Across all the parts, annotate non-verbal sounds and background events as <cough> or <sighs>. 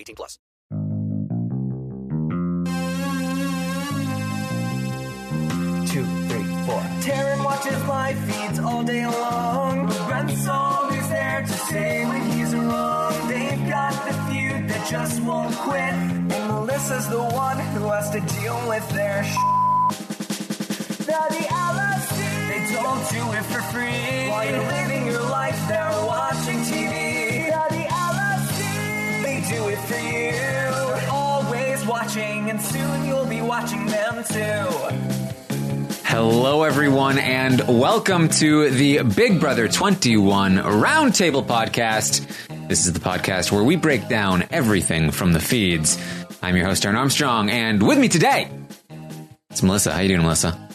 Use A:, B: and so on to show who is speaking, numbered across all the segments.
A: 18 plus.
B: two, three, four. Taryn watches live feeds all day long. Brent's always there to say when he's wrong. They've got the feud that just won't quit. And Melissa's the one who has to deal with their sh- Now the LSD. They don't do it for free. While you're living your life, they're watching TV. Do it for you. Always watching, and soon you'll be watching them too.
C: Hello, everyone, and welcome to the Big Brother 21 Roundtable Podcast. This is the podcast where we break down everything from the feeds. I'm your host, Taryn Armstrong, and with me today, it's Melissa. How you doing, Melissa?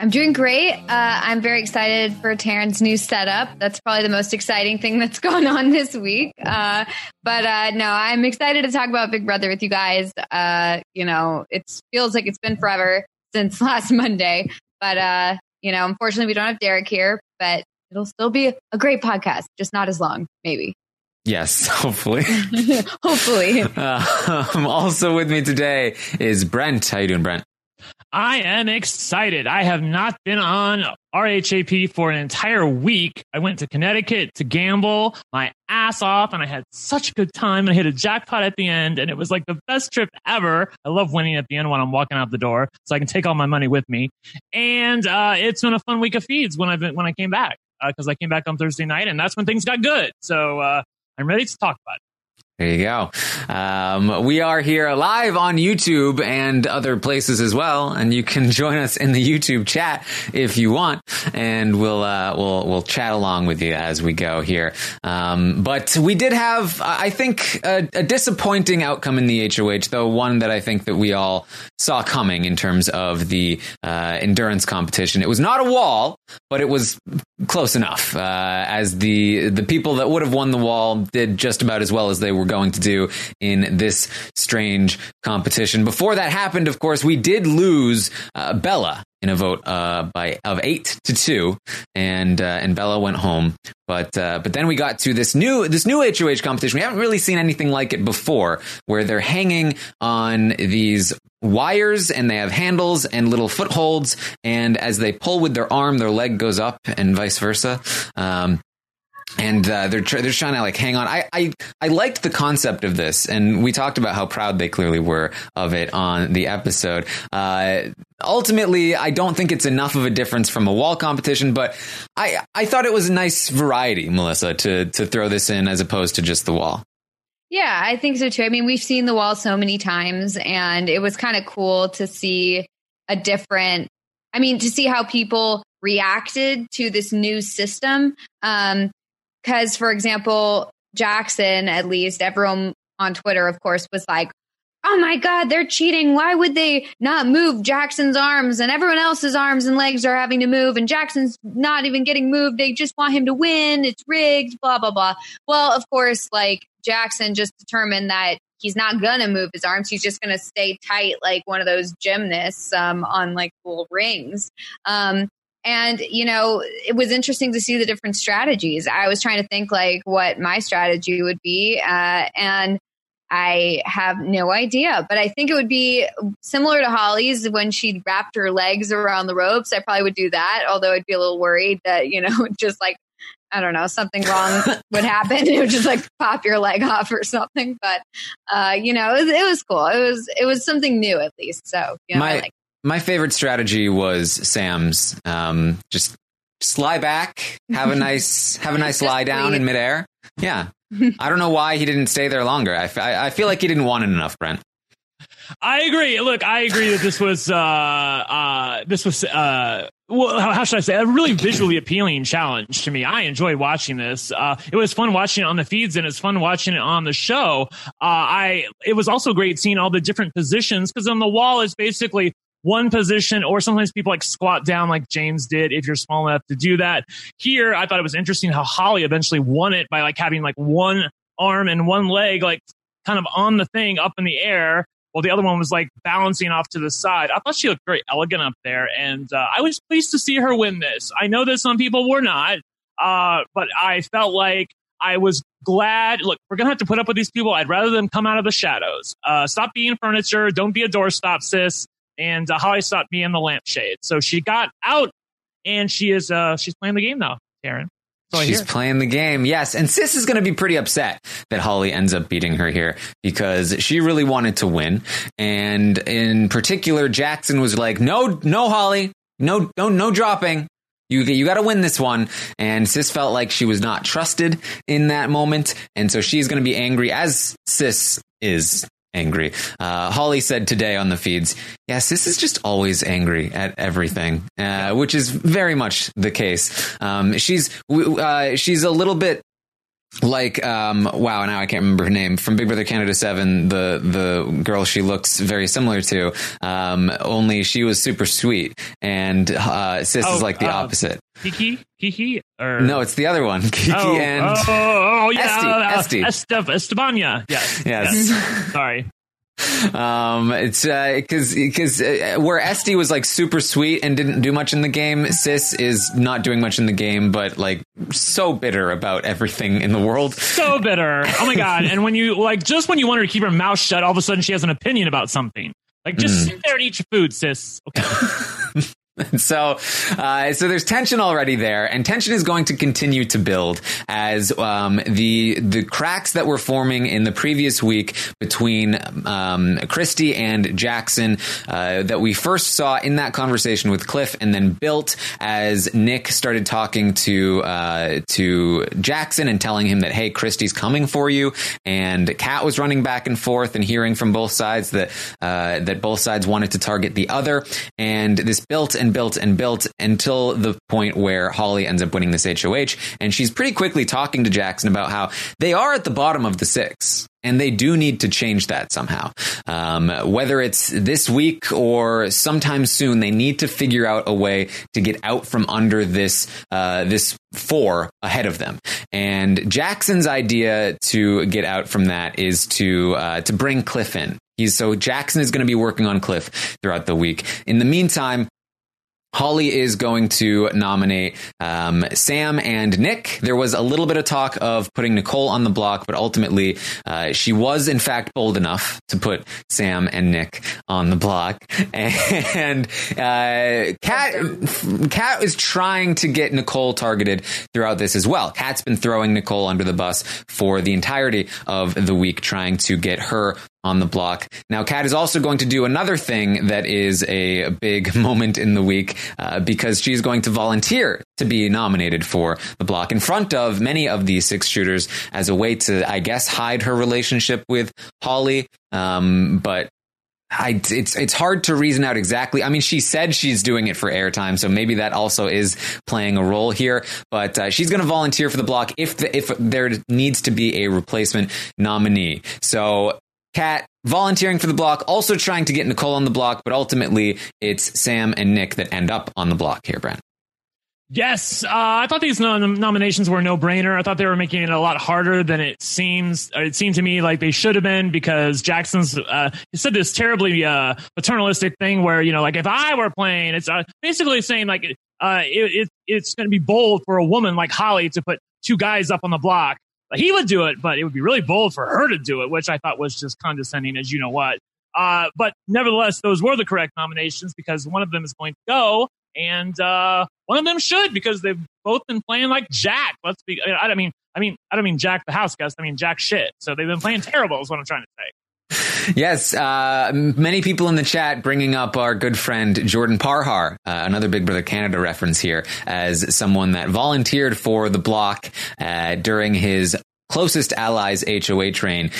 D: I'm doing great. Uh, I'm very excited for Taryn's new setup. That's probably the most exciting thing that's <laughs> going on this week. Uh, but uh, no, I'm excited to talk about Big Brother with you guys. Uh, you know, it feels like it's been forever since <laughs> last Monday. But, uh, you know, unfortunately, we don't have Derek here, but it'll still be a great podcast, just not as long, maybe.
C: Yes, <laughs> hopefully.
D: Hopefully.
C: um, also with me today is Brent. How you doing, Brent?
E: I am excited. I have not been on RHAP for an entire week. I went to Connecticut to gamble my ass off and I had such a good time. and I hit a jackpot at the end and it was like the best trip ever. I love winning at the end when I'm walking out the door so I can take all my money with me. And uh, it's been a fun week of feeds when been, when I came back because uh, I came back on Thursday night and that's when things got good. So uh, I'm ready to talk about it.
C: There you go. Um, we are here live on YouTube and other places as well, and you can <laughs> join us in the YouTube chat if you want, and we'll uh, we'll we'll chat along with you as we go here. Um, but we did have, I think, a, a, disappointing outcome in the HOH, though one that I think that we all saw coming in terms of the uh, endurance competition. It was not a wall, but it was close enough. Uh, as the the people that would have won the wall did just about as well as they were going to do in this strange competition. Before that happened, of course, we did lose uh, Bella in a vote uh, by of eight to two, and uh, and Bella went home. But uh, but then we got to this new this new HOH competition. We haven't really seen anything like it before, where they're hanging on these wires and they have handles and little footholds, and as they pull with their arm, their leg goes up, and vice versa. Um, and uh, they're tr- they're trying to like hang on. I, I I liked the concept of this, and we talked about how proud they clearly were of it on the episode. Uh, ultimately, I don't think it's enough of a difference from a wall competition, but I I thought it was a nice variety, Melissa, to to throw this in as opposed to just the wall.
D: Yeah, I think so too. I mean, we've seen the wall so many times, and it was kind of cool to see a different. I mean, to see how people reacted to this new system. Um, because, for example, Jackson, at least everyone on Twitter, of course, was like, oh my God, they're cheating. Why would they not move Jackson's arms and everyone else's arms and legs are having to move and Jackson's not even getting moved. They just want him to win. It's rigged, blah, blah, blah. Well, of course, like Jackson just determined that he's not going to move his arms. He's just going to stay tight like one of those gymnasts um, on like cool rings. Um, and, you know, it was interesting to see the different strategies. I was trying to think like what my strategy would be. Uh, and I have no idea, but I think it would be similar to Holly's when she wrapped her legs around the ropes. I probably would do that, although I'd be a little worried that, you know, <laughs> just like I don't know, something wrong <laughs> would happen. <laughs> It would just like pop your leg <laughs> off or something. But uh, you know, it was, it was cool. It was it was something new at least. So you know, I
C: My
D: like
C: my favorite strategy was Sam's. Um, just just lie back, have a nice have a nice lie down in midair. Yeah, I don't know why he didn't stay there longer. I I feel like he didn't want it enough, Brent.
E: I agree. Look, I agree that this was uh uh this was uh well, how, should I say a really visually appealing challenge to me. I enjoyed watching this. Uh it was fun watching it on the feeds and it's fun watching it on the show. Uh I it was also great seeing all the different positions because on the wall is basically one position or sometimes people like squat down like James did if you're small enough to do that. Here I thought it was interesting how Holly eventually won it by like having like one arm and one leg like kind of on the thing up in the air while the other one was like balancing off to the side. I thought she looked very elegant up there, and uh, I was pleased to see her win this. I know that some people were not, uh, but I felt like I was glad. Look, we're gonna have to put up with these people. I'd rather them come out of the shadows. Uh, stop being furniture. Don't be a doorstop, sis. And uh, Holly stopped being the lampshade. So she got out, and she is uh, she's playing the game now, Taryn. So
C: She's playing the game, yes. And Sis is going to be pretty upset that Holly ends up beating her here because she really wanted to win. And in particular, Jackson was like, "No, no, Holly, no, no, no dropping. You you got to win this one." And Sis felt like she was not trusted in that moment, and so she's going to be angry as Sis is angry. Uh, Holly said today on the feeds, yes, this is just always angry at everything, uh, which is very much the case. Um, she's uh, she's a little bit like um wow now i can't remember her name from big brother canada 7 the the girl she looks very similar to um only she was super sweet and uh sis is
E: Oh,
C: like the
E: uh,
C: opposite
E: Kiki, Kiki, or
C: no it's the other one <laughs> kiki
E: oh,
C: and
E: oh, oh, oh, yeah,
C: Esti,
E: uh,
C: Esti.
E: Estef, Estebania. Yes,
C: Yes.
E: yes. <laughs> Sorry.
C: Um, it's because because uh, where Esty was like super sweet and didn't do much in the game, Sis is not doing much in the game, but like so bitter about everything in the world.
E: So bitter. Oh my god! And when you like, just when you want her to keep her mouth shut, all of a sudden she has an opinion about something. Like, just
C: Mm.
E: sit there and eat your food, sis. Okay. <laughs> <laughs>
C: so, uh, so there's tension already there, and tension is going to continue to build as um, the the cracks that were forming in the previous week between um, Christy and Jackson uh, that we first saw in that conversation with Cliff, and then built as Nick started talking to uh, to Jackson and telling him that hey, Christy's coming for you, and Kat was running back and forth and hearing from both sides that uh, that both sides wanted to target the other, and this built and built and built until the point where Holly ends up winning this HOH, and she's pretty quickly talking to Jackson about how they are at the bottom of the six. And they do need to change that somehow. Um, whether it's this week or sometime soon, they need to figure out a way to get out from under this uh, this four ahead of them. And Jackson's idea to get out from that is to uh, to bring Cliff in. He's so Jackson is going to be working on Cliff throughout the week. In the meantime, Holly is going to nominate um, Sam and Nick. There was a little bit of talk of putting Nicole on the block, but ultimately uh, she was in fact bold enough to put Sam and Nick on the block. <laughs> And uh, Kat, Kat is trying to get Nicole targeted throughout this as well. Kat's been throwing Nicole under the bus for the entirety of the week, trying to get her on the block. Now, Kat is also going to do another thing that is a big <laughs> moment in the week uh, because she's going to volunteer to be nominated for the block in front of many of these six shooters as a way to, I guess, hide her relationship with Holly. Um, but I, it's it's hard to reason out exactly. I mean, she said she's doing it for airtime, so maybe that also is playing a role here. But uh, she's going to volunteer for the block if the, if there needs to be a replacement nominee. So Kat volunteering for the block, also trying to get Nicole on the block, but ultimately it's Sam and Nick that end up on the block here, Brent.
E: Yes, uh, I thought these nom- nominations were no brainer. I thought they were making it a lot harder than it seems. It seemed to me like they should have been because Jackson's uh, he said this terribly uh, paternalistic thing where you know, like if I were playing, it's uh, basically saying like uh, it, it, it's going to be bold for a woman like Holly to put two guys up on the block. He would do it, but it would be really bold for her to do it, which I thought was just condescending, as you know what. Uh, but nevertheless, those were the correct nominations because one of them is going to go and uh, one of them should because they've both been playing like Jack. Let's be. I mean. I mean. I don't mean Jack the house guest. I mean Jack shit. So they've been playing terrible. Is what I'm trying to say.
C: Yes, uh, many people in the chat bringing up our good friend Jordan Parhar, uh, another Big Brother Canada reference here, as someone that volunteered for the block uh, during his closest allies HOA train.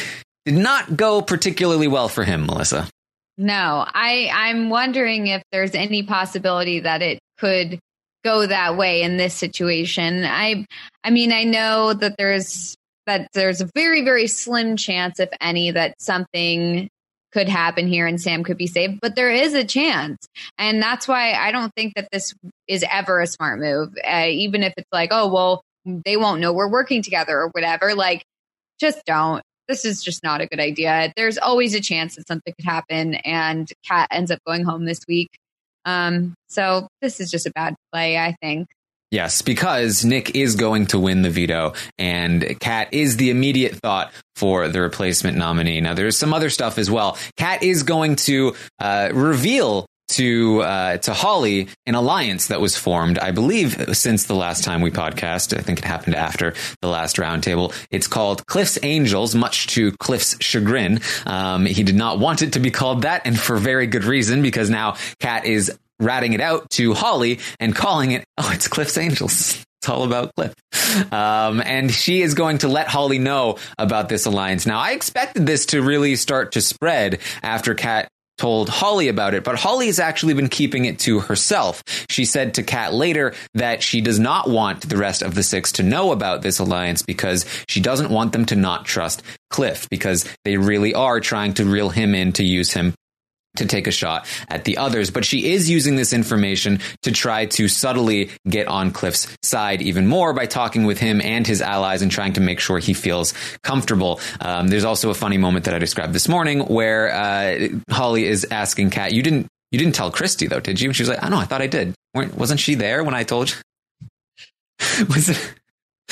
C: Did not go particularly well for him, Melissa.
D: No, I I'm wondering if there's any possibility that it could go that way in this situation. I I mean, I know that there's that there's a very very slim chance if any that something could happen here and Sam could be saved, but there is a chance. And that's why I don't think that this is ever a smart move. Uh, even if it's like, oh, well, they won't know we're working together or whatever. Like, just don't. This is just not a good idea. There's always a chance that something could happen and Kat ends up going home this week. Um, so this is just a bad play, I think.
C: Yes, because Nick is going to win the veto, and Kat is the immediate thought for the replacement nominee. Now, there's some other stuff as well. Kat is going to uh, reveal to uh, to Holly an alliance that was formed, I believe, since the last time we podcast. I think it happened after the last roundtable. It's called Cliff's Angels, much to Cliff's chagrin. Um, he did not want it to be called that, and for very good reason, because now Kat is ratting it out to Holly and calling it, oh, it's Cliff's Angels. It's all about Cliff. Um, and she is going to let Holly know about this alliance. Now, I expected this to really start to spread after Kat told Holly about it, but Holly has actually been keeping it to herself. She said to Kat later that she does not want the rest of the six to know about this alliance because she doesn't want them to not trust Cliff because they really are trying to reel him in to use him to take a shot at the others. But she is using this information to try to subtly get on Cliff's side even more by talking with him and his allies and trying to make sure he feels comfortable. Um, there's also a funny moment that I described this morning where uh, Holly is asking Kat, "You didn't." You didn't tell Christy though, did you? And she was like, "I know, I thought I did. Wasn't she there when I told you?" <laughs> was it?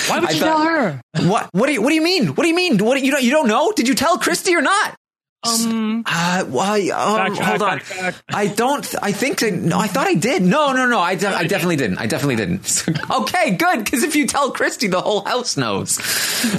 E: Why would
C: I
E: you
C: thought-
E: tell her?
C: What? What do you? What do you mean? What do you mean? What you don't? You don't know? Did you tell Christy or not?
E: Um,
C: Uh, why? Oh,
E: Backtrack,
C: hold on.
E: backtrack.
C: I don't. I think. I- No, I thought I did. No, no, no. I, de- I definitely didn't. I definitely didn't. <laughs> okay, good. Because if you tell Christy, the whole house knows.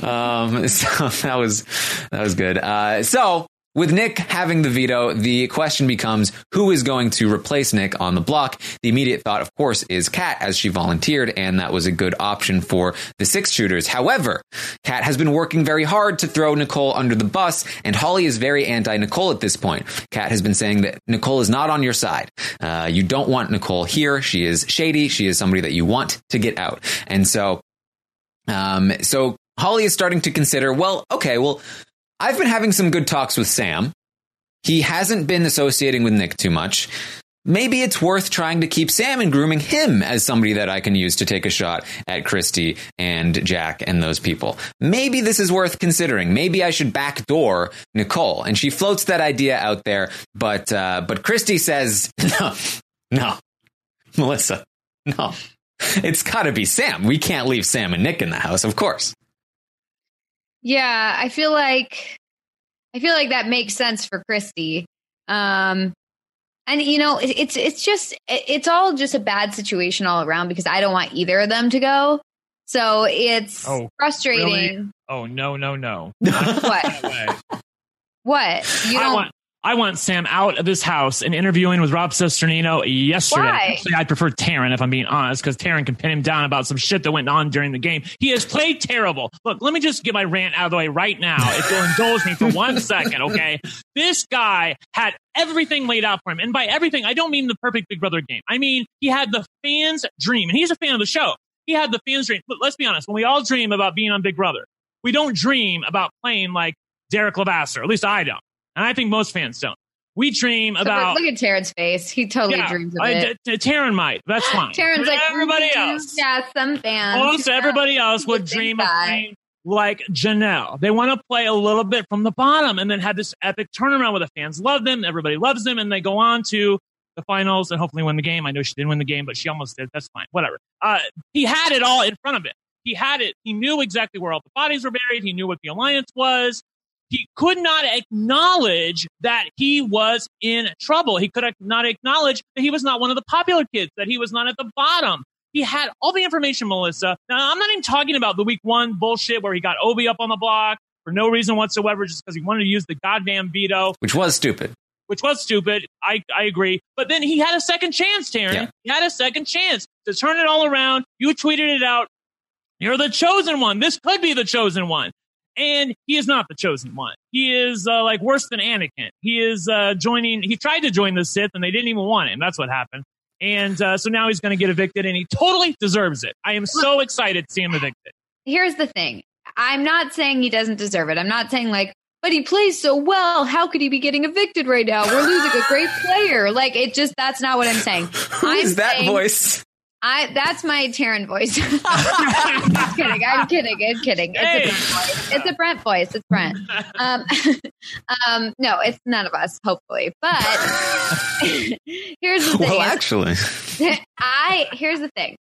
C: Um, <laughs> so that was that was good. Uh, so with Nick having the veto, the question becomes who is going to replace Nick on the block. The immediate thought, of course, is Kat, as she volunteered, and that was a good option for the six shooters. However, Kat has been working very hard to throw Nicole under the bus, and Holly is very anti Nicole at this point. Kat has been saying that Nicole is not on your side. Uh, you don't want Nicole here. She is shady. She is somebody that you want to get out. And so, um, so Holly is starting to consider, well, okay, well, I've been having some good talks with Sam. He hasn't been associating with Nick too much. Maybe it's worth trying to keep Sam and grooming him as somebody that I can use to take a shot at Christy and Jack and those people. Maybe this is worth considering. Maybe I should backdoor Nicole. And she floats that idea out there, but uh, but Christy says, <laughs> no, no, Melissa, no. It's got to be Sam. We can't leave Sam and Nick in the house, of course.
D: Yeah, I feel like I feel like that makes sense for Christy. Um and you know, it- it's it's just it- it's all just a bad situation all around because I don't want either of them to go. So it's
E: Oh,
D: frustrating.
E: really? oh no, no, no. <laughs>
D: What? What? You don't
E: want I want Sam out of this house and interviewing with Rob Cesternino yesterday.
D: Why?
E: Actually, I'd prefer Taryn if I'm being honest, because Taryn can pin him down about some shit that went on during the game. He has played terrible. Look, let me just get my rant out of the way right now, if you'll indulge me for one second, okay? This guy had everything laid out for him. And by everything, I don't mean the perfect Big Brother game. I mean, he had the fans' dream, and he's a fan of the show. He had the fans' dream. But let's be honest, when we all dream about being on Big Brother, we don't dream about playing like Derek Levasseur. At least I don't. And I think most fans don't. We dream
D: so
E: about.
D: look at Taryn's face. He totally
E: yeah,
D: dreams of
E: I-
D: it.
E: t- Taryn might. That's fine.
D: Taryn's like
E: everybody
D: "Mm,
E: else.
D: Yeah, some fans.
E: Almost everybody else would
D: Would
E: dream of playing like Janelle. They want to play a little bit from the bottom and then have this epic turnaround where the fans love them, everybody loves them, and they go on to the finals and hopefully win the game. I know she didn't win the game, but she almost did. That's fine. Whatever. Uh, he had it all in front of him. He had it. He knew exactly where all the bodies were buried. He knew what the alliance was. He could not acknowledge that he was in trouble. He could not acknowledge that he was not one of the popular kids, that he was not at the bottom. He had all the information, Melissa. Now, I'm not even talking about the week one bullshit where he got Obi up on the block for no reason whatsoever, just because he wanted to use the goddamn veto,
C: Which was stupid.
E: which was stupid. I, I agree. But then he had a second chance, Taryn.
C: Yeah.
E: He had a second chance to turn it all around. You tweeted it out. You're the chosen one. This could be the chosen one. And he is not the chosen one. He is uh, like worse than Anakin. He is uh, joining, he tried to join the Sith and they didn't even want him. That's what happened. And uh, so now he's going to get evicted and he totally deserves it. I am so excited to see him evicted.
D: Here's the thing. I'm not saying he doesn't deserve it. I'm not saying like, but he plays so well. How could he be getting evicted right now? We're losing a great player. Like it just that's not what I'm saying. <laughs>
C: Who
D: I'm
C: is that
D: saying-
C: voice?
D: I that's my Taryn voice. <laughs> <laughs> I'm kidding. I'm kidding. I'm kidding. It's
E: Hey.
D: a Brent voice. It's a Brent voice. It's Brent. <laughs> Um, um, no, it's none of us, hopefully. But here's the thing.
C: Well, actually,
D: I here's the thing.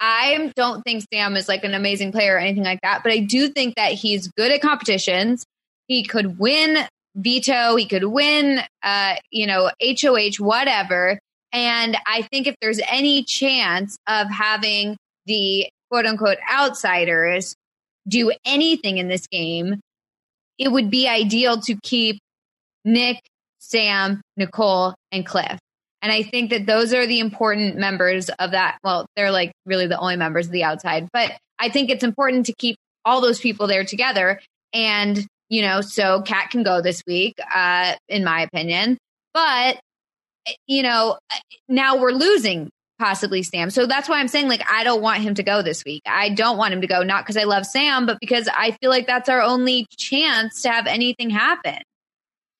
D: I don't think Sam is like an amazing player or anything like that, but I do think that he's good at competitions. He could win veto, he could win uh, you know, HOH, whatever. And I think if there's any chance of having the quote unquote outsiders do anything in this game, it would be ideal to keep Nick, Sam, Nicole, and Cliff. And I think that those are the important members of that. Well, they're like really the only members of the outside, but I think it's important to keep all those people there together. And, you know, so Kat can go this week, uh, in my opinion. But, you know, now we're losing possibly Sam. So that's why I'm saying, like, I don't want him to go this week. I don't want him to go, not because I love Sam, but because I feel like that's our only chance to have anything happen.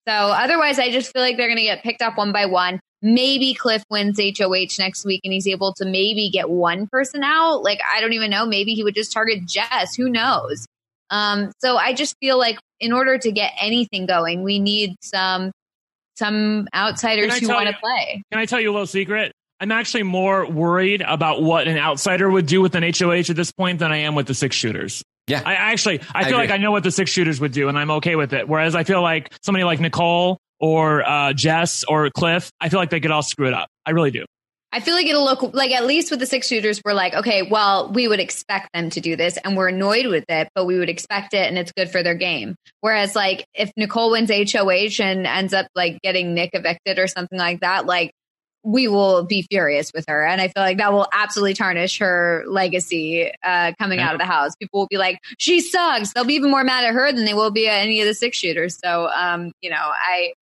D: So otherwise, I just feel like they're going to get picked up one by one. Maybe Cliff wins HOH next week and he's able to maybe get one person out. Like, I don't even know. Maybe he would just target Jess. Who knows? Um, so I just feel like in order to get anything going, we need some some outsiders who want to play.
E: Can I tell you a little secret? I'm actually more worried about what an outsider would do with an HOH at this point than I am with the six shooters.
C: Yeah.
E: I actually, I
C: I
E: feel like. I know what the six shooters would do and I'm okay with it. Whereas I feel like somebody like Nicole or uh, Jess or Cliff, I feel like they could all screw it up. I really do.
D: I feel like it'll look like at least with the six shooters, we're like, okay, well, we would expect them to do this and we're annoyed with it, but we would expect it and it's good for their game. Whereas, like, if Nicole wins HOH and ends up like getting Nick evicted or something like that, like, we will be furious with her. And I feel like that will absolutely tarnish her legacy uh, coming out of the house. People will be like, she sucks. They'll be even more mad at her than they will be at any of the six shooters. So, um, you know, I.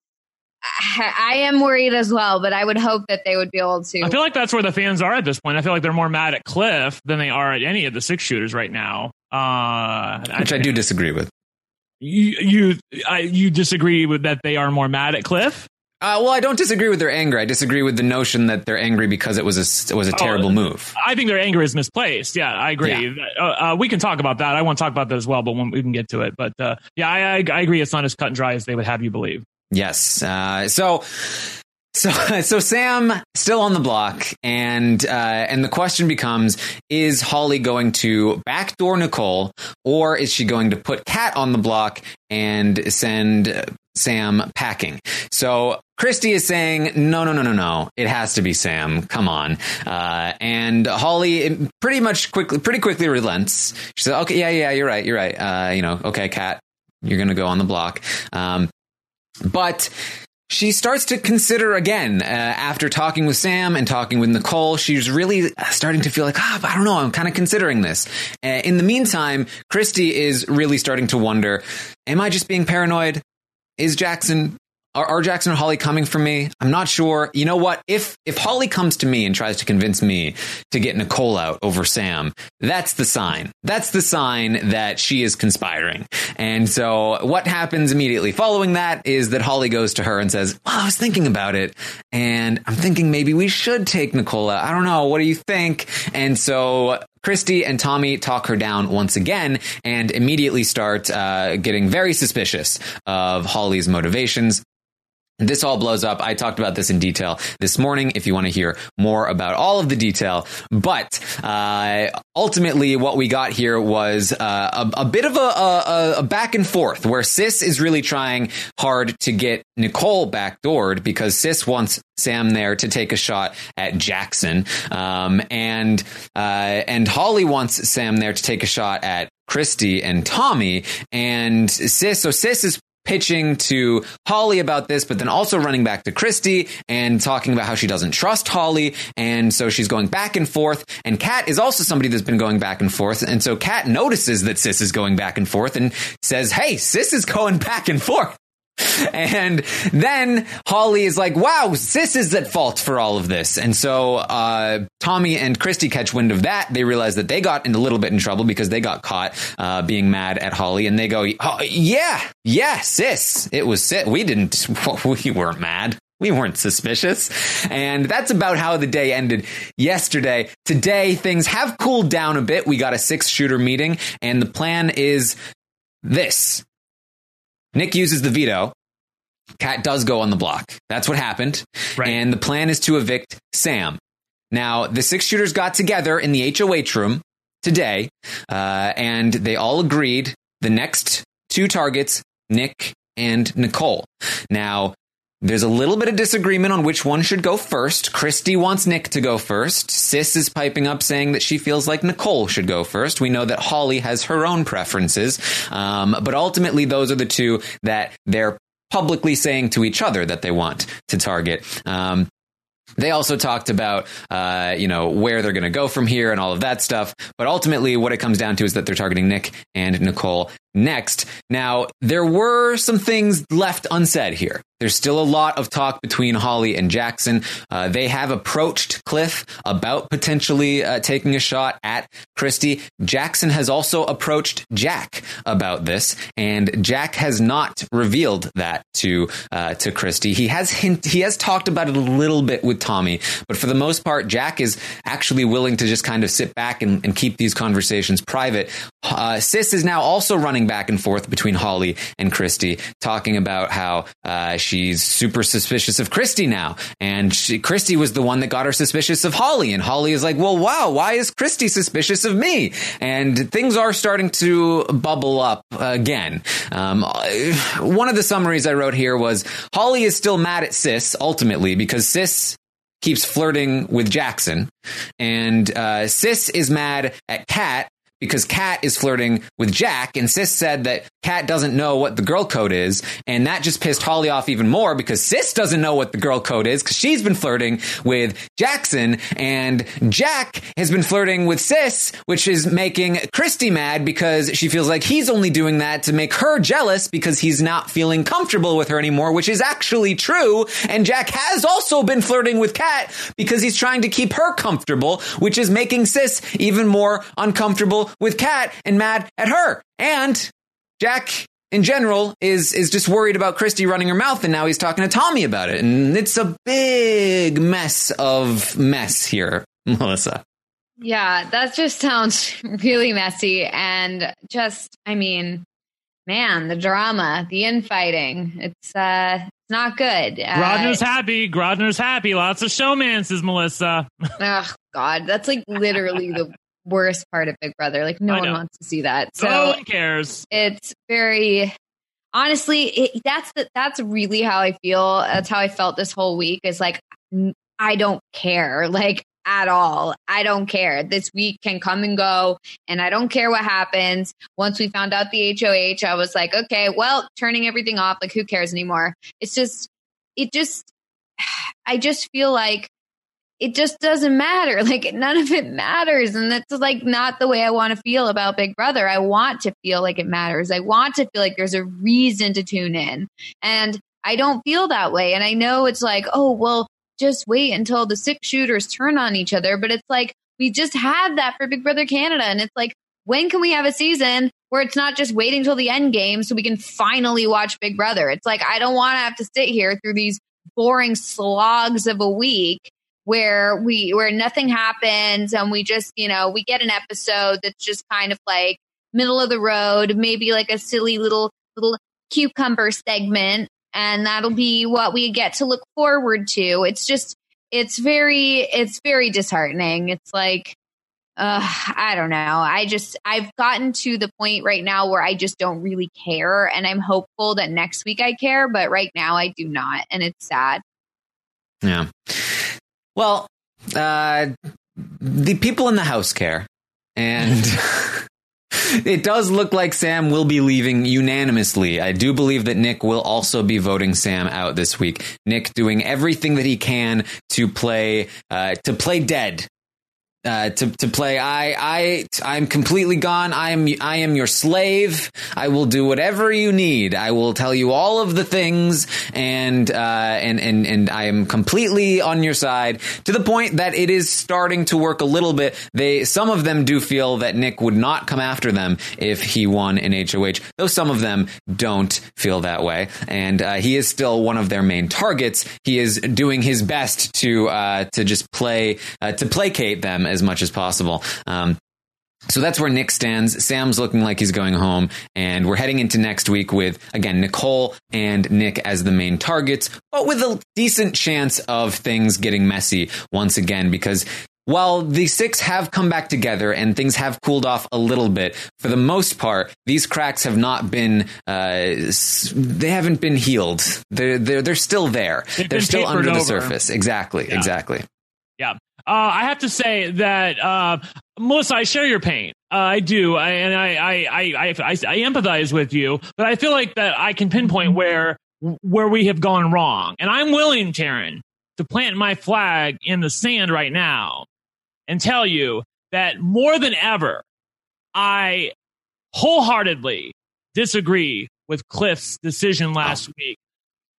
D: I am worried as well, but I would hope that they would be able to.
E: I feel like that's where the fans are at this point. I feel like they're more mad at Cliff than they are at any of the six shooters right now. Uh,
C: which I do disagree with.
E: You you I, you disagree with that they are more mad at Cliff?
C: Uh, well, I don't disagree with their anger. I disagree with the notion that they're angry because it was a it was a terrible move.
E: I think their anger is misplaced. Yeah, I agree. Uh, uh, we can talk about that. I want to talk about that as well, but when we can get to it. But uh, yeah, I, I, I agree. It's not as cut and dry as they would have you believe.
C: Yes. Uh, so, so, <laughs> so Sam still on the block, and uh, and the question becomes: Is Holly going to backdoor Nicole, or is she going to put Kat on the block and send Sam packing? So. Christy is saying, no, no, no, no, no. It has to be Sam. Come on. Uh, and Holly pretty much quickly, pretty quickly relents. She said, okay, yeah, yeah, you're right. You're right. Uh, you know, okay, Kat, you're going to go on the block. Um, but she starts to consider again uh, after talking with Sam and talking with Nicole. She's really starting to feel like, ah, I don't know, I'm kind of considering this. Uh, in the meantime, Christy is really starting to wonder, am I just being paranoid? Is Jackson are, are Jackson and Holly coming for me? I'm not sure. You know what? If if Holly comes to me and tries to convince me to get Nicole out over Sam, that's the sign. That's the sign that she is conspiring. And so what happens immediately following that is that Holly goes to her and says, Well, I was thinking about it, and I'm thinking maybe we should take Nicole. I don't know. What do you think? And so Christy and Tommy talk her down once again and immediately start uh, getting very suspicious of Holly's motivations. This all blows up. I talked about this in detail this morning if you want to hear more about all of the detail. But uh, ultimately, what we got here was uh, a, a, bit of a, a, a, back and forth where Sis is really trying hard to get Nicole backdoored because Sis wants Sam there to take a shot at Jackson. Um, and uh, and Holly wants Sam there to take a shot at Christy and Tommy. And Sis, so Sis is pitching to Holly about this, but then also running back to Christy and talking about how she doesn't trust Holly. And so she's going back and forth. And Kat is also somebody that's been going back and forth. And so Kat notices that Sis is going back and forth and says, Hey, Sis is going <laughs> back and forth. <laughs> And then Holly is like, wow, sis is at fault for all of this. And so uh, Tommy and Christy catch wind of that. They realize that they got in a little bit in trouble because they got caught uh, being mad at Holly. And they go, oh, yeah, yeah, sis. It was sis. We didn't, <laughs> we weren't mad. We weren't suspicious. And that's about how the day ended yesterday. Today, things have cooled down a bit. We got a six shooter meeting, and the plan is this Nick uses the veto. Kat does go on the block. That's what happened. Right. And the plan is to evict Sam. Now, the six shooters got together in the HOH room today, uh, and they all agreed the next two targets, Nick and Nicole. Now, there's a little bit of disagreement on which one should go first. Christy wants Nick to go first. Sis is piping up saying that she feels like Nicole should go first. We know that Holly has her own preferences. Um, but ultimately, those are the two that they're publicly saying to each other that they want to target. Um, they also talked about, uh, you know, where they're going to go from here and all of that stuff. But ultimately, what it comes down to is that they're targeting Nick and Nicole next. Now, there were some things left unsaid here. There's still a lot of talk between Holly and Jackson. Uh, they have approached Cliff about potentially uh, taking a shot at Christy. Jackson has also approached Jack about this, and Jack has not revealed that to uh, to Christy. He has hint, he has talked about it a little bit with Tommy, but for the most part, Jack is actually willing to just kind of sit back and, and keep these conversations private. Uh, Sis is now also running back and forth between Holly and Christy, talking about how uh, she's super suspicious of Christy now. And she, Christy was the one that got her suspicious of Holly. And Holly is like, well, wow, why is Christy suspicious of me? And things are starting to bubble up again. Um, one of the summaries I wrote here was Holly is still mad at Sis ultimately because Sis keeps flirting with Jackson. And uh, Sis is mad at Kat because Kat is flirting with Jack, and Sis said that Kat doesn't know what the girl code is, and that just pissed Holly off even more because Sis doesn't know what the girl code is because she's been flirting with Jackson, and Jack has been flirting with Sis, which is making Christy mad because she feels like he's only doing that to make her jealous because he's not feeling comfortable with her anymore, which is actually true. And Jack has also been flirting with Kat because he's trying to keep her comfortable, which is making Sis even more uncomfortable with Kat and mad at her. And Jack in general is is just worried about Christy running her mouth and now he's talking to Tommy about it. And it's a big mess of mess here, <laughs> Melissa.
D: Yeah, that just sounds really messy and just I mean, man, the drama, the infighting. It's uh it's not good. Uh,
E: Grodner's happy. Grodner's happy. Lots of showmances, Melissa. <laughs>
D: oh God, that's like literally the worst part of Big Brother. Like no one wants to see that. So
E: no one cares.
D: It's very honestly, it, that's the, that's really how I feel. That's how I felt this whole week. Is like I don't care, like at all. I don't care. This week can come and go, and I don't care what happens. Once we found out the HOH, I was like, okay, well, turning everything off. Like who cares anymore? It's just, it just, <sighs> I just feel like it just doesn't matter. <laughs> Like none of it matters. And that's like not the way I want to feel about Big Brother. I want to feel like it matters. I want to feel like there's a reason to tune in. And I don't feel that way. And I know it's like, oh, well, just wait until the six shooters turn on each other. But it's like, we just had that for Big Brother Canada. And it's like, when can we have a season where it's not just waiting till the end game so we can finally watch Big Brother? It's like, I don't want to have to sit here through these boring slogs of a week where we where nothing happens and we just you know we get an episode that's just kind of like middle of the road maybe like a silly little little cucumber segment and that'll be what we get to look forward to. It's just, it's very, it's very disheartening. It's like, uh, I don't know. I just, I've gotten to the point right now where I just don't really care. And I'm hopeful that next week I care, but right now I do not. And it's sad.
C: Yeah. Well, uh, the people in the house care. And <laughs> it does look like Sam will be leaving unanimously. I do believe that Nick will also be voting Sam out this week. Nick doing everything that he can to play uh, to play dead uh, to to play. I I I'm completely gone. I am I am your slave. I will do whatever you need. I will tell you all of the things, and uh, and and and I am completely on your side to the point that it is starting to work a little bit. They some of them do feel that Nick would not come after them if he won in HOH, though some of them don't feel that way, and uh, he is still one of their main targets. He is doing his best to uh, to just play uh, to placate them as much as possible. Um, so that's where Nick stands. Sam's looking like he's going home, and we're heading into next week with again Nicole and Nick as the main targets, but with a decent chance of things getting messy once again because while the six have come back together and things have cooled off a little bit, for the most part, these cracks have not been, uh, they haven't been healed. They're, they're, they're still there.
E: They've
C: they're still under the surface. Exactly.
E: Yeah.
C: Exactly.
E: Yeah. Uh, I have to say that, uh, Melissa, I share your pain. Uh, I do. I, and I, I, I, I, I, I empathize with you, but I feel like that I can pinpoint where, where we have gone wrong. And I'm willing, Taryn, to plant my flag in the sand right now and tell you that more than ever, I wholeheartedly disagree with Cliff's decision last week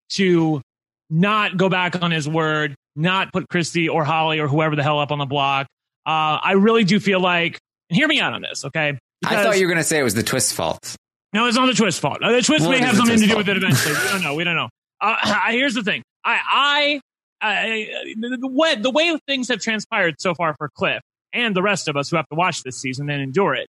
E: to not go back on his word, not put Christy or Holly or whoever the hell up on the block. Uh, I really do feel like, and hear me out on this, okay?
C: I thought you were going to say it was the twist's fault.
E: no, it's not the twist fault. Uh, The twist may have something to
C: twist
E: do with it eventually. We don't know. We don't know. Uh, here's the thing. I, I, I the, the way the way things have transpired so far for Cliff and the rest of us who have to watch this season and endure it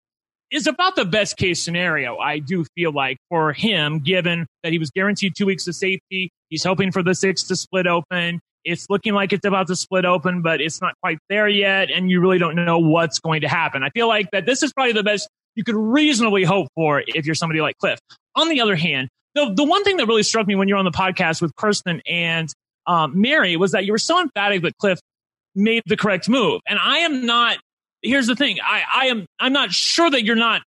E: is about the best case scenario. I do feel like for him, given that he was guaranteed two weeks of safety, he's hoping for the six to split open. It's looking like it's about to split open, but it's not quite there yet, and you really don't know what's going to happen. I feel like that this is probably the best you could reasonably hope for if you're somebody like Cliff. On the other hand, the the one thing that really struck me when you're on the podcast with Kirsten and um, Mary was that you were so emphatic that Cliff made the correct move, and I am not. Here's the thing: I, I am I'm not sure that you're not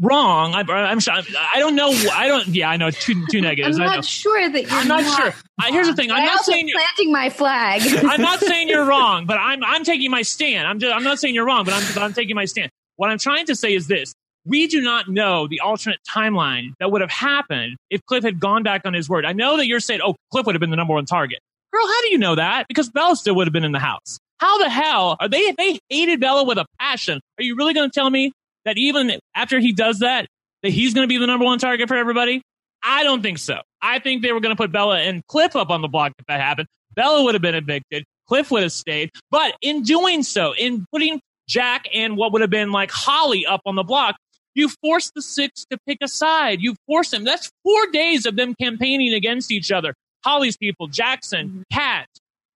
E: wrong. I, I'm sure. I don't know. I don't. Yeah, I know. Two two
D: I'm
E: negatives. I know.
D: not sure that you're
E: I'm not sure. Uh, here's the thing. I'm
D: I
E: not saying you're,
D: planting my flag. <laughs>
E: I'm not saying you're <laughs> wrong, but I'm I'm taking my stand. I'm just, I'm not saying you're wrong, but I'm but I'm taking my stand. What I'm trying to say is this: we do not know the alternate timeline that would have happened if Cliff had gone back on his word. I know that you're saying, "Oh, Cliff would have been the number one target." Girl, how do you know that? Because Bella still would have been in the house. How the hell are they? They hated Bella with a passion. Are you really going to tell me that even after he does that, that he's going to be the number one target for everybody? I don't think so. I think they were going to put Bella and Cliff up on the block if that happened. Bella would have been evicted. Cliff would have stayed. But in doing so, in putting Jack and what would have been like Holly up on the block, you force the six to pick a side. You force them. That's four days of them campaigning against each other. Holly's people, Jackson, mm-hmm. Kat,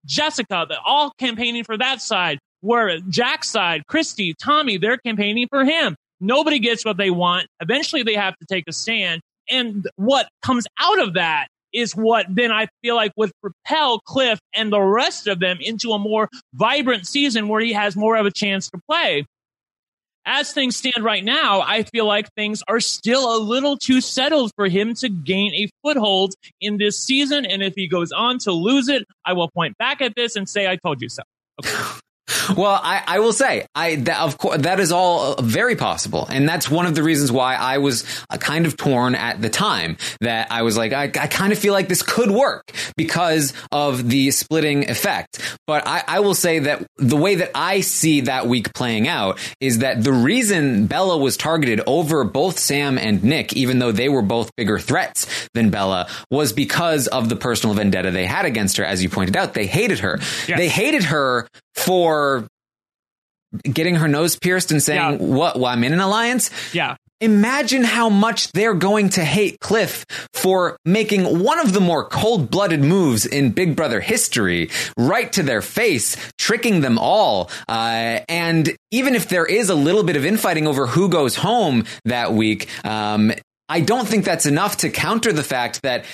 E: Jessica, they're all campaigning for that side. Where Jack's side, Christy, Tommy, they're campaigning for him. Nobody gets what they want. Eventually, they have to take a stand. And what comes out of that is what then I feel like would propel Cliff and the rest of them into a more vibrant season where he has more of a chance to play. As things stand right now, I feel like things are still a little too settled for him to gain a foothold in this season. And if he goes on to lose it, I will point back at this and say, I told you so. <laughs>
C: Well, I, I will say, I that, of course that is all very possible, and that's one of the reasons why I was uh, kind of torn at the time. That I was like, I, I kind of feel like this could work because of the splitting effect. But I, I will say that the way that I see that week playing out is that the reason Bella was targeted over both Sam and Nick, even though they were both bigger threats than Bella, was because of the personal vendetta they had against her. As you pointed out, they hated her.
E: Yes.
C: They hated her for getting her nose pierced and saying,
E: Yeah.
C: "What? Well, I'm in an alliance."
E: Yeah.
C: Imagine how much they're going to hate Cliff for making one of the more cold blooded moves in Big Brother history right to their face, tricking them all. Uh, and even if there is a little bit of infighting over who goes home that week, um, I don't think that's enough to counter the fact that,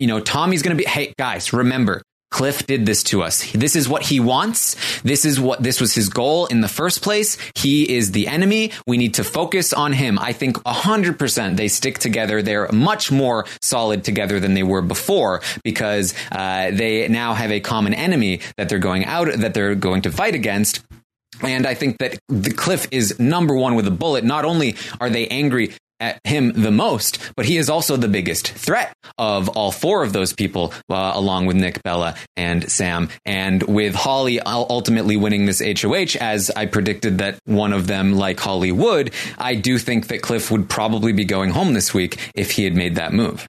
C: you know, Tommy's going to be, hey, guys, remember, Cliff did this to us. This is what he wants. This is what this was his goal in the first place. He is the enemy. We need to focus on him. I think 100% they stick together. They're much more solid together than they were before because uh, they now have a common enemy that they're going out that they're going to fight against. And I think that the Cliff is number one with a bullet. Not only are they angry at him the most, but he is also the biggest threat of all four of those people, uh, along with Nick, Bella, and Sam. And with Holly ultimately winning this HOH, as I predicted that one of them, like Holly, would, I do think that Cliff would probably be going home this week if he had made that move.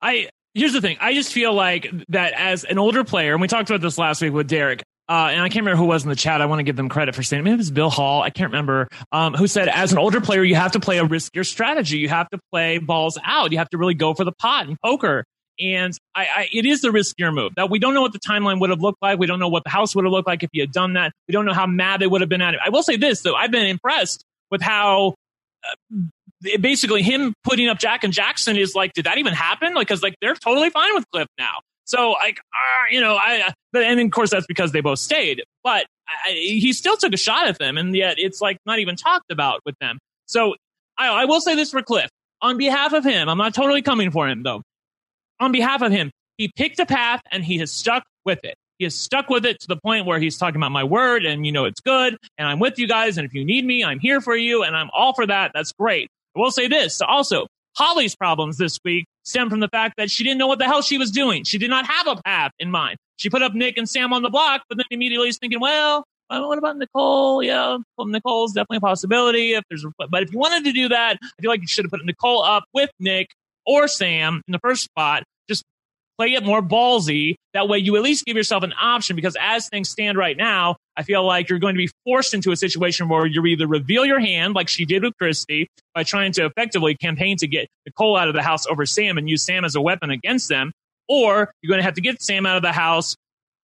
E: I here's the thing. I just feel like that as an older player, and we talked about this last week with Derek. Uh, and I can't remember who was in the chat. I want to give them credit for saying maybe it was Bill Hall. I can't remember. Um, who said as an older player, you have to play a riskier strategy. You have to play balls out. You have to really go for the pot and poker. And I, I, it is the riskier move that we don't know what the timeline would have looked like. We don't know what the house would have looked like if he had done that. We don't know how mad they would have been at it. I will say this though. I've been impressed with how uh, basically him putting up Jack and Jackson is like, did that even happen? Like, cause like they're totally fine with Cliff now. So like, uh, you know, I, but, and of course that's because they both stayed, but I, he still took a shot at them and yet it's like not even talked about with them. So I, I will say this for Cliff on behalf of him. I'm not totally coming for him though. On behalf of him, he picked a path and he has stuck with it. He has stuck with it to the point where he's talking about my word and you know it's good and I'm with you guys and if you need me, I'm here for you and I'm all for that. That's great. I will say this also, Holly's problems this week stem from the fact that she didn't know what the hell she was doing. She did not have a path in mind. She put up Nick and Sam on the block, but then immediately is thinking, well, what about Nicole? Yeah, Nicole's definitely a possibility. If there's, but if you wanted to do that, I feel like you should have put Nicole up with Nick or Sam in the first spot. Play it more ballsy. That way you at least give yourself an option because as things stand right now, I feel like you're going to be forced into a situation where you either reveal your hand like she did with Christie by trying to effectively campaign to get Nicole out of the house over Sam and use Sam as a weapon against them, or you're going to have to get Sam out of the house,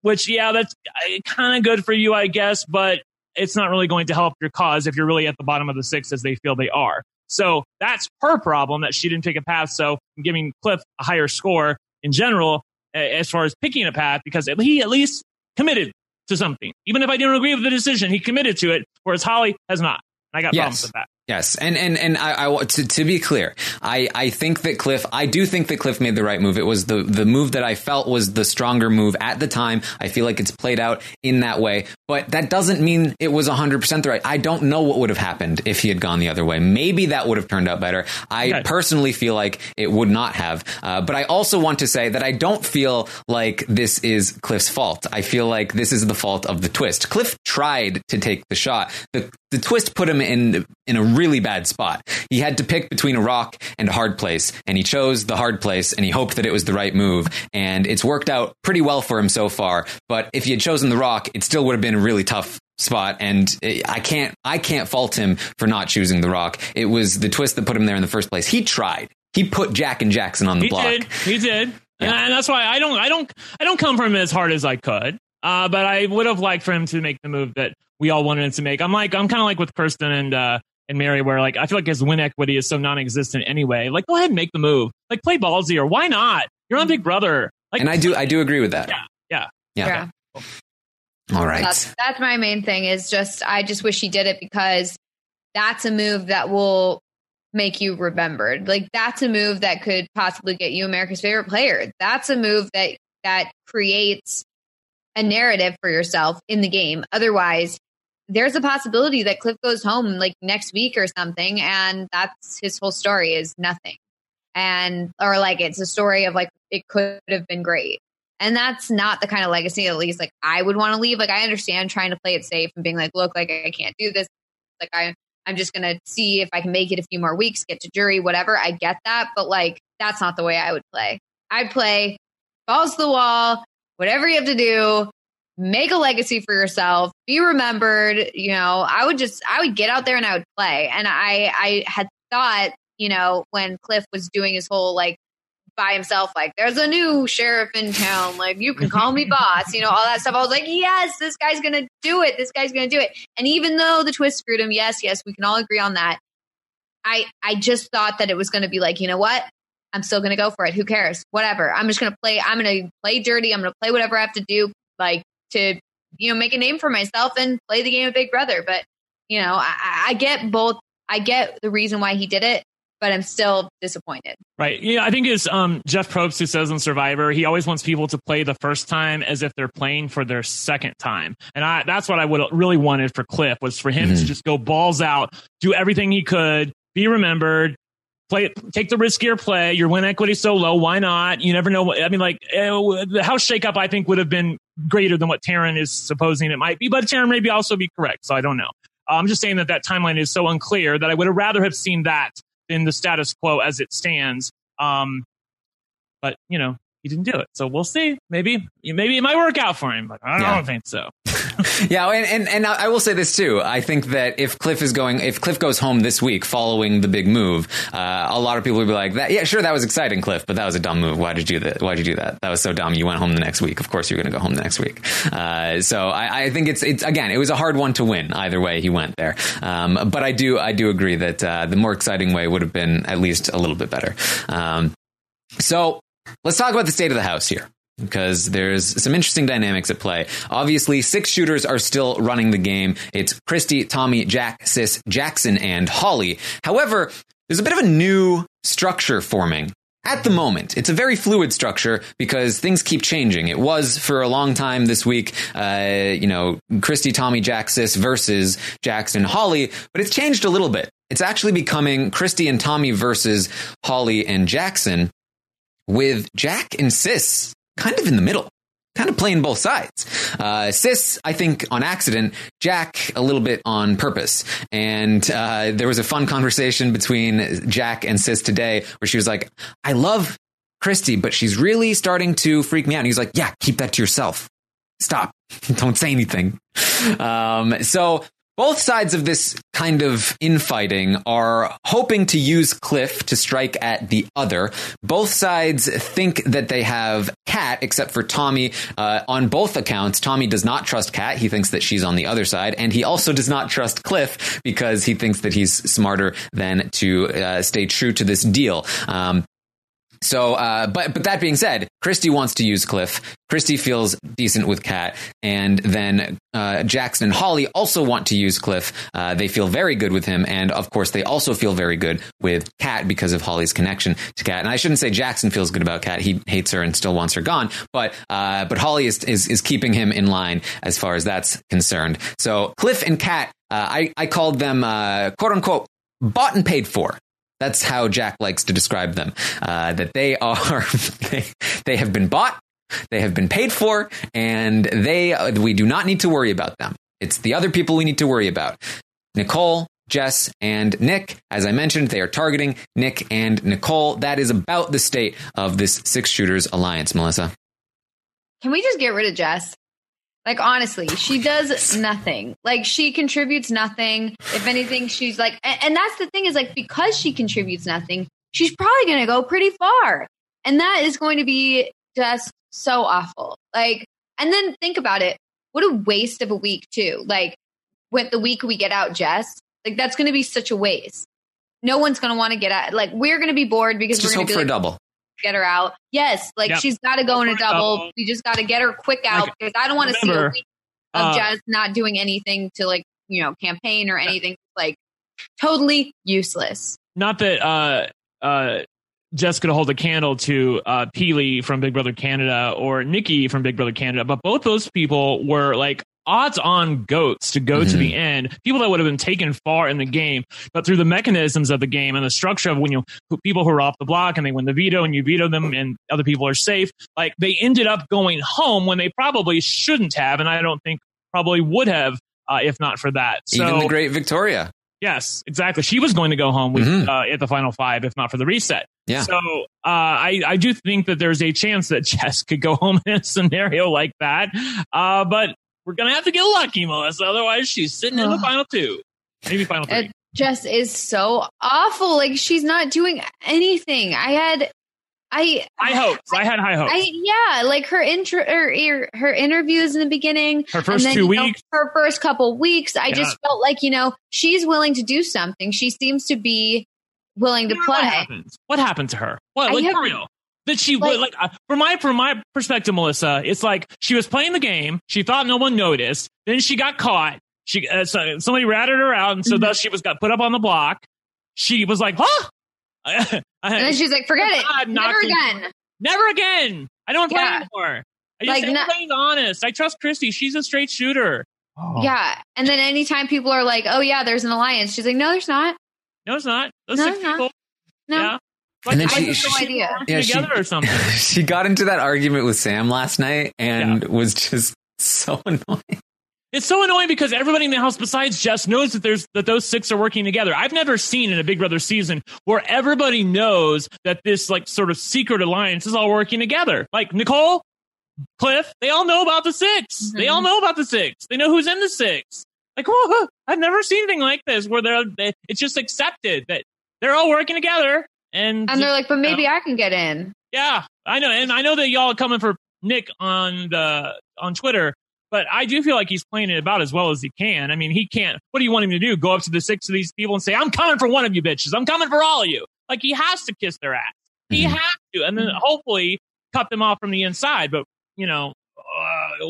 E: which, yeah, that's uh, kind of good for you, I guess, but it's not really going to help your cause if you're really at the bottom of the six as they feel they are. So that's her problem that she didn't take a path. So I'm giving Cliff a higher score in general as far as picking a path because he at least committed to something. Even if I didn't agree with the decision, he committed to it, whereas Holly has not. I got
C: yes.
E: problems with that.
C: Yes, and and and I, I to, to be clear, I I think that Cliff, I do think that Cliff made the right move. It was the the move that I felt was the stronger move at the time. I feel like it's played out in that way, but that doesn't mean it was hundred percent the right. I don't know what would have happened if he had gone the other way. Maybe that would have turned out better. I okay. personally feel like it would not have. Uh, but I also want to say that I don't feel like this is Cliff's fault. I feel like this is the fault of the twist. Cliff tried to take the shot. The the twist put him in in a really bad spot. He had to pick between a rock and a hard place, and he chose the hard place, and he hoped that it was the right move. And it's worked out pretty well for him so far. But if he had chosen the rock, it still would have been a really tough spot and I can't I can't fault him for not choosing the rock. It was the twist that put him there in the first place. He tried. He put Jack and Jackson on the
E: he
C: block.
E: Did. He did. Yeah. And that's why I don't I don't I don't come from him as hard as I could. Uh, but I would have liked for him to make the move that we all wanted him to make. I'm like, I'm kind of like with Kirsten and, uh, and Mary, where like, I feel like his win equity is so non existent anyway. Like, go ahead and make the move. Like, play ballsy or why not? You're on Big Brother. Like,
C: and I do, I do agree with that.
E: Yeah. Yeah.
C: Yeah. yeah. All right.
D: That's, that's my main thing is just, I just wish he did it because that's a move that will make you remembered. Like that's a move that could possibly get you America's favorite player. That's a move that that creates a narrative for yourself in the game. Otherwise, there's a possibility that Cliff goes home like next week or something, and that's his whole story is nothing. And, or like it's a story of like, it could have been great. And that's not the kind of legacy, at least, like I would want to leave. Like, I understand trying to play it safe and being like, look, like I can't do this. Like, I, I'm just going to see if I can make it a few more weeks, get to jury, whatever. I get that. But like, that's not the way I would play. I'd play balls to the wall, whatever you have to do, make a legacy for yourself, be remembered. You know, I would just, I would get out there and I would play. And I, I had thought, you know, when Cliff was doing his whole like by himself, like, there's a new sheriff in town, like, you can call me <laughs> boss, you know, all that stuff. I was like, yes, this guy's going to do it. This guy's going to do it. And even though the twist screwed him, yes, yes, we can all agree on that. I, I just thought that it was going to be like, you know what? I'm still going to go for it. Who cares? Whatever. I'm just going to play. I'm going to play dirty. I'm going to play whatever I have to do, like to, you know, make a name for myself and play the game of Big Brother. But, you know, I, I get both. I get the reason why he did it, but I'm still disappointed.
E: Right. Yeah, I think it's um, Jeff Probst who says on Survivor, he always wants people to play the first time as if they're playing for their second time. And I, that's what I would really wanted for Cliff was for him
C: Mhm.
E: to just go balls out, do everything he could, be remembered, play take the riskier play. Your win equity so low. Why not? You never know. what- I mean, like eh, the house shakeup, I think would have been greater than what Taryn is supposing it might be, but Taryn maybe also be correct. So I don't know. I'm just saying that that timeline is so unclear that I would have rather have seen that than the status quo as it stands. Um, but you know, he didn't do it, so we'll see. Maybe, maybe it might work out for him, but I don't think so. <laughs>
C: Yeah, and, and and I will say this too. I think that if Cliff is going, if Cliff goes home this week following the big move, uh, a lot of people would be like, "That yeah, sure, that was exciting, Cliff, but that was a dumb move. Why did you that? Why did you do that? That was so dumb. You went home the next week. Of course, you're going to go home the next week." Uh, so I, I think it's it's again, it was a hard one to win either way he went there. Um, but I do I do agree that uh, the more exciting way would have been at least a little bit better. Um, so let's talk about the state of the house here because there's some interesting dynamics at play. Obviously, six shooters are still running the game. It's Christie, Tommy, Jack, Sis, Jackson, and Holly. However, there's a bit of a new structure forming. At the moment, it's a very fluid structure because things keep changing. It was for a long time this week, uh, you know, Christie, Tommy, Jack, Sis versus Jackson, Holly, but it's changed a little bit. It's actually becoming Christie and Tommy versus Holly and Jackson with Jack and Sis kind of in the middle, kind of playing both sides. Uh, Sis, I think, on accident, Jack, a little bit on purpose. And uh, there was a fun conversation between Jack and Sis today where she was like, I love Christie, but she's really starting to freak me out. And he's like, Yeah, keep that to yourself. Stop. <laughs> Don't say anything. Um, so both sides of this kind of infighting are hoping to use Cliff to strike at the other. Both sides think that they have Kat, except for Tommy. Uh, on both accounts, Tommy does not trust Kat. He thinks that she's on the other side, and he also does not trust Cliff because he thinks that he's smarter than to uh, stay true to this deal. Um, so, uh, but but that being said, Christie wants to use Cliff. Christie feels decent with Kat, and then uh, Jackson and Holly also want to use Cliff. Uh, they feel very good with him, and of course, they also feel very good with Kat because of Holly's connection to Kat. And I shouldn't say Jackson feels good about Kat; he hates her and still wants her gone. But uh, but Holly is, is is keeping him in line as far as that's concerned. So Cliff and Kat, uh, I I called them uh, quote unquote bought and paid for. That's how Jack likes to describe them. Uh, that they are, <laughs> they, they have been bought, they have been paid for, and they, uh, we do not need to worry about them. It's the other people we need to worry about. Nicole, Jess, and Nick. As I mentioned, they are targeting Nick and Nicole. That is about the state of this six shooters alliance, Melissa.
D: Can we just get rid of Jess? Like honestly, she does nothing. Like she contributes nothing. If anything, she's like, and, and that's the thing is like because she contributes nothing, she's probably going to go pretty far, and that is going to be just so awful. Like, and then think about it. What a waste of a week too. Like, with the week we get out Jess, like that's going to be such a waste. No one's going to want to get out. Like we're going to be bored because
C: just
D: we're
C: hope
D: going to
C: for
D: be
C: a
D: like,
C: double.
D: Get her out. Yes, like
E: Yep.
D: she's got to go in a
E: Go for a
D: double.
E: double.
D: We just got to get her quick out because I don't want to see a week of
E: uh,
D: Jess not doing anything to like you know campaign or anything. Like totally useless.
E: not that uh uh Jess could hold a candle to uh Peely from Big Brother Canada or Nikki from Big Brother Canada, but both those people were like odds on goats to go to the end. People that would have been taken far in the game, but through the mechanisms of the game and the structure of when you people who are off the block and they win the veto and you veto them and other people are safe, like they ended up going home when they probably shouldn't have, and I don't think probably would have uh, if not for that. So
C: Even the great Victoria.
E: Yes, exactly. She was going to go home with,
C: Mhm.
E: uh, at the final five, if not for the reset.
C: Yeah.
E: So uh, I, I do think that there's a chance that <laughs> Jess could go home in a scenario like that. Uh, but we're going to have to get lucky, Melissa. Otherwise, she's sitting in the final two, maybe final three.
D: It, Jess is so awful. Like she's not doing anything. I had, I,
E: High hopes. I had high hopes.
D: I yeah, like her intro, her, her, her interviews in the beginning,
E: Her first
D: then,
E: two
D: you know,
E: weeks.
D: her first couple weeks. I
E: Yeah.
D: just felt like you know she's willing to do something. She seems to be willing to
E: What
D: play.
E: happened? What happened to her? What?
D: I
E: Like, for real? That she
D: like-
E: like, uh, from my from my perspective, Melissa, it's like she was playing the game. She thought no one noticed. Then she got caught. She uh, so, somebody ratted her out, and so
D: Mhm.
E: thus she was got put up on the block. She was like, "Huh." <laughs>
D: And then she's like, "Forget it, never
E: knocked him-
D: again."
E: Never again. I don't play
D: Yeah.
E: anymore. I just
D: Like, not-
E: everybody's honest. I trust Christie. She's a straight shooter.
D: Yeah, and then anytime people are like, "Oh yeah, there's an alliance," she's like, "No, there's not.
E: No, it's not. Those
D: No,
E: six
D: it's not.
E: people.
D: No,
E: Yeah.
C: And then
E: I
C: she-
E: just
C: she-
E: don't
D: she-
E: idea.
C: Yeah, she-
E: or something. <laughs>
C: she got into that argument with Sam last night and was just so <laughs> annoying.
E: It's so annoying because everybody in the house besides Jess knows that there's that those six are working together. I've never seen in a Big Brother season where everybody knows that this like sort of secret alliance is all working together. Like Nicole, Cliff, they all know about the 6 They all mm-hmm. know about the six. They know who's in the six. Like, whoa, I've never seen anything like this where they're they, it's just accepted that they're all working together. And,
D: and they're like, "But maybe
E: you know,
D: I can get in."
E: yeah, I know, and I know that y'all are coming for Nick on the on Twitter, but I do feel like he's playing it about as well as he can. I mean, he can't. What do you want him to do? Go up to the six of these people and say, "I'm coming for one of you bitches. I'm coming for all of you." Like he has to kiss their ass. He
C: Mhm.
E: has to, and then hopefully cut them off from the inside. But you know,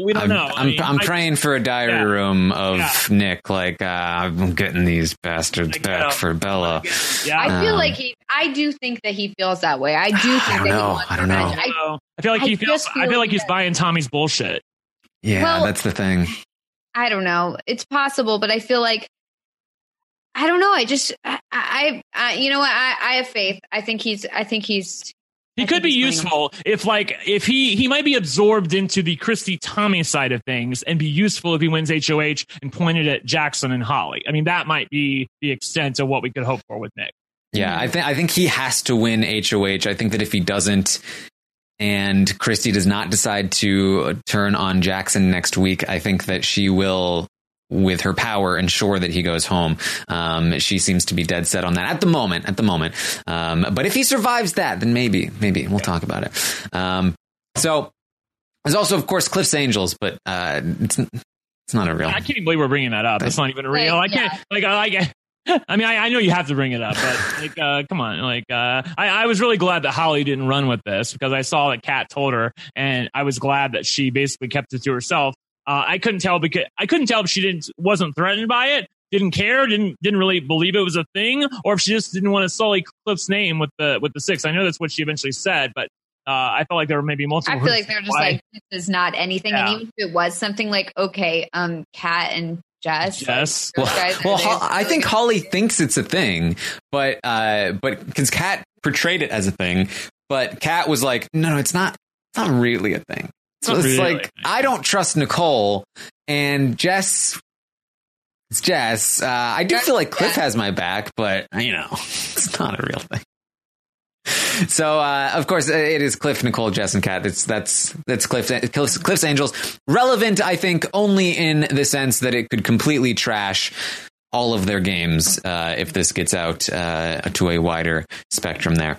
E: we don't
C: I'm,
E: know. I
C: I'm,
E: mean,
C: I'm
E: I-
C: praying for a diary
E: Yeah.
C: room of
E: Yeah.
C: Nick. Like, uh, I'm getting these bastards back for Bella.
E: Yeah,
D: I feel
C: Um,
D: like he. I do think that he feels that way. I do <sighs> think
C: I don't know. I don't know.
E: I,
D: I,
E: feel like
D: I
E: he feels.
D: just
E: I feel
D: feel
E: like he's buying Tommy's bullshit.
C: Yeah,
D: Well-
C: that's the thing.
D: I don't know. It's possible, but I feel like I don't know. I just I, I, I you know what? I, I have faith. I think he's. I think he's.
E: He
D: I
E: could be
D: he's playing
E: useful if, like, if he he might be absorbed into the Christie Tommy side of things and be useful if he wins HOH and pointed at Jackson and Holly. I mean, that might be the extent of what we could hope for with Nick.
C: Yeah, I think I think he has to win HOH. I think that if he doesn't, and Christie does not decide to turn on Jackson next week, I think that she will, with her power, ensure that he goes home. Um, she seems to be dead set on that at the moment. At the moment, um, but if he survives that, then maybe, maybe we'll talk about it. Um, so there's also, of course, Cliff's Angels, but uh, it's it's not a real.
E: I can't even believe we're bringing that up. It's not even real. I can't. Like, I like. It. <laughs> I mean, I, I know you have to bring it up, but like, uh, come on, like, uh, I, I was really glad that Holly didn't run with this because I saw that Kat told her, and I was glad that she basically kept it to herself. Uh, I couldn't tell because I couldn't tell if she didn't wasn't threatened by it, didn't care, didn't didn't really believe it was a thing, or if she just didn't want to sully Cliff's name with the with the six. I know that's what she eventually said, but uh, I felt like there were maybe multiple.
D: I feel like they're just
E: why-
D: like this is not anything,
E: Yeah.
D: and even if it was something like okay, um, Kat and Jess, like,
E: Jess.
C: Well,
D: guys
C: well. Ho- I think Holly thinks it's a thing, but uh, but because Kat portrayed it as a thing, but Kat was like, no, no, it's not. It's not really a thing. So
E: Not
C: it's
E: really
C: like. I don't trust Nicole and Jess. It's Jess. Uh, I do feel like Cliff has my back, but you know, <laughs> it's not a real thing. So, uh, of course, it is Cliff, Nicole, Jess, and Kat. It's that's that's Cliff, Cliff's, Cliff's Angels. Relevant, I think, only in the sense that it could completely trash all of their games uh, if this gets out uh, to a wider spectrum. There.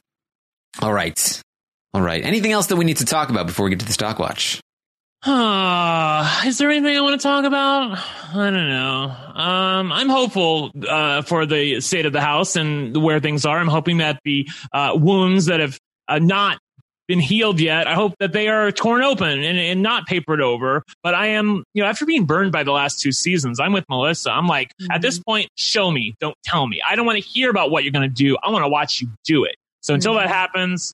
C: All right, all right. Anything else that we need to talk about before we get to the stock watch?
E: Uh, is there anything I want to talk about? I don't know. Um, I'm hopeful uh, for the state of the house and where things are. I'm hoping that the uh, wounds that have uh, not been healed yet, I hope that they are torn open and, and not papered over. But I am, you know, after being burned by the last two seasons, I'm with Melissa. I'm like, at this point, show me, don't tell me. I don't want to hear about what you're going to do. I want to watch you do it. So until that happens,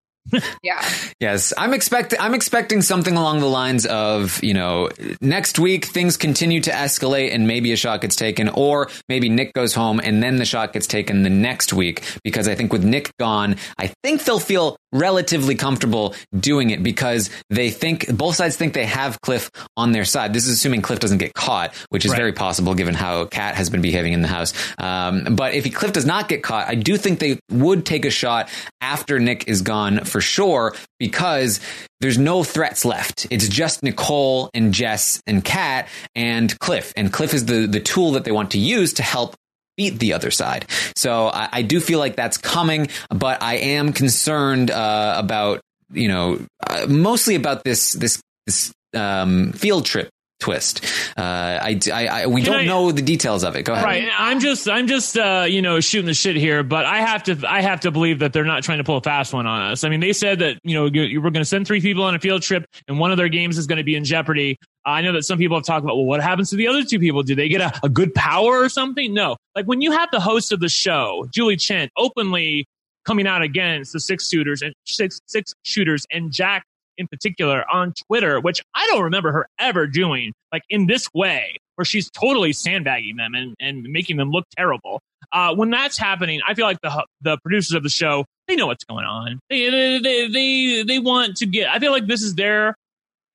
D: yeah,
C: Yes, I'm expecting. I'm expecting something along the lines of, you know, next week things continue to escalate and maybe a shot gets taken, or maybe Nick goes home and then the shot gets taken the next week. Because I think with Nick gone, I think they'll feel relatively comfortable doing it because they think both sides think they have Cliff on their side. This is assuming Cliff doesn't get caught, which is
E: Right.
C: very possible given how Kat has been behaving in the house. Um, but if he, Cliff does not get caught, I do think they would take a shot after Nick is gone for sure because there's no threats left. It's just Nicole and Jess and Kat and Cliff. And Cliff is the, the tool that they want to use to help beat the other side. So I, I do feel like that's coming, but I am concerned uh, about you know uh, mostly about this this this um, field trip twist. Uh, I, I, I we
E: Can
C: don't
E: I-
C: know the details of it. Go ahead.
E: Right. I'm just I'm just uh, you know shooting the shit here, but I have to I have to believe that they're not trying to pull a fast one on us. I mean, they said that you know you, you were going to send three people on a field trip, and one of their games is going to be in jeopardy. I know that some people have talked about well, what happens to the other two people? Do they get a, a good power or something? No. Like when you have the host of the show, Julie Chen, openly coming out against the six shooters and six six shooters and Jack in particular on Twitter, which I don't remember her ever doing like in this way, where she's totally sandbagging them and, and making them look terrible. Uh, when that's happening, I feel like the the producers of the show they know what's going on. They they they they, want to get. I feel like this is their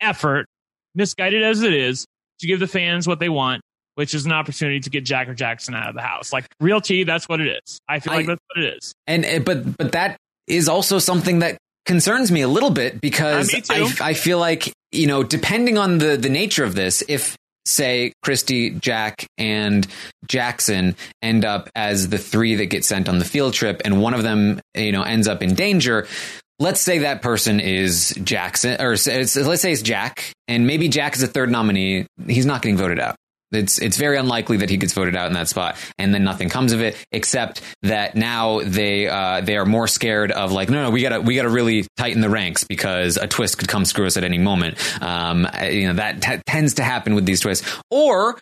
E: effort, misguided as it is, to give the fans what they want. Which is an opportunity to get Jack or Jackson out of the house. Like real tea, that's what it is. I feel like
C: I-
E: that's what it is.
C: And but but that is also something that concerns me a little bit because
E: Uh.
C: I I feel like you know depending on the the nature of this, if say Christie, Jack, and Jackson end up as the three that get sent on the field trip, and one of them you know ends up in danger. Let's say that person is Jackson, or let's say it's Jack, and maybe Jack is a third nominee. He's not getting voted out. It's it's very unlikely that he gets voted out in that spot, and then nothing comes of it, except that now they uh, they are more scared of like no no we gotta we gotta really tighten the ranks because a twist could come screw us at any moment. Um, you know that t- tends to happen with these twists, or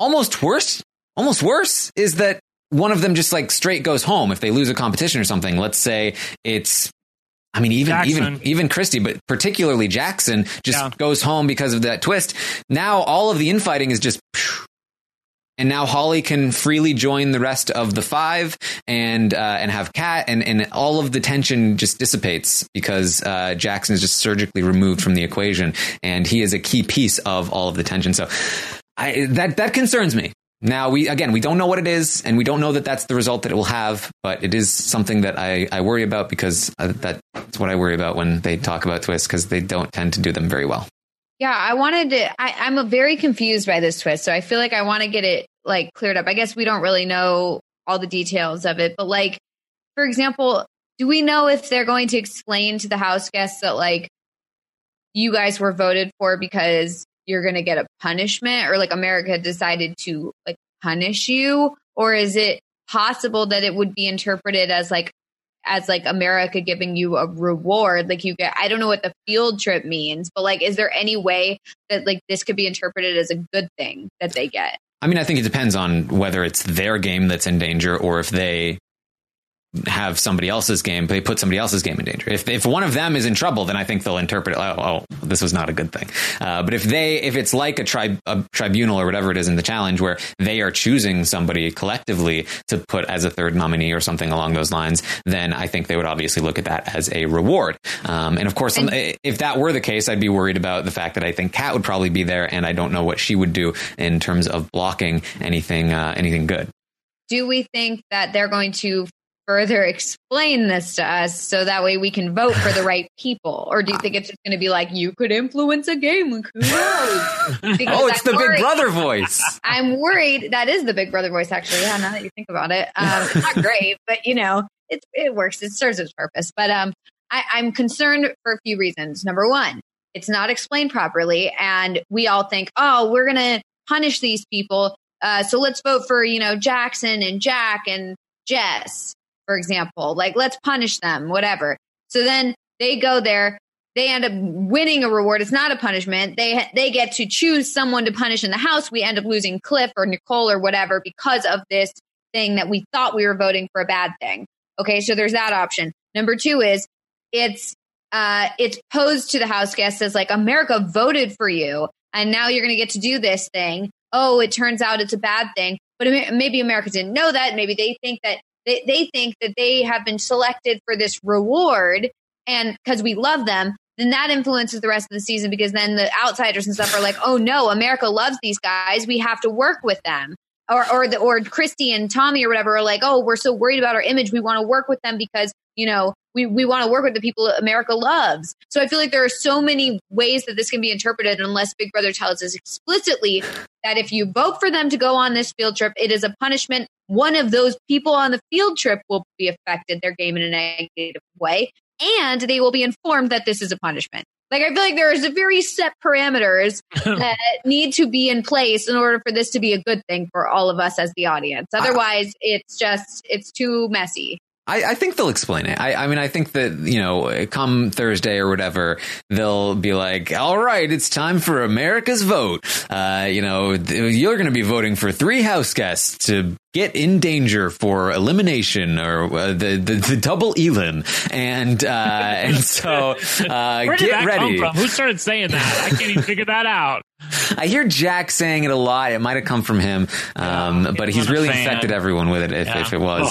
C: almost worse, almost worse is that one of them just like straight goes home if they lose a competition or something. Let's say it's I mean, even even
E: Jackson.
C: even Christie, but particularly Jackson, just
E: Yeah.
C: goes home because of that twist. Now all of the infighting is just, and now Holly can freely join the rest of the five and uh, and have Kat, and and all of the tension just dissipates because uh, Jackson is just surgically removed from the equation, and he is a key piece of all of the tension. So I, that that concerns me. Now we again we don't know what it is, and we don't know that that's the result that it will have, but it is something that I, I worry about because uh, that's what I worry about when they talk about twists because they don't tend to do them very well.
D: Yeah, I wanted to. I, I'm very confused by this twist, so I feel like I want to get it like cleared up. I guess we don't really know all the details of it, but like, for example, do we know if they're going to explain to the house guests that like you guys were voted for because you're going to get a punishment, or like America decided to like punish you, or is it possible that it would be interpreted as like as like America giving you a reward. Like you get, I don't know what the field trip means, but like, is there any way that like this could be interpreted as a good thing that they get?
C: I mean, I think it depends on whether it's their game that's in danger or if they have somebody else's game, they put somebody else's game in danger. If if one of them is in trouble, then I think they'll interpret it. Oh, oh this was not a good thing. Uh, but if they, if it's like a, tri- a tribunal or whatever it is in the challenge, where they are choosing somebody collectively to put as a third nominee or something along those lines, then I think they would obviously look at that as a reward. Um, and of course, some- if that were the case, I'd be worried about the fact that I think Kat would probably be there, and I don't know what she would do in terms of blocking anything, uh, anything good.
D: Do we think that they're going to further explain this to us so that way we can vote for the <laughs> right people? Or do you think it's just going to be like, you could influence a game? Like, who knows? <laughs>
C: Oh, it's
D: I'm
C: the Big Brother voice.
D: I'm worried. That is the Big Brother voice, actually. Yeah, now that you think about it, um, it's not <laughs> great, but you know, it it works. It serves its purpose. But um, I, I'm concerned for a few reasons. Number one, it's not explained properly, and we all think, oh, we're gonna punish these people. Uh, so let's vote for you know Jackson and Jack and Jess, for example. Like let's punish them, whatever. So then they go there. They end up winning a reward. It's not a punishment. They they get to choose someone to punish in the house. We end up losing Cliff or Nicole or whatever because of this thing that we thought we were voting for a bad thing. Okay, so there's that option. Number two is it's uh, it's posed to the house guests as like America voted for you, and now you're going to get to do this thing. Oh, it turns out it's a bad thing, but maybe America didn't know that. Maybe they think that they, they think that they have been selected for this reward, and because we love them, then that influences the rest of the season because then the outsiders and stuff are like, oh no, America loves these guys. We have to work with them. Or, or the or Christie and Tommy or whatever are like, oh, we're so worried about our image. We want to work with them because you know we, we want to work with the people America loves. So I feel like there are so many ways that this can be interpreted unless Big Brother tells us explicitly that if you vote for them to go on this field trip, it is a punishment. One of those people on the field trip will be affected, their game in a negative way, and they will be informed that this is a punishment. Like I feel like there's a very set parameters <laughs> that need to be in place in order for this to be a good thing for all of us as the audience. Otherwise, it's just it's too messy.
C: I, I think they'll explain it. I, I mean, I think that, you know, come Thursday or whatever, they'll be like, all right, it's time for America's vote. Uh, you know, th- you're going to be voting for three house guests to get in danger for elimination or uh, the, the, the double Elin. And, uh, <laughs> and so, uh, get ready.
E: Who started saying that? I can't even figure that out.
C: I hear Jack saying it a lot. It might have come from him. Um,
E: Yeah,
C: but
E: he's
C: he's
E: not a
C: really infected everyone with it if,
E: Yeah.
C: if it was.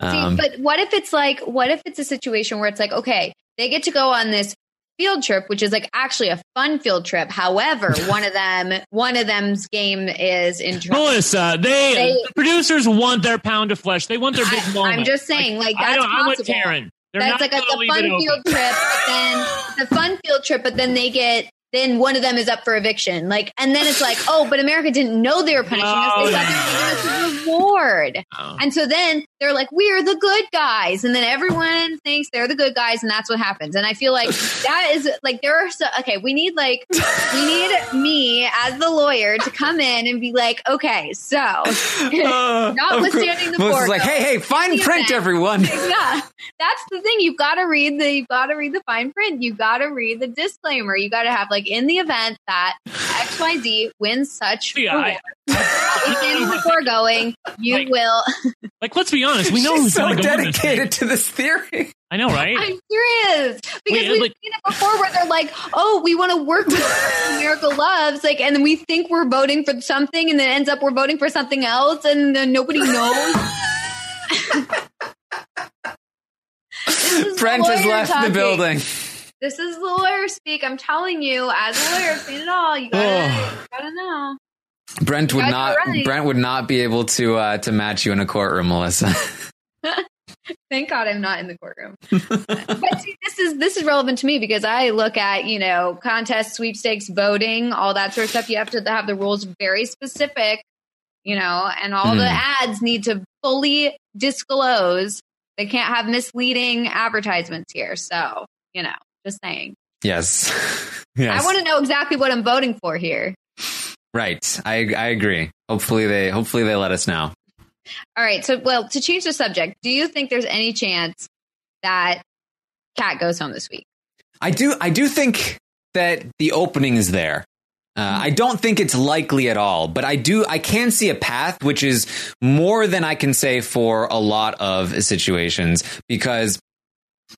C: Um,
D: See, but what if it's like, what if it's a situation where it's like, okay, they get to go on this field trip, which is like actually a fun field trip. However, <laughs> one of them, one of them's game is in trouble.
E: Melissa, they,
D: They-
E: the producers want their pound of flesh. They want their big
D: I-
E: moment.
D: I'm just saying, like,
E: I
D: that's
E: don't, I'm
D: possible.
E: Taryn. They're
D: That's like a, the fun field trip, but then the fun field trip, but then they get then one of them is up for eviction. Like, and then it's like, oh, but America didn't know they were punishing us. They thought they were giving us a reward.
E: Oh.
D: And so then they're like, we're the good guys. And then everyone thinks they're the good guys. And that's what happens. And I feel like that is like, there are so, okay, we need like, we need me as the lawyer to come in and be like, okay, so <laughs> uh, <laughs> notwithstanding the court.
C: like, hey, hey, fine print,
D: event.
C: everyone. <laughs>
D: yeah, that's the thing. You've got to read the, you've got to read the fine print. You've got to read the disclaimer. You got to have like in the event that X Y Z wins such
E: Yeah, I-
D: weekend before going, you
E: Like-
D: will. <laughs>
E: Like, let's be honest. We know
C: She's
E: who's
C: so
E: going go this
C: dedicated to this theory.
E: I know, right?
D: I'm serious because
E: Wait,
D: we've
E: like-
D: seen it before where they're like, "Oh, we want to work with <laughs> America Loves," like, and then we think we're voting for something, and then ends up we're voting for something else, and then nobody <laughs> knows. This is the
C: Brent has left
D: talking.
C: the building.
D: This is the lawyer speak. I'm telling you, as a lawyer, I've seen it all. You gotta,
C: Oh.
D: you gotta know.
C: Brent would not.
D: right.
C: Brent would not be able to uh, to match you in a courtroom, Melissa. <laughs> <laughs>
D: Thank God I'm not in the courtroom. but see, this is this is relevant to me because I look at you know contest, sweepstakes, voting, all that sort of stuff. You have to have the rules very specific, you know, and all the
C: Hmm.
D: ads need to fully disclose. They can't have misleading advertisements here. So you know, just saying.
C: yes. <laughs> yes.
D: I want to know exactly what I'm voting for here.
C: Right. I I agree. Hopefully they hopefully they let us know.
D: All right. So, well, to change the subject, do you think there's any chance that Kat goes home this week?
C: I do I do think that the opening is there. Uh, I don't think it's likely at all, but I do. I can see a path, which is more than I can say for a lot of situations, because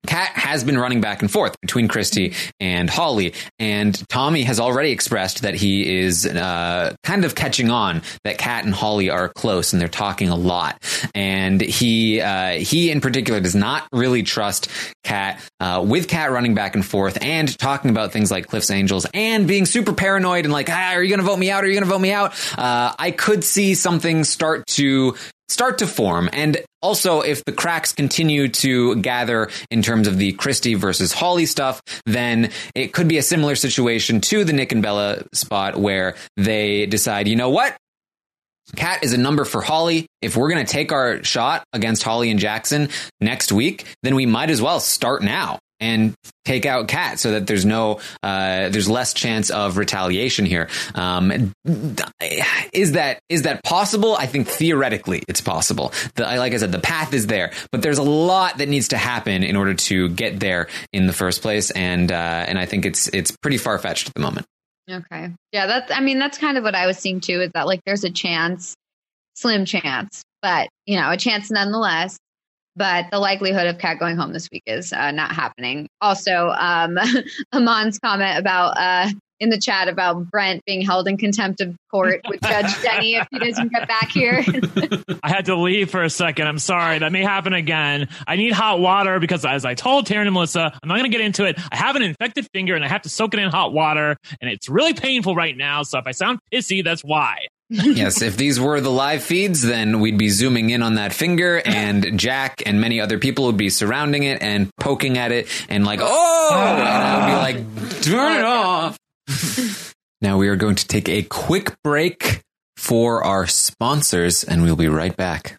C: Kat has been running back and forth between Christie and Holly, and Tommy has already expressed that he is uh, kind of catching on that Kat and Holly are close and they're talking a lot. And he uh, he in particular does not really trust Kat uh, with Kat running back and forth and talking about things like Cliff's Angels and being super paranoid and like, ah, are you going to vote me out? Are you going to vote me out? Uh, I could see something start to start to form. And also, if the cracks continue to gather in terms of the Christie versus Holly stuff, then it could be a similar situation to the Nick and Bella spot where they decide, you know what? Kat is a number for Holly. If we're going to take our shot against Holly and Jackson next week, then we might as well start now and take out Kat so that there's no, uh, there's less chance of retaliation here. Um, is that is that possible? I think theoretically it's possible. The, like I said, the path is there, but there's a lot that needs to happen in order to get there in the first place, and uh, and I think it's it's pretty far fetched at the moment.
D: Okay. Yeah, that's I mean, that's kind of what I was seeing too, is that like there's a chance, slim chance, but you know, a chance nonetheless. But the likelihood of Kat going home this week is uh, not happening. Also, um, <laughs> Amon's comment about uh, in the chat about Brent being held in contempt of court with Judge <laughs> Denny if he doesn't get back here.
E: I had to leave for a second. I'm sorry. That may happen again. I need hot water because, as I told Taryn and Melissa, I'm not going to get into it. I have an infected finger and I have to soak it in hot water, and it's really painful right now. So if I sound pissy, that's why.
C: Yes, if these were the live feeds, then we'd be zooming in on that finger, and Jack and many other people would be surrounding it and poking at it, and like, oh, and I would be like, turn it off. <laughs> now we are going to take a quick break for our sponsors, and we'll be right back.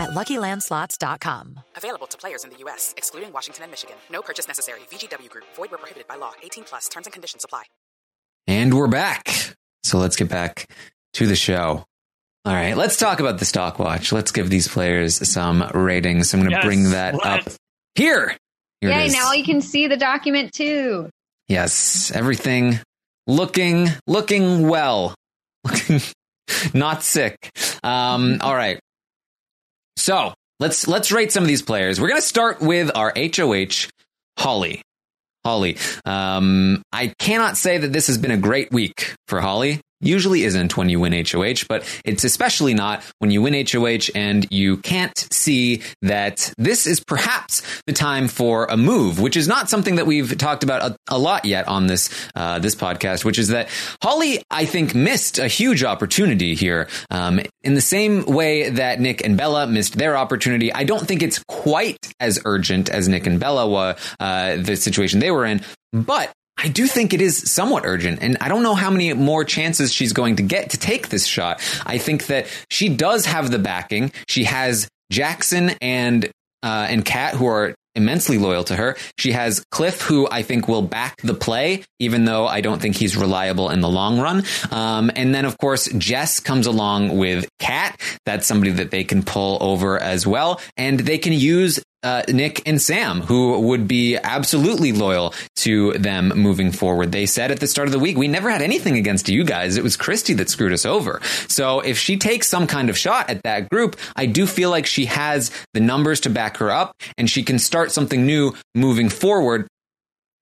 F: at luckylandslots.com.
G: Available to players in the U.S., excluding Washington and Michigan. No purchase necessary. VGW Group, void where prohibited by law. 18 plus terms and conditions apply.
C: And we're back. So let's get back to the show. All right, let's talk about the stock watch. Let's give these players some ratings. I'm going to
E: Yes,
C: bring that
E: let's.
C: up here. Here
D: Yay, now you can see the document too.
C: Yes, everything looking looking well, <laughs> looking not sick. Um, <laughs> all right, so let's let's rate some of these players. We're gonna start with our HOH Holly. Holly, um, I cannot say that this has been a great week for Holly. Usually isn't when you win HOH, but it's especially not when you win HOH and you can't see that this is perhaps the time for a move, which is not something that we've talked about a, a lot yet on this uh, this podcast. Which is that Holly, I think, missed a huge opportunity here. Um, in the same way that Nick and Bella missed their opportunity, I don't think it's quite as urgent as Nick and Bella were uh, the situation they were in, but I do think it is somewhat urgent, and I don't know how many more chances she's going to get to take this shot. I think that she does have the backing. She has Jackson and uh, and Kat, who are immensely loyal to her. She has Cliff, who I think will back the play, even though I don't think he's reliable in the long run. Um, and then, of course, Jess comes along with Kat. That's somebody that they can pull over as well, and they can use uh, Nick and Sam, who would be absolutely loyal to them moving forward. They said at the start of the week, we never had anything against you guys. It was Christie that screwed us over. So if she takes some kind of shot at that group, I do feel like she has the numbers to back her up and she can start something new moving forward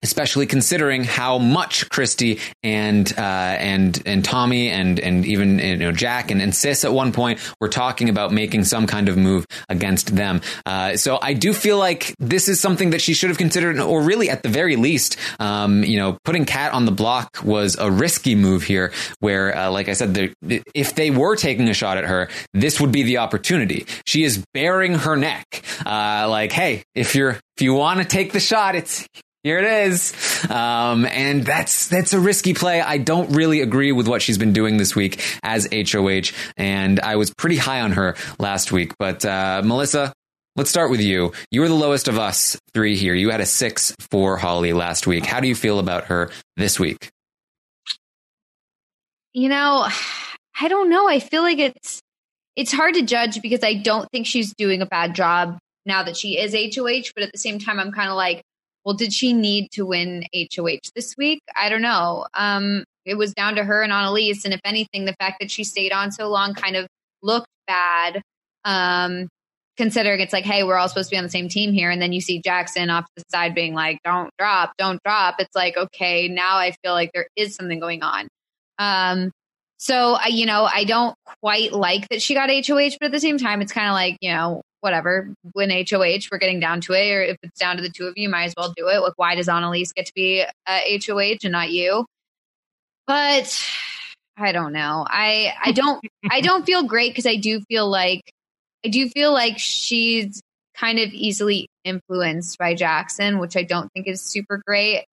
C: especially considering how much Christie and uh, and and Tommy and and even you know Jack and, and Sis at one point were talking about making some kind of move against them. Uh, so I do feel like this is something that she should have considered, or really at the very least, um, you know, putting Kat on the block was a risky move here. Where, uh, like I said, if they were taking a shot at her, this would be the opportunity. She is baring her neck, uh, like, hey, if you're if you want to take the shot, it's here it is. Um, and that's, that's a risky play. I don't really agree with what she's been doing this week as HOH. And I was pretty high on her last week. But, uh, Melissa, let's start with you. You were the lowest of us three here. You had a six for Holly last week. How do you feel about her this week?
D: You know, I don't know. I feel like it's it's hard to judge because I don't think she's doing a bad job now that she is HOH, but at the same time I'm kind of like, well, did she need to win HOH this week? I don't know. Um, it was down to her and Analyse, and if anything, the fact that she stayed on so long kind of looked bad. Um, considering it's like, hey, we're all supposed to be on the same team here, and then you see Jackson off the side being like, "Don't drop, don't drop." It's like, okay, now I feel like there is something going on. Um, so I, you know, I don't quite like that she got HOH, but at the same time, it's kind of like, you know, whatever. Win HOH, we're getting down to it, or if it's down to the two of you, might as well do it. Like, why does Analyse get to be uh, HOH and not you? But I don't know. I I don't <laughs> I don't feel great because I do feel like I do feel like she's kind of easily influenced by Jackson, which I don't think is super great.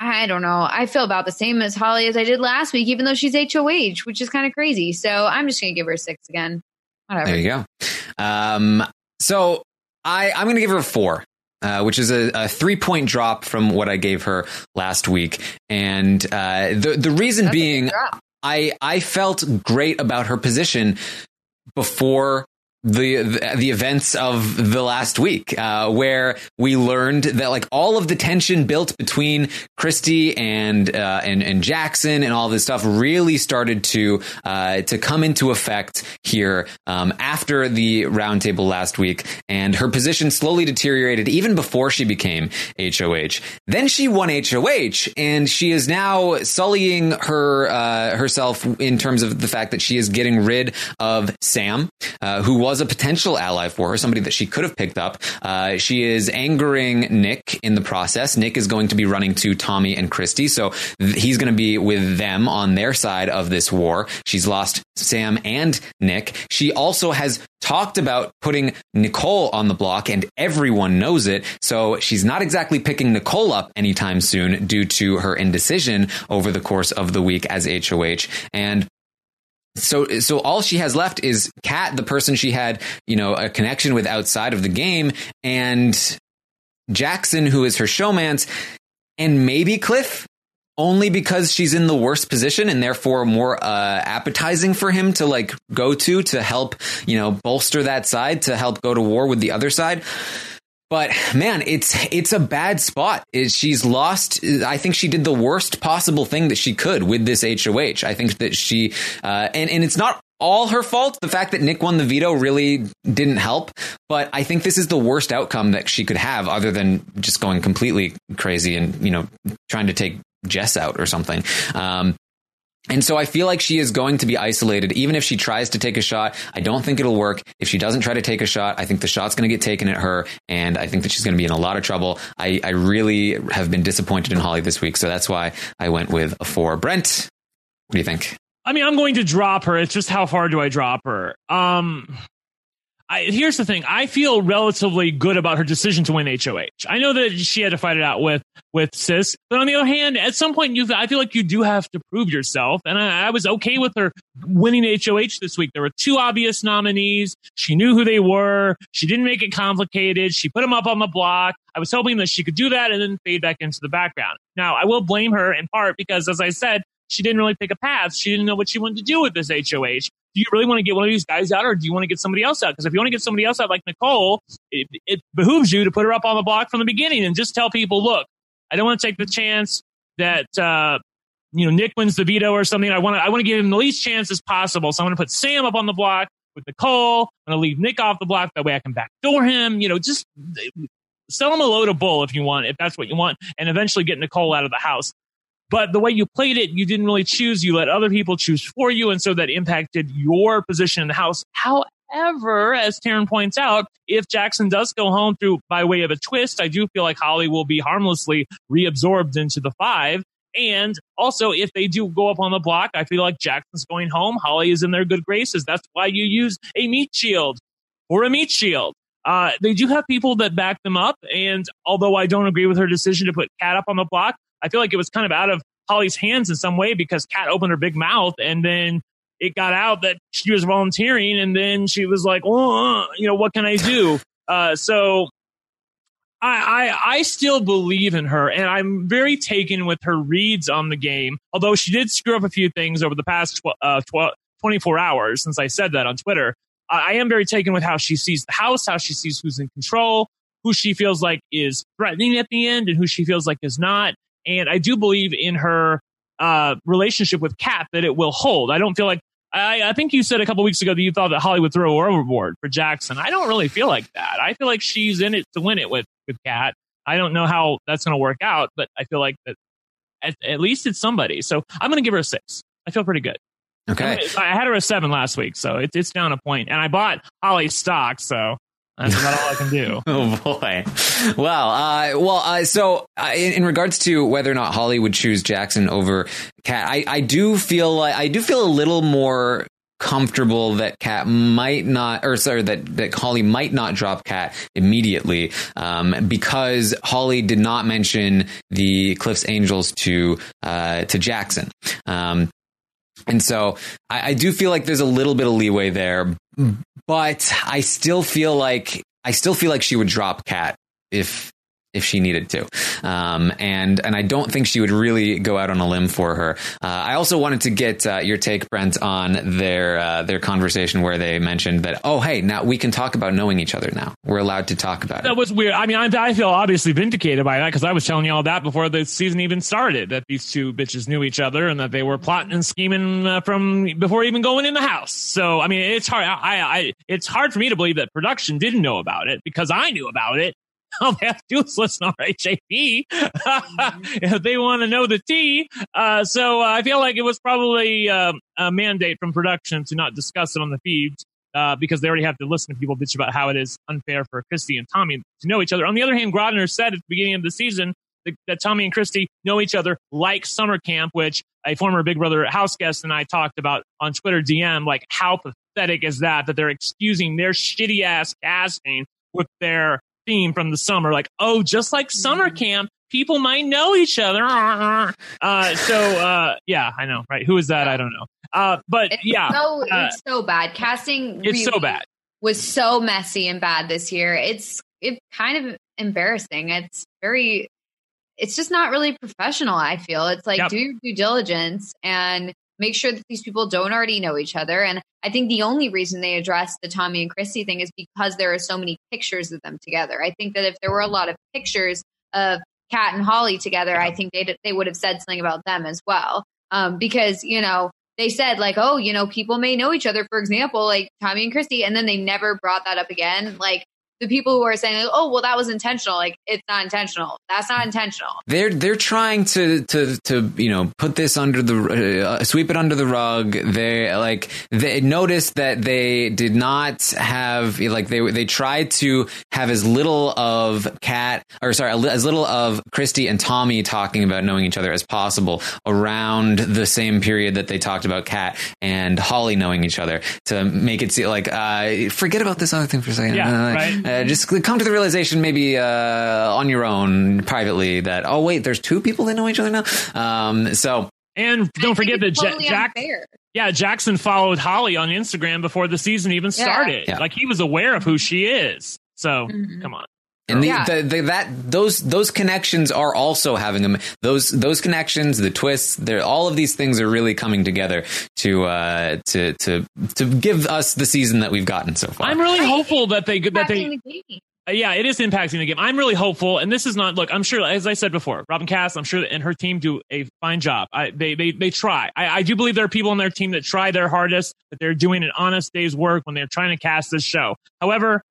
D: I don't know. I feel about the same as Holly as I did last week, even though she's HOH, which is kind of crazy. So I'm just going to give her a six again. Whatever.
C: There you go. Um, so I, I'm going to give her a four. uh, which is a, a three point drop from what I gave her last week. And uh, the the reason
D: That's
C: being. I I felt great about her position before the the, events of the last week, uh, where we learned that like all of the tension built between Christie and uh, and and Jackson and all this stuff really started to uh, to come into effect here um, after the roundtable last week, and her position slowly deteriorated even before she became HOH. Then she won HOH, and she is now sullying her uh, herself in terms of the fact that she is getting rid of Sam, uh, who was a potential ally for her, somebody that she could have picked up. Uh, she is angering Nick in the process. Nick is going to be running to Tommy and Christie, so th- he's going to be with them on their side of this war. She's lost Sam and Nick. She also has talked about putting Nicole on the block, and everyone knows it. So she's not exactly picking Nicole up anytime soon due to her indecision over the course of the week as HOH. And so so all she has left is Kat, the person she had, you know, a connection with outside of the game, and Jackson, who is her showmance, and maybe Cliff, only because she's in the worst position and therefore more uh, appetizing for him to like go to to help, you know, bolster that side to help go to war with the other side. But man, it's it's a bad spot. She's lost? I think she did the worst possible thing that she could with this HOH. I think that she uh, and and it's not all her fault. The fact that Nick won the veto really didn't help. But I think this is the worst outcome that she could have, other than just going completely crazy and you know trying to take Jess out or something. Um, and so I feel like she is going to be isolated, even if she tries to take a shot. I don't think it'll work. If she doesn't try to take a shot, I think the shot's going to get taken at her, and I think that she's going to be in a lot of trouble. I, I really have been disappointed in Holly this week, so that's why I went with a four. Brent, what do you think?
E: I mean, I'm going to drop her. It's just how far do I drop her? Um, I, here's the thing. I feel relatively good about her decision to win HOH. I know that she had to fight it out with with Sis, but on the other hand, at some point, you I feel like you do have to prove yourself, and I, I was okay with her winning HOH this week. There were two obvious nominees. She knew who they were. She didn't make it complicated. She put them up on the block. I was hoping that she could do that and then fade back into the background. Now, I will blame her in part because, as I said, she didn't really pick a path. She didn't know what she wanted to do with this HOH. Do you really want to get one of these guys out or do you want to get somebody else out? Because if you want to get somebody else out like Nicole, it, it behooves you to put her up on the block from the beginning and just tell people, look, I don't want to take the chance that, uh, you know, Nick wins the veto or something. I want to, I want to give him the least chance as possible. So I'm going to put Sam up on the block with Nicole. I'm going to leave Nick off the block. That way I can backdoor him. You know, just sell him a load of bull if you want, if that's what you want, and eventually get Nicole out of the house. But the way you played it, you didn't really choose. You let other people choose for you. And so that impacted your position in the house. However, as Taryn points out, if Jackson does go home through by way of a twist, I do feel like Holly will be harmlessly reabsorbed into the five. And also, if they do go up on the block, I feel like Jackson's going home. Holly is in their good graces. That's why you use a meat shield or a meat shield. Uh, they do have people that back them up. And although I don't agree with her decision to put Kat up on the block, I feel like it was kind of out of Holly's hands in some way because Kat opened her big mouth and then it got out that she was volunteering and then she was like, oh, you know, what can I do? <laughs> Uh, so I, I, I still believe in her and I'm very taken with her reads on the game. Although she did screw up a few things over the past tw- uh, tw- 24 hours since I said that on Twitter. I am very taken with how she sees the house, how she sees who's in control, who she feels like is threatening at the end and who she feels like is not. And I do believe in her uh, relationship with Kat that it will hold. I don't feel like I, I think you said a couple weeks ago that you thought that Holly would throw her overboard for Jackson. I don't really feel like that. I feel like she's in it to win it with with Kat. I don't know how that's going to work out, but I feel like that at, at least it's somebody. So I'm going to give her a six. I feel pretty good.
C: Okay.
E: I had her a seven last week, so it, it's down a point. And I bought Holly's stock, so that's about all I can do. <laughs>
C: Oh boy. Well, uh, well, uh, so uh, in, in regards to whether or not Holly would choose Jackson over Kat, I, I do feel like I do feel a little more comfortable that Kat might not, or sorry, that that Holly might not drop Kat immediately, um, because Holly did not mention the Cliffs Angels to uh, to Jackson. Um, and so I, I do feel like there's a little bit of leeway there, Mm. but I still feel like I still feel like she would drop Kat if if she needed to. Um, and and I don't think she would really go out on a limb for her. Uh, I also wanted to get uh, your take, Brent, on their uh, their conversation where they mentioned that oh hey now we can talk about knowing each other now. We're allowed to talk about it.
E: That was weird. I mean, I, I feel obviously vindicated by that because I was telling you all that before the season even started that these two bitches knew each other and that they were plotting and scheming uh, from before even going in the house. So, I mean, it's hard. I, I, it's hard for me to believe that production didn't know about it because I knew about it. <laughs> All they have to do is listen to RHAP <laughs> if they want to know the tea. Uh, so uh, I feel like it was probably um, a mandate from production to not discuss it on the feeds uh, because they already have to listen to people bitch about how it is unfair for Christie and Tommy to know each other. On the other hand, Grodner said at the beginning of the season that, that Tommy and Christie know each other like summer camp, which a former Big Brother house guest and I talked about on Twitter DM. Like, how pathetic is that? That they're excusing their shitty ass casting with their theme from the summer. Like, oh, just like summer camp, people might know each other. <laughs> Uh, so, uh, yeah, I know, right? Who is that? I don't know. Uh, but
D: It's
E: yeah,
D: so,
E: uh,
D: it's so bad. Casting
E: it's so bad.
D: was so messy and bad this year. It's it's kind of embarrassing. It's very it's just not really professional, I feel. It's like
E: Yep.
D: do your due diligence and make sure that these people don't already know each other. And I think the only reason they addressed the Tommy and Christie thing is because there are so many pictures of them together. I think that if there were a lot of pictures of Kat and Holly together, I think they they would have said something about them as well. Um, because you know they said like, oh, you know, people may know each other. For example, like Tommy and Christie, and then they never brought that up again. Like the people who are saying, oh, well, that was intentional. Like it's not intentional. That's not intentional.
C: They're they're trying to to to you know put this under the uh, sweep it under the rug. They like they noticed that they did not have like they they tried to have as little of Kat or sorry as little of Christie and Tommy talking about knowing each other as possible around the same period that they talked about Kat and Holly knowing each other to make it seem like uh, forget about this other thing for a second.
E: Yeah,
C: Uh,
E: right.
C: Uh, just come to the realization maybe uh, on your own privately that oh wait there's two people that know each other now um, so
E: And don't forget that
D: It's
E: Ja-
D: totally
E: Jack,
D: unfair.
E: yeah, Jackson followed Holly on Instagram before the season even started.
C: Yeah.
E: Like he was aware of who she is. So
D: Mhm.
E: come on.
C: And the,
D: Yeah.
C: the, the, that those those connections are also having them those those connections the twists they're all of these things are really coming together to uh to to to give us the season that we've gotten so far
E: I'm really
D: Right.
E: hopeful that they that they
D: Impacting the game.
E: Uh, yeah, it is impacting the game. I'm really hopeful, and this is not. Look, I'm sure, as I said before, Robyn Kass, I'm sure, that, and her team do a fine job. I, they they they try. I, I do believe there are people on their team that try their hardest, that they're doing an honest day's work when they're trying to cast this show. However,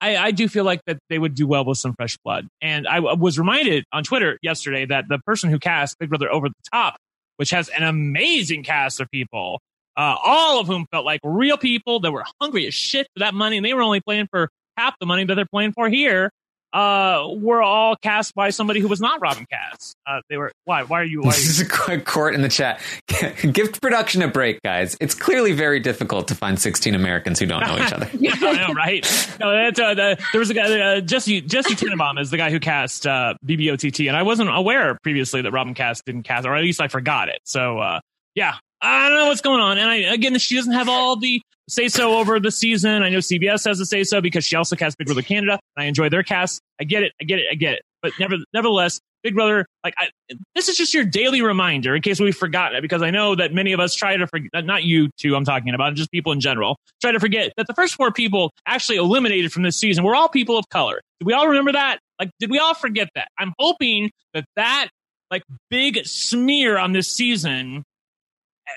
E: I, I do feel like that they would do well with some fresh blood. And I was reminded on Twitter yesterday that the person who cast Big Brother Over the Top, which has an amazing cast of people, uh, all of whom felt like real people that were hungry as shit for that money, and they were only playing for half the money that they're playing for here. Uh, were all cast by somebody who was not Robyn Kass. Uh, they were why? Why are you? Why are
C: this
E: you
C: is a quick court in the chat <laughs> give production a break guys it's clearly very difficult to find 16 americans who don't know each other <laughs>
E: yeah, I know, right? No, that's, uh, the, there was a guy, uh, Jesse Jesse Tenenbaum is the guy who cast uh, BBOTT, and I wasn't aware previously that Robyn Kass didn't cast, or at least I forgot it. So, uh, yeah, I don't know what's going on. And I, again, she doesn't have all the say so over the season. I know CBS has a say so because she also cast Big Brother Canada, I enjoy their cast. I get it, I get it, I get it. But never, nevertheless, Big Brother, like I, this is just your daily reminder in case we've forgotten it, because I know that many of us try to forget, not you two, I'm talking about, just people in general, try to forget that the first four people actually eliminated from this season were all people of color. Did we all remember that? Like, did we all forget that? I'm hoping that that, like, big smear on this season,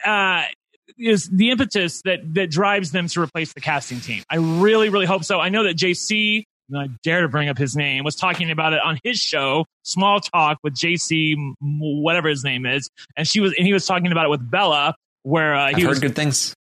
E: uh, is the impetus that that drives them to replace the casting team. I really, really hope so. I know that JC, I dare to bring up his name, was talking about it on his show, Small Talk with JC, whatever his name is, and she was, and he was talking about it with Bella, where uh, he
C: heard
E: was,
C: good things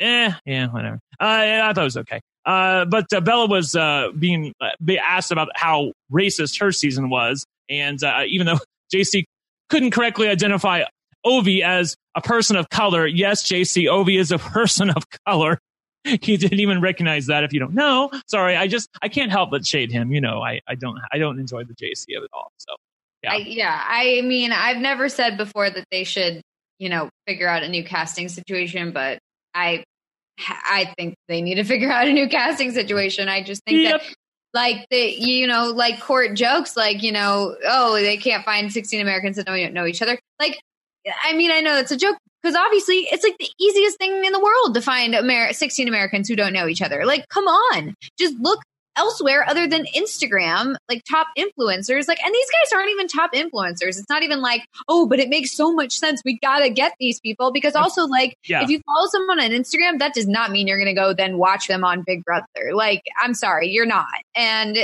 E: eh, yeah, whatever. Uh, I thought it was okay. Uh, but uh, Bella was uh, being uh, asked about how racist her season was, and uh, even though <laughs> JC couldn't correctly identify Ovi as a person of color, yes, JC Ovi is a <laughs> person of color. He didn't even recognize that. If you don't know, sorry, I just I can't help but shade him. You know, I I don't I don't enjoy the JC of it all. So Yeah.
D: I, yeah, I mean, I've never said before that they should, you know, figure out a new casting situation, but I, I think they need to <laughs> figure out a new casting situation. I just think
E: Yep.
D: that like the you know like court jokes like you know oh they can't find 16 americans that don't know each other like i mean i know it's a joke because obviously it's like the easiest thing in the world to find Amer- 16 americans who don't know each other. Like come on. Just look elsewhere other than instagram like top influencers. Like and these guys aren't even top influencers. It's not even like oh but it makes so much sense. We gotta get these people. Because also like
E: Yeah.
D: if you follow someone on instagram that does not mean you're gonna go then watch them on big brother. Like i'm sorry you're not. And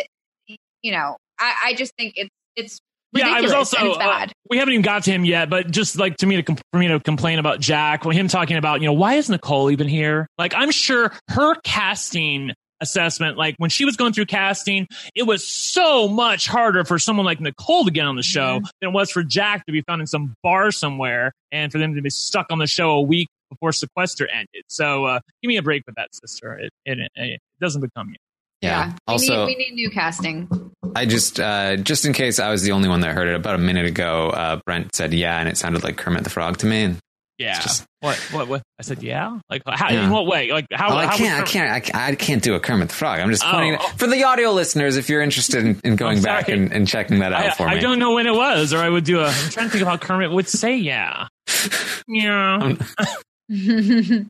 D: you know i, I just think it's it's
E: Yeah, I was also.
D: and it's
E: uh,
D: bad
E: we haven't even got to him yet, but just like to me to com- for me to complain about Jack, him talking about you know why is Nicole even here? Like I'm sure her casting assessment, like when she was going through casting, it was so much harder for someone like Nicole to get on the show
D: Mm-hmm.
E: than it was for Jack to be found in some bar somewhere and for them to be stuck on the show a week before sequester ended. So uh, give me a break with that, sister. It it, it doesn't become you.
C: Yeah.
D: we
C: Also,
D: need we need new casting
C: I just uh, just in case I was the only one that heard it about a minute ago, uh, Brent said yeah, and it sounded like Kermit the Frog to me. And
E: Yeah.
C: just-
E: what? What? What? I said yeah. Like how?
C: Yeah.
E: In what way? Like how?
C: well, I
E: how
C: can't, I can't, I can't, I can't do a Kermit the Frog. I'm just
E: Oh,
C: pointing
E: oh.
C: for the audio listeners. If you're interested in, in going back and, and checking that out
E: I,
C: for me,
E: I don't know when it was, or I would do a. I'm trying to think of how Kermit would say yeah. <laughs> Yeah. <laughs>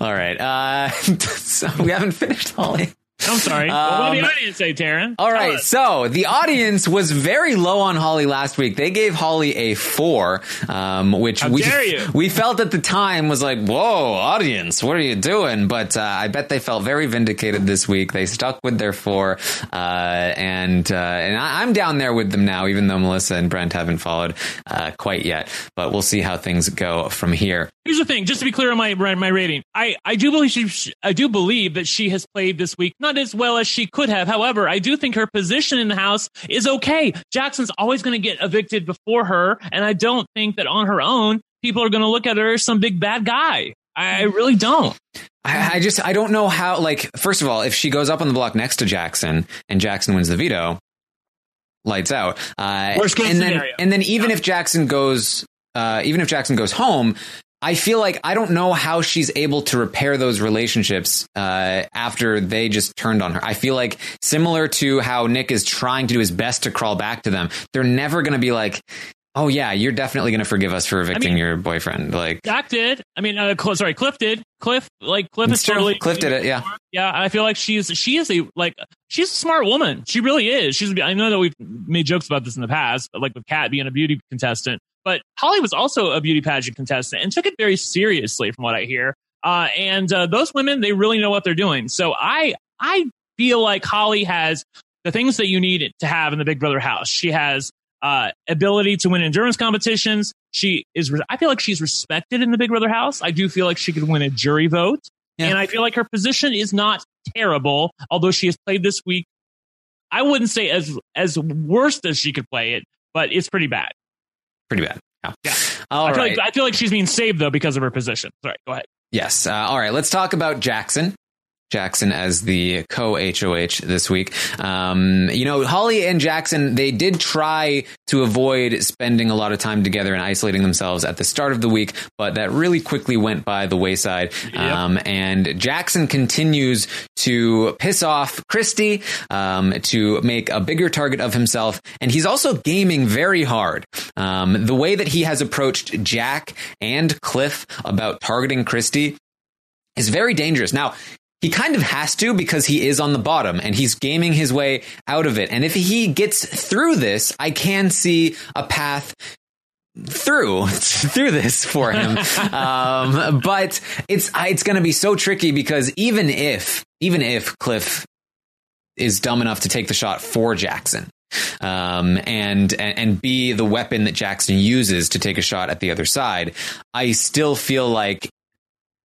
C: All right, uh, <laughs> so we haven't finished, Holly.
E: I'm sorry. what did the
C: Um,
E: audience say, Taryn?
C: All right, so the audience was very low on Holly last week. They gave Holly a four, um, which
E: How
C: we
E: dare you. <laughs>
C: we felt at the time was like, "Whoa, audience, what are you doing?" But uh, I bet they felt very vindicated this week. They stuck with their four, uh, and uh, and I, I'm down there with them now, even though Melissa and Brent haven't followed uh, quite yet. But we'll see how things go from here.
E: Here's the thing, just to be clear on my my rating, I, I do believe she I do believe that she has played this week not as well as she could have. However, I do think her position in the house is okay. Jackson's always going to get evicted before her, and I don't think that on her own people are going to look at her as some big bad guy. I, really don't.
C: I, I just I don't know how. Like, first of all, if she goes up on the block next to Jackson and Jackson wins the veto, lights out. Uh,
E: Worst case
C: and then
E: scenario.
C: and then even if Jackson goes, uh, even if Jackson goes home. I feel like I don't know how she's able to repair those relationships uh, after they just turned on her. I feel like similar to how Nick is trying to do his best to crawl back to them, they're never going to be like, "Oh yeah, you're definitely going to forgive us for evicting
E: mean-
C: your boyfriend." Like,
E: Jack did. I mean, uh, Cl- sorry, Cliff did. Cliff, like Cliff is
C: true.
E: totally
C: Cliff did it, yeah.
E: yeah. I feel like she's she is a like she's a smart woman. She really is. She's. I know that we've made jokes about this in the past, but like with Kat being a beauty contestant, but Holly was also a beauty pageant contestant and took it very seriously, from what I hear. Uh, and uh, those women, they really know what they're doing. So I I feel like Holly has the things that you need to have in the Big Brother house. She has uh, ability to win endurance competitions. She is. I feel like she's respected in the Big Brother house. I do feel like she could win a jury vote,
C: Yeah.
E: and I feel like her position is not terrible. Although she has played this week, I wouldn't say as as worst as she could play it, but it's pretty bad.
C: Pretty bad. Yeah.
E: Yeah.
C: All
E: I feel
C: right.
E: like I feel like she's being saved though because of her position. Sorry, go ahead.
C: Yes. Uh, all right. Let's talk about Jackson. Jackson as the co HOH this week. Um, you know, Holly and Jackson, they did try to avoid spending a lot of time together and isolating themselves at the start of the week, but that really quickly went by the wayside. Um, and Jackson continues to piss off Christie, um, to make a bigger target of himself. And he's also gaming very hard. Um, the way that he has approached Jack and Cliff about targeting Christie is very dangerous. Now, he kind of has to because he is on the bottom and he's gaming his way out of it. And if he gets through this, I can see a path through <laughs> through this for him. <laughs> um, but it's it's going to be so tricky because even if even if Cliff is dumb enough to take the shot for Jackson. Um, and, and and be the weapon that Jackson uses to take a shot at the other side. I still feel like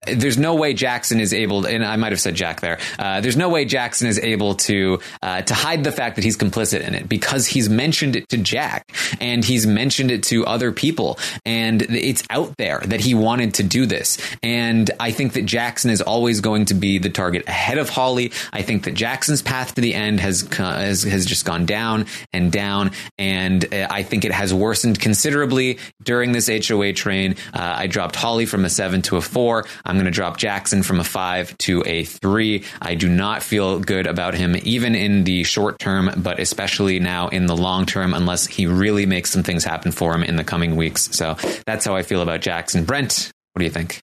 C: there's no way Jackson is able, and I might have said Jack there. Uh, there's no way Jackson is able to uh, to hide the fact that he's complicit in it because he's mentioned it to Jack and he's mentioned it to other people, and it's out there that he wanted to do this. And I think that Jackson is always going to be the target ahead of Holly. I think that Jackson's path to the end has co- has, has just gone down and down, and uh, I think it has worsened considerably during this HOA train. Uh, I dropped Holly from a seven to a four. I'm going to drop Jackson from a five to a three. I do not feel good about him, even in the short term, but especially now in the long term, unless he really makes some things happen for him in the coming weeks. So that's how I feel about Jackson. Brent, what do you think?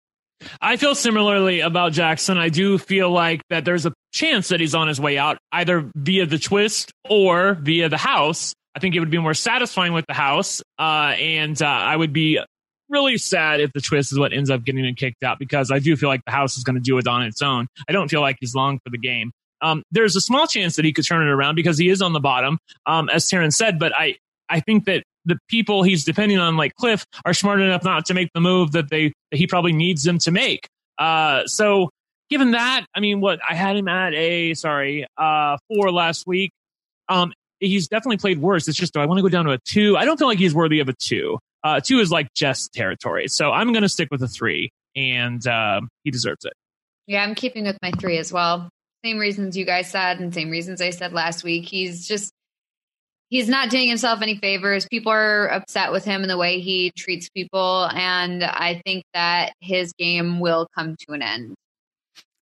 E: I feel similarly about Jackson. I do feel like that there's a chance that he's on his way out, either via the twist or via the house. I think it would be more satisfying with the house, uh, and uh, I would be really sad if the twist is what ends up getting him kicked out because I do feel like the house is going to do it on its own. I don't feel like he's long for the game. Um, there's a small chance that he could turn it around because he is on the bottom, um, as Taryn said. But I, I think that the people he's depending on, like Cliff, are smart enough not to make the move that they that he probably needs them to make. Uh, so given that, I mean, what I had him at a sorry uh, four last week. Um, he's definitely played worse. It's just do I want to go down to a two? I don't feel like he's worthy of a two. Uh, two is like just territory, so I'm going to stick with a three, and uh, he deserves it.
D: Yeah, I'm keeping with my three as well. Same reasons you guys said, and same reasons I said last week. He's just he's not doing himself any favors. People are upset with him and the way he treats people, and I think that his game will come to an end.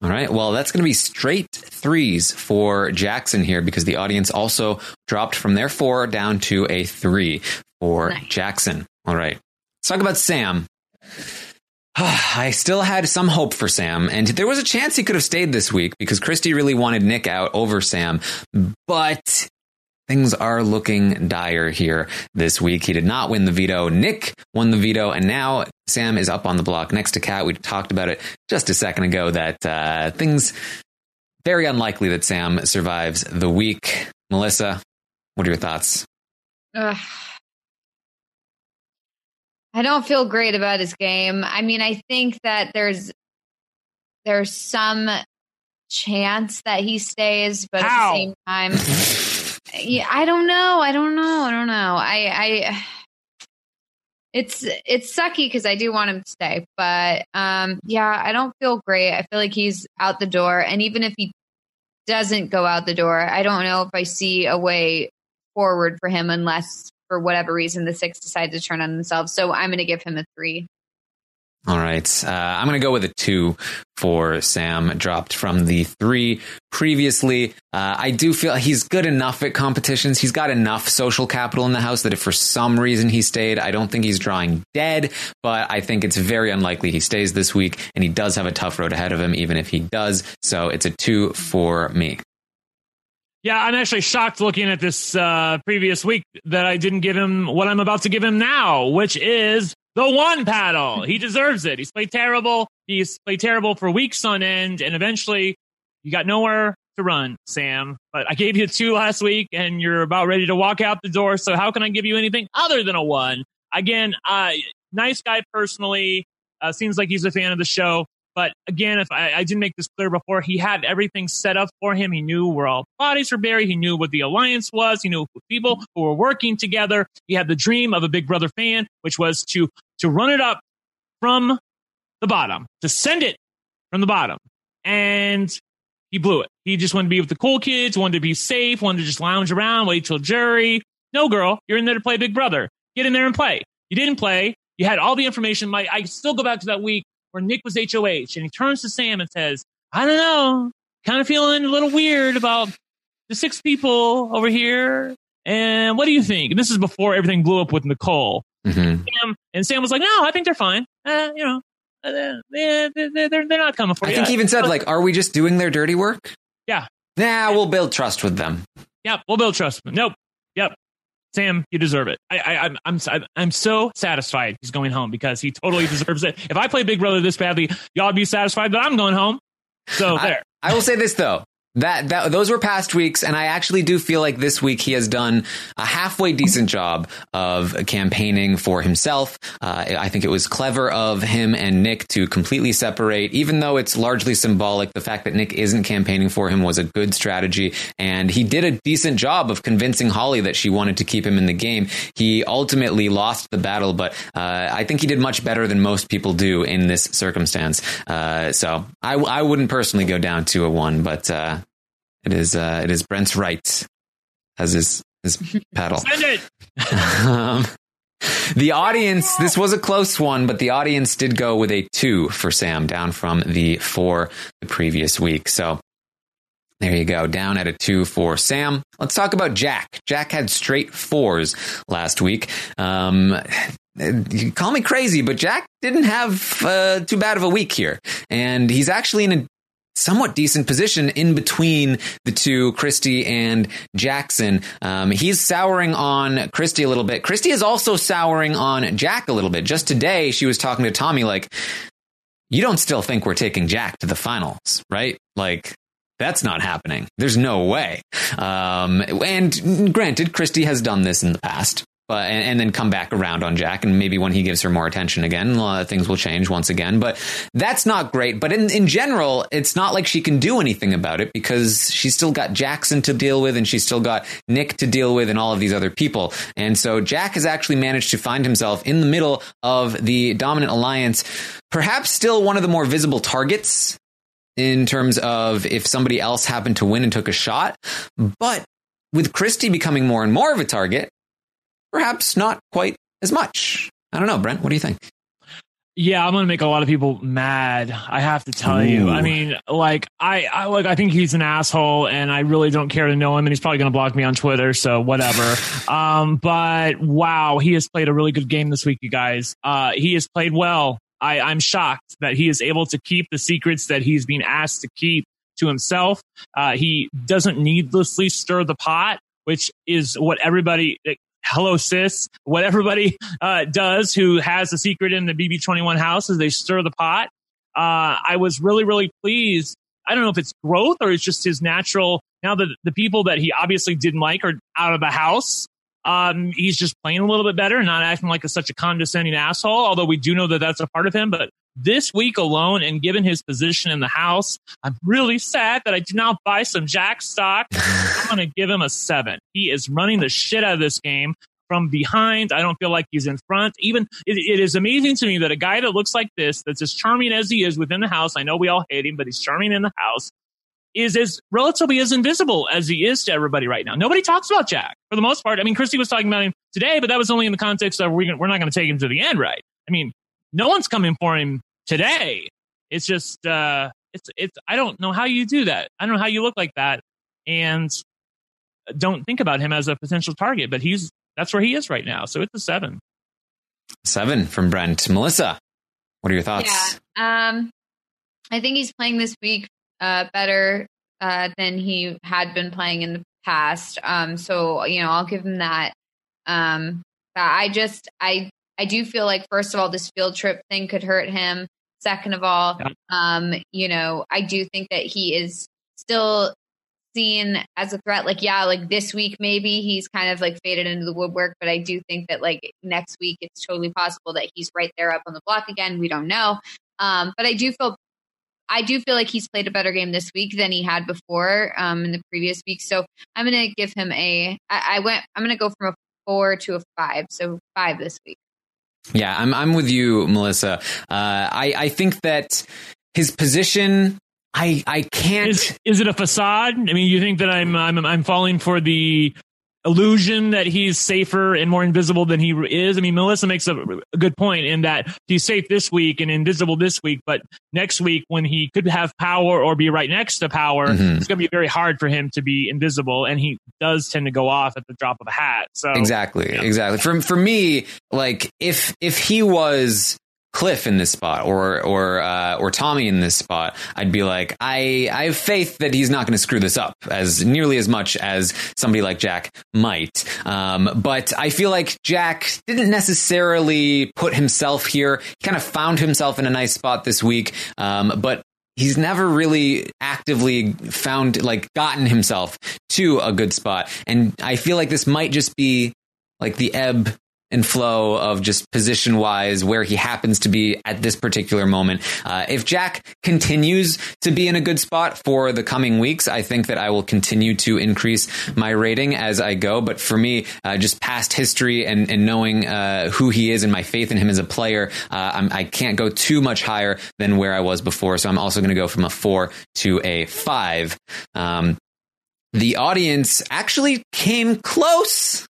C: All right. Well, that's going to be straight threes for Jackson here because the audience also dropped from their four down to a three for nice. Jackson. All right. Let's talk about Sam. <sighs> I still had some hope for Sam, and there was a chance he could have stayed this week because Christie really wanted Nick out over Sam, but things are looking dire here this week. He did not win the veto. Nick won the veto, and now Sam is up on the block next to Kat. We talked about it just a second ago that uh, things very unlikely that Sam survives the week. Melissa, what are your thoughts?
D: Ugh. I don't feel great about his game. I mean, I think that there's there's some chance that he stays, but
E: How?
D: at the same time, yeah, I don't know. I don't know. I don't know. I, I it's it's sucky because I do want him to stay, but um, yeah, I don't feel great. I feel like he's out the door, and even if he doesn't go out the door, I don't know if I see a way forward for him unless for whatever reason the six decide to turn on themselves. So I'm going to give him a three.
C: All right. Uh, I'm going to go with a two for Sam, dropped from the three previously. Uh, I do feel he's good enough at competitions. He's got enough social capital in the house that if for some reason he stayed, I don't think he's drawing dead, but I think it's very unlikely he stays this week. And he does have a tough road ahead of him, even if he does. So it's a two for me.
E: Yeah, I'm actually shocked looking at this uh, previous week that I didn't give him what I'm about to give him now, which is the one paddle. <laughs> He deserves it. He's played terrible. He's played terrible for weeks on end, and eventually you got nowhere to run, Sam. But I gave you two last week, and you're about ready to walk out the door. So how can I give you anything other than a one? Again, uh, nice guy personally. Uh, seems like he's a fan of the show. But again, if I, I, didn't make this clear before, he had everything set up for him. He knew where all bodies were buried. He knew what the alliance was. He knew people who were working together. He had the dream of a Big Brother fan, which was to to run it up from the bottom, to send it from the bottom, and he blew it. He just wanted to be with the cool kids, wanted to be safe, wanted to just lounge around, wait till jury. No, girl, you're in there to play Big Brother. Get in there and play. You didn't play. You had all the information. My, I still go back to that week where Nick was HOH and he turns to Sam and says, I don't know, kind of feeling a little weird about the six people over here. And what do you think? And this is before everything blew up with Nicole.
C: Mm-hmm.
E: Sam, and Sam was like, no, I think they're fine. Uh, you know, uh, they're, they're, they're, not coming for
C: I
E: you.
C: think he even said, like, are we just doing their dirty work?
E: Yeah.
C: Nah, we'll build trust with them.
E: Yep, we'll build trust. Nope. Yep. Sam, you deserve it. I, I, I'm, I'm, I'm so satisfied he's going home because he totally deserves it. If I play Big Brother this badly, y'all be satisfied that I'm going home. So there.
C: I, I will say this though. That, that those were past weeks, and I actually do feel like this week he has done a halfway decent job of campaigning for himself. Uh, I think it was clever of him and Nick to completely separate, even though it's largely symbolic. The fact that Nick isn't campaigning for him was a good strategy, and he did a decent job of convincing Holly that she wanted to keep him in the game. He ultimately lost the battle, but uh, I think he did much better than most people do in this circumstance. Uh, so I, I wouldn't personally go down to a one, but. It is uh, it is Brent's right as his his <laughs> paddle.
E: Send it.
C: um, The audience, this was a close one, but the audience did go with a two for Sam, down from the four the previous week. So there you go, down at a two for Sam. Let's talk about Jack. Jack had straight fours last week. Um, you call me crazy, but Jack didn't have uh, too bad of a week here. And he's actually in a somewhat decent position in between the two, Christie and Jackson. Um, he's souring on Christie a little bit. Christie is also souring on Jack a little bit. Just today, she was talking to Tommy like, you don't still think we're taking Jack to the finals, right? Like, that's not happening. There's no way. Um, and granted, Christie has done this in the past but and, and, then come back around on Jack, and maybe when he gives her more attention again, uh, things will change once again. But that's not great. But in in general, it's not like she can do anything about it because she's still got Jackson to deal with, and she's still got Nick to deal with, and all of these other people. And so Jack has actually managed to find himself in the middle of the dominant alliance, perhaps still one of the more visible targets in terms of if somebody else happened to win and took a shot, but with Christie becoming more and more of a target, perhaps not quite as much. I don't know, Brent. What do you think?
E: Yeah, I'm gonna make a lot of people mad. I have to tell Ooh. you. I mean, like I, I like I think he's an asshole, and I really don't care to know him, and he's probably gonna block me on Twitter. So whatever. <laughs> um, but wow, he has played a really good game this week, you guys. Uh, he has played well. I, I'm shocked that he is able to keep the secrets that he's being asked to keep to himself. Uh, he doesn't needlessly stir the pot, which is what everybody hello sis, what everybody uh, does who has a secret in the BB21 house is they stir the pot. Uh, I was really, really pleased. I don't know if it's growth or it's just his natural. Now that the people that he obviously didn't like are out of the house, um, he's just playing a little bit better and not acting like a, such a condescending asshole. Although we do know that that's a part of him, but this week alone and given his position in the house, I'm really sad that I did not buy some Jack stock. <laughs> I'm going to give him a seven. He is running the shit out of this game from behind. I don't feel like he's in front. Even it, it is amazing to me that a guy that looks like this, that's as charming as he is within the house. I know we all hate him, but he's charming in the house. Is as relatively as invisible as he is to everybody right now. Nobody talks about Jack for the most part. I mean, Christie was talking about him today, but that was only in the context of we're, we're not going to take him to the end, right? I mean, no one's coming for him today. It's just, uh, it's, it's, I don't know how you do that. I don't know how you look like that and don't think about him as a potential target, but he's, that's where he is right now. So it's a seven.
C: Seven from Brent. Melissa, what are your thoughts?
D: Yeah. Um, I think he's playing this week, uh, better, uh, than he had been playing in the past. Um, so, you know, I'll give him that. Um, I just, I I do feel like first of all, this field trip thing could hurt him. Second of all, yeah. um, you know, I do think that he is still seen as a threat. Like, yeah, like this week maybe he's kind of like faded into the woodwork, but I do think that like next week it's totally possible that he's right there up on the block again. We don't know. Um, but I do feel I do feel like he's played a better game this week than he had before um, in the previous week. So I'm going to give him a. I, I went. I'm going to go from a four to a five. So five this week.
C: Yeah, I'm I'm with you, Melissa. Uh, I I think that his position. I I can't.
E: Is, is it a facade? I mean, you think that I'm I'm I'm falling for the illusion that he's safer and more invisible than he is. I mean, Melissa makes a, a, good point in that he's safe this week and invisible this week, but next week when he could have power or be right next to power, mm-hmm. it's going to be very hard for him to be invisible. And he does tend to go off at the drop of a hat. So
C: exactly, yeah. exactly. For for me, like if if he was Cliff in this spot or or uh, or Tommy in this spot, I'd be like, I I have faith that he's not going to screw this up as nearly as much as somebody like Jack might. Um, but I feel like Jack didn't necessarily put himself here. He kind of found himself in a nice spot this week, um, but he's never really actively found like gotten himself to a good spot. And I feel like this might just be like the ebb and flow of just position wise where he happens to be at this particular moment. Uh, if Jack continues to be in a good spot for the coming weeks, I think that I will continue to increase my rating as I go. But for me, uh, just past history and, and knowing uh, who he is and my faith in him as a player, uh, I can't go too much higher than where I was before. So I'm also going to go from a four to a five. Um, the audience actually came close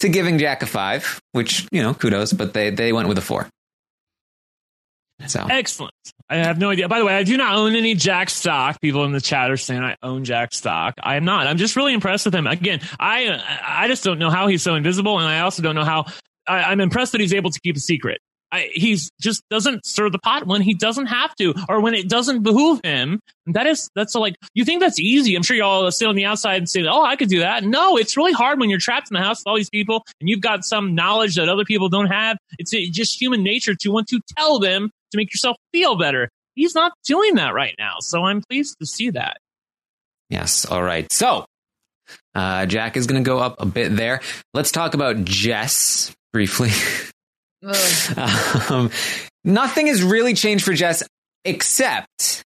C: to giving Jack a five, which you know, kudos, but they they went with a four. So
E: Excellent. I have no idea. By the way, I do not own any Jack stock. People in the chat are saying I own Jack stock. I am not. I'm just really impressed with him. Again, I I just don't know how he's so invisible, and I also don't know how. I, I'm impressed that he's able to keep a secret. I, he's just doesn't stir the pot when he doesn't have to, or when it doesn't behoove him. That is that's like you think that's easy. I'm sure y'all sit on the outside and say, "Oh, I could do that." No, it's really hard when you're trapped in the house with all these people and you've got some knowledge that other people don't have. It's just human nature to want to tell them to make yourself feel better. He's not doing that right now, so I'm pleased to see that.
C: Yes. All right. So uh, Jack is going to go up a bit there. Let's talk about Jess briefly. <laughs> um, nothing has really changed for Jess, except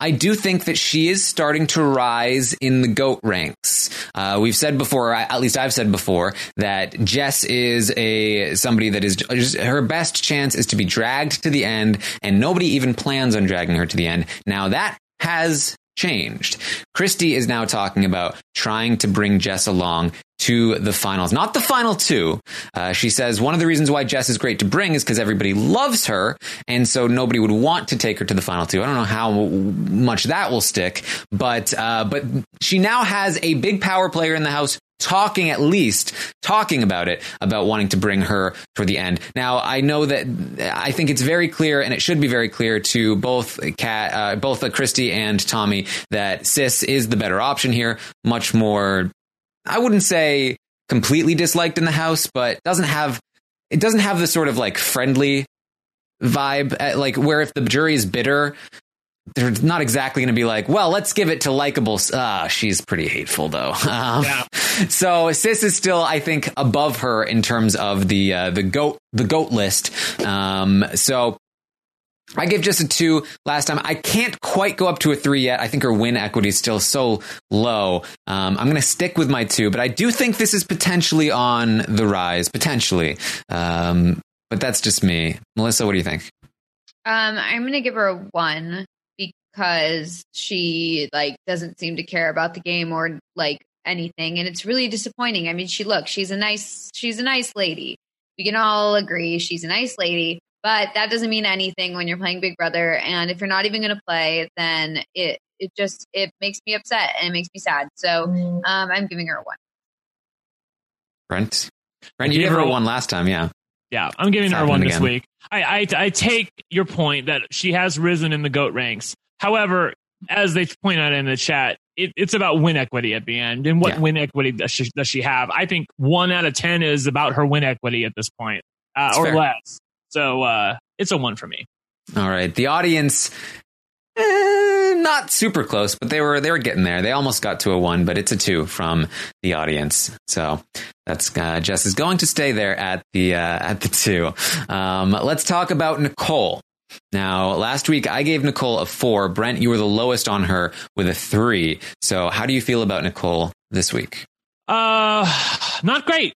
C: I do think that she is starting to rise in the goat ranks. Uh, we've said before, at least I've said before, that Jess is a somebody that is her best chance is to be dragged to the end, and nobody even plans on dragging her to the end. Now that has changed. Christie is now talking about trying to bring Jess along to the finals, not the final two. Uh, she says one of the reasons why Jess is great to bring is because everybody loves her, and so nobody would want to take her to the final two. I don't know how much that will stick, but uh, but she now has a big power player in the house talking at least talking about it about wanting to bring her toward the end now i know that i think it's very clear and it should be very clear to both kat uh, both uh, christie and tommy that sis is the better option here much more i wouldn't say completely disliked in the house but doesn't have it doesn't have the sort of like friendly vibe uh, like where if the jury is bitter they're not exactly going to be like, well, let's give it to likable. Ah, she's pretty hateful though. <laughs> Um,
E: Yeah.
C: So Sis is still, I think, above her in terms of the uh, the goat the goat list. Um, so I give just a two last time. I can't quite go up to a three yet. I think her win equity is still so low. Um, I'm going to stick with my two, but I do think this is potentially on the rise, potentially. Um, but that's just me. Melissa, what do you think?
D: Um, I'm gonna give her a one because she like doesn't seem to care about the game or like anything, and it's really disappointing. I mean, she look, she's a nice, she's a nice lady. We can all agree she's a nice lady, but that doesn't mean anything when you're playing Big Brother. And if you're not even gonna play, then it it just it makes me upset and it makes me sad. So um, I'm giving her a one.
C: Brent? Brent, you
E: gave
C: gave her
E: her
C: a
E: a-
C: one last time, yeah.
E: Yeah, I'm giving
C: It's
E: her one
C: happening
E: this week. I, I I take your point that she has risen in the goat ranks. However, as they point out in the chat, it, it's about win equity at the end, and what
C: Yeah.
E: win equity does she, does she have? I think one out of ten is about her win equity at this point, uh, or
C: fair.
E: less. So uh, it's a one for me.
C: All right. The audience, eh, not super close, but they were they were getting there. They almost got to a one, but it's a two from the audience. So that's uh, Jess is going to stay there at the uh, at the two. Um, let's talk about Nicole. Now, last week I gave Nicole a four. Brent, you were the lowest on her with a three. So, how do you feel about Nicole this week?
E: Uh, not great.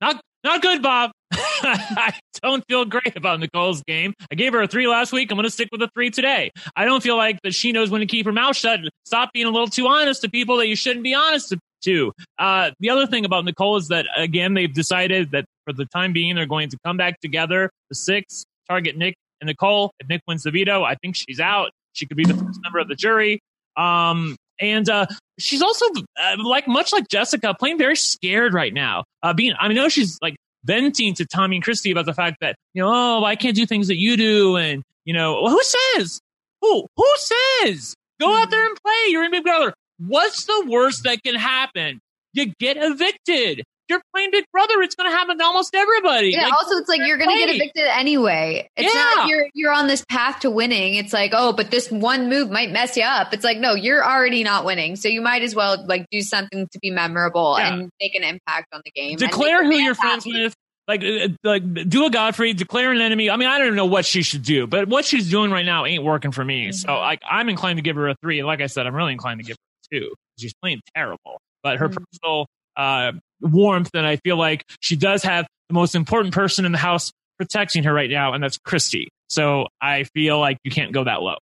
E: Not not good, Bob. <laughs> I don't feel great about Nicole's game. I gave her a three last week. I'm going to stick with a three today. I don't feel like that she knows when to keep her mouth shut. Stop being a little too honest to people that you shouldn't be honest to. Uh, the other thing about Nicole is that again they've decided that for the time being they're going to come back together. The six target Nick and Nicole. If Nick wins the veto, I think she's out. She could be the first member of the jury. Um, and uh, she's also uh, like much like Jessica, playing very scared right now. Uh, being, I know she's like venting to Tommy and Christie about the fact that you know, oh, I can't do things that you do, and you know, well, who says? Who who says? Go out there and play. You're in Big Brother. What's the worst that can happen? You get evicted. You're playing Big Brother. It's going to happen to almost everybody.
D: Yeah.
E: Like,
D: also, it's like you're going to get evicted anyway. It's not
E: Yeah.
D: like you're you're on this path to winning. It's like, oh, but this one move might mess you up. It's like, no, you're already not winning, so you might as well like do something to be memorable
E: Yeah.
D: and make an impact on the game.
E: declare who you're friends
D: happy.
E: with. Like, uh, like, do a Godfrey, declare an enemy. I mean, I don't know what she should do, but what she's doing right now ain't working for me. So, like, I'm inclined to give her a three. And like I said, I'm really inclined to give her a two. She's playing terrible, but her personal uh, warmth, and I feel like she does have the most important person in the house protecting her right now, and that's Christie. So, I feel like you can't go that low.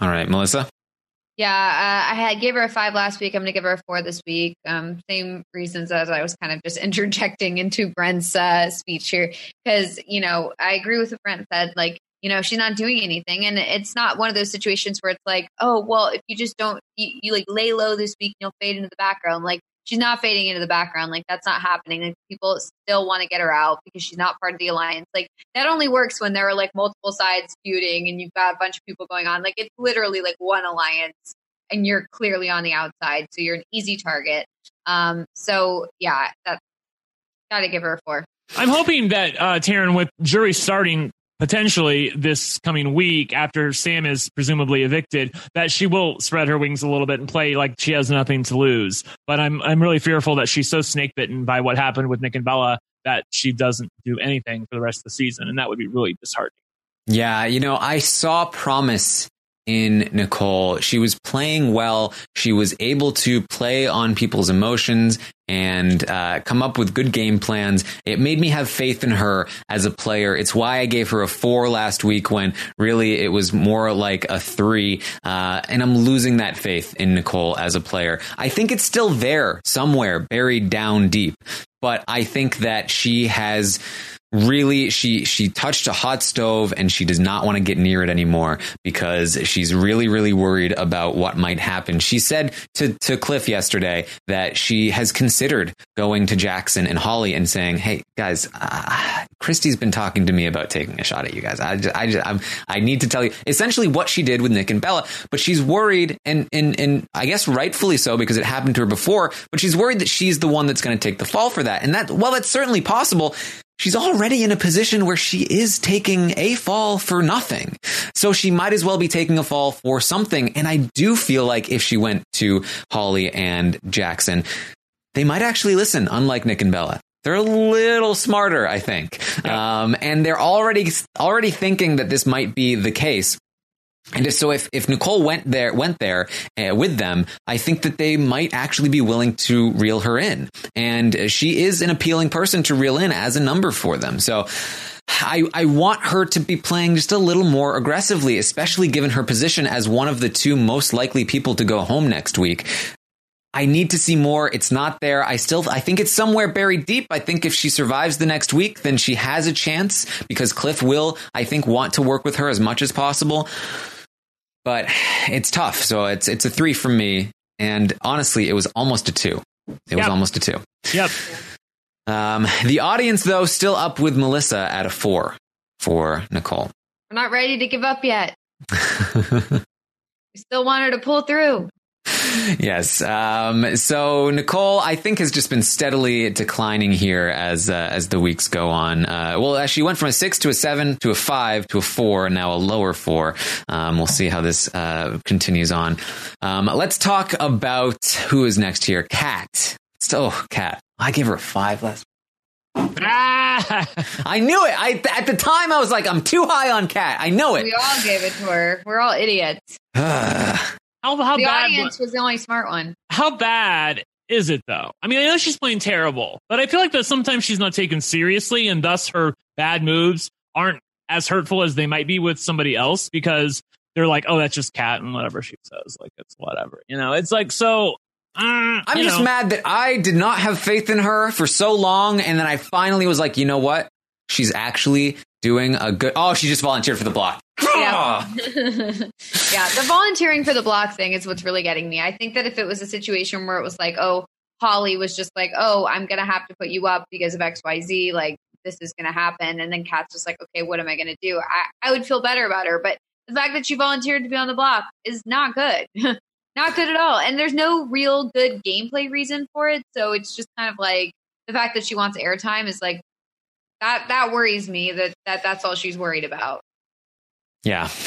C: All right, Melissa.
D: Yeah, uh, I had gave her a five last week. I'm going to give her a four this week. Um, same reasons as I was kind of just <laughs> interjecting into Brent's uh, speech here, because you know I agree with what Brent said. Like, you know, she's not doing anything, and it's not one of those situations where it's like, oh, well, if you just don't, you, you like lay low this week, and you'll fade into the background. Like, she's not fading into the background. Like, that's not happening. Like, people still want to get her out because she's not part of the alliance. Like, that only works when there are like multiple sides feuding and you've got a bunch of people going on. Like, it's literally like one alliance and you're clearly on the outside. So you're an easy target. Um, so yeah, that's gotta give her a four.
E: I'm hoping that uh, Taryn, with jury starting potentially this coming week after Sam is presumably evicted, that she will spread her wings a little bit and play like she has nothing to lose. But I'm I'm really fearful that she's so snake bitten by what happened with Nick and Bella that she doesn't do anything for the rest of the season, and that would be really disheartening.
C: Yeah, you know, I saw promise in Nicole. She was playing well. She was able to play on people's emotions and uh, come up with good game plans. It made me have faith in her as a player. It's why I gave her a four last week when really it was more like a three. Uh, and I'm losing that faith in Nicole as a player. I think it's still there somewhere, buried down deep. But I think that she has really she she touched a hot stove and she does not want to get near it anymore because she's really really worried about what might happen. She said to to Cliff yesterday that she has considered going to Jackson and Holly and saying, "Hey guys, uh, Christie's been talking to me about taking a shot at you guys. I just, I just, I'm, I need to tell you essentially what she did with Nick and Bella, but she's worried and and and I guess rightfully so because it happened to her before, but she's worried that she's the one that's going to take the fall for that. And that well that's certainly possible she's already in a position where she is taking a fall for nothing. So she might as well be taking a fall for something. And I do feel like if she went to Holly and Jackson, they might actually listen, unlike Nick and Bella. They're a little smarter, I think. Um, and they're already, already thinking that this might be the case. And so if, if Nicole went there, went there uh, with them, I think that they might actually be willing to reel her in. And she is an appealing person to reel in as a number for them. So I, I want her to be playing just a little more aggressively, especially given her position as one of the two most likely people to go home next week. I need to see more. It's not there. I still, I think it's somewhere buried deep. I think if she survives the next week, then she has a chance because Cliff will, I think, want to work with her as much as possible but it's tough. So it's it's a three from me, and honestly, it was almost a two. It was almost a two.
E: Yep.
C: Um, the audience, though, still up with Melissa at a four for Nicole.
D: We're not ready to give up yet. <laughs> We still want her to pull through.
C: Yes. Um, so Nicole, I think, has just been steadily declining here as uh, as the weeks go on. Uh, well, she went from a six to a seven to a five to a four, and now a lower four. Um, we'll see how this uh, continues on. Um, let's talk about who is next here. Kat. Oh, Kat. I gave her a five last. <laughs> I knew it. I at the time I was like, I'm too high on Kat. I know it.
D: We all gave it to her. We're all idiots. <sighs> <sighs>
E: How, how
D: the
E: bad?
D: audience was the only smart one.
E: How bad is it though? I mean, I know she's playing terrible, but I feel like that sometimes she's not taken seriously, and thus her bad moves aren't as hurtful as they might be with somebody else because they're like, oh, that's just Kat and whatever she says, like it's whatever. You know, it's like so. Uh,
C: I'm just
E: know.
C: mad that I did not have faith in her for so long, and then I finally was like, you know what? She's actually doing a good. Oh, she just volunteered for the block.
D: Yeah. <laughs> yeah, the volunteering for the block thing is what's really getting me. I think that if it was a situation where it was like, oh, Holly was just like, oh, I'm going to have to put you up because of XYZ, like this is going to happen. And then Kat's just like, okay, what am I going to do? I, I would feel better about her. But the fact that she volunteered to be on the block is not good. <laughs> not good at all. And there's no real good gameplay reason for it. So it's just kind of like the fact that she wants airtime is like, that, that worries me that, that that's all she's worried about.
C: Yeah. <sighs>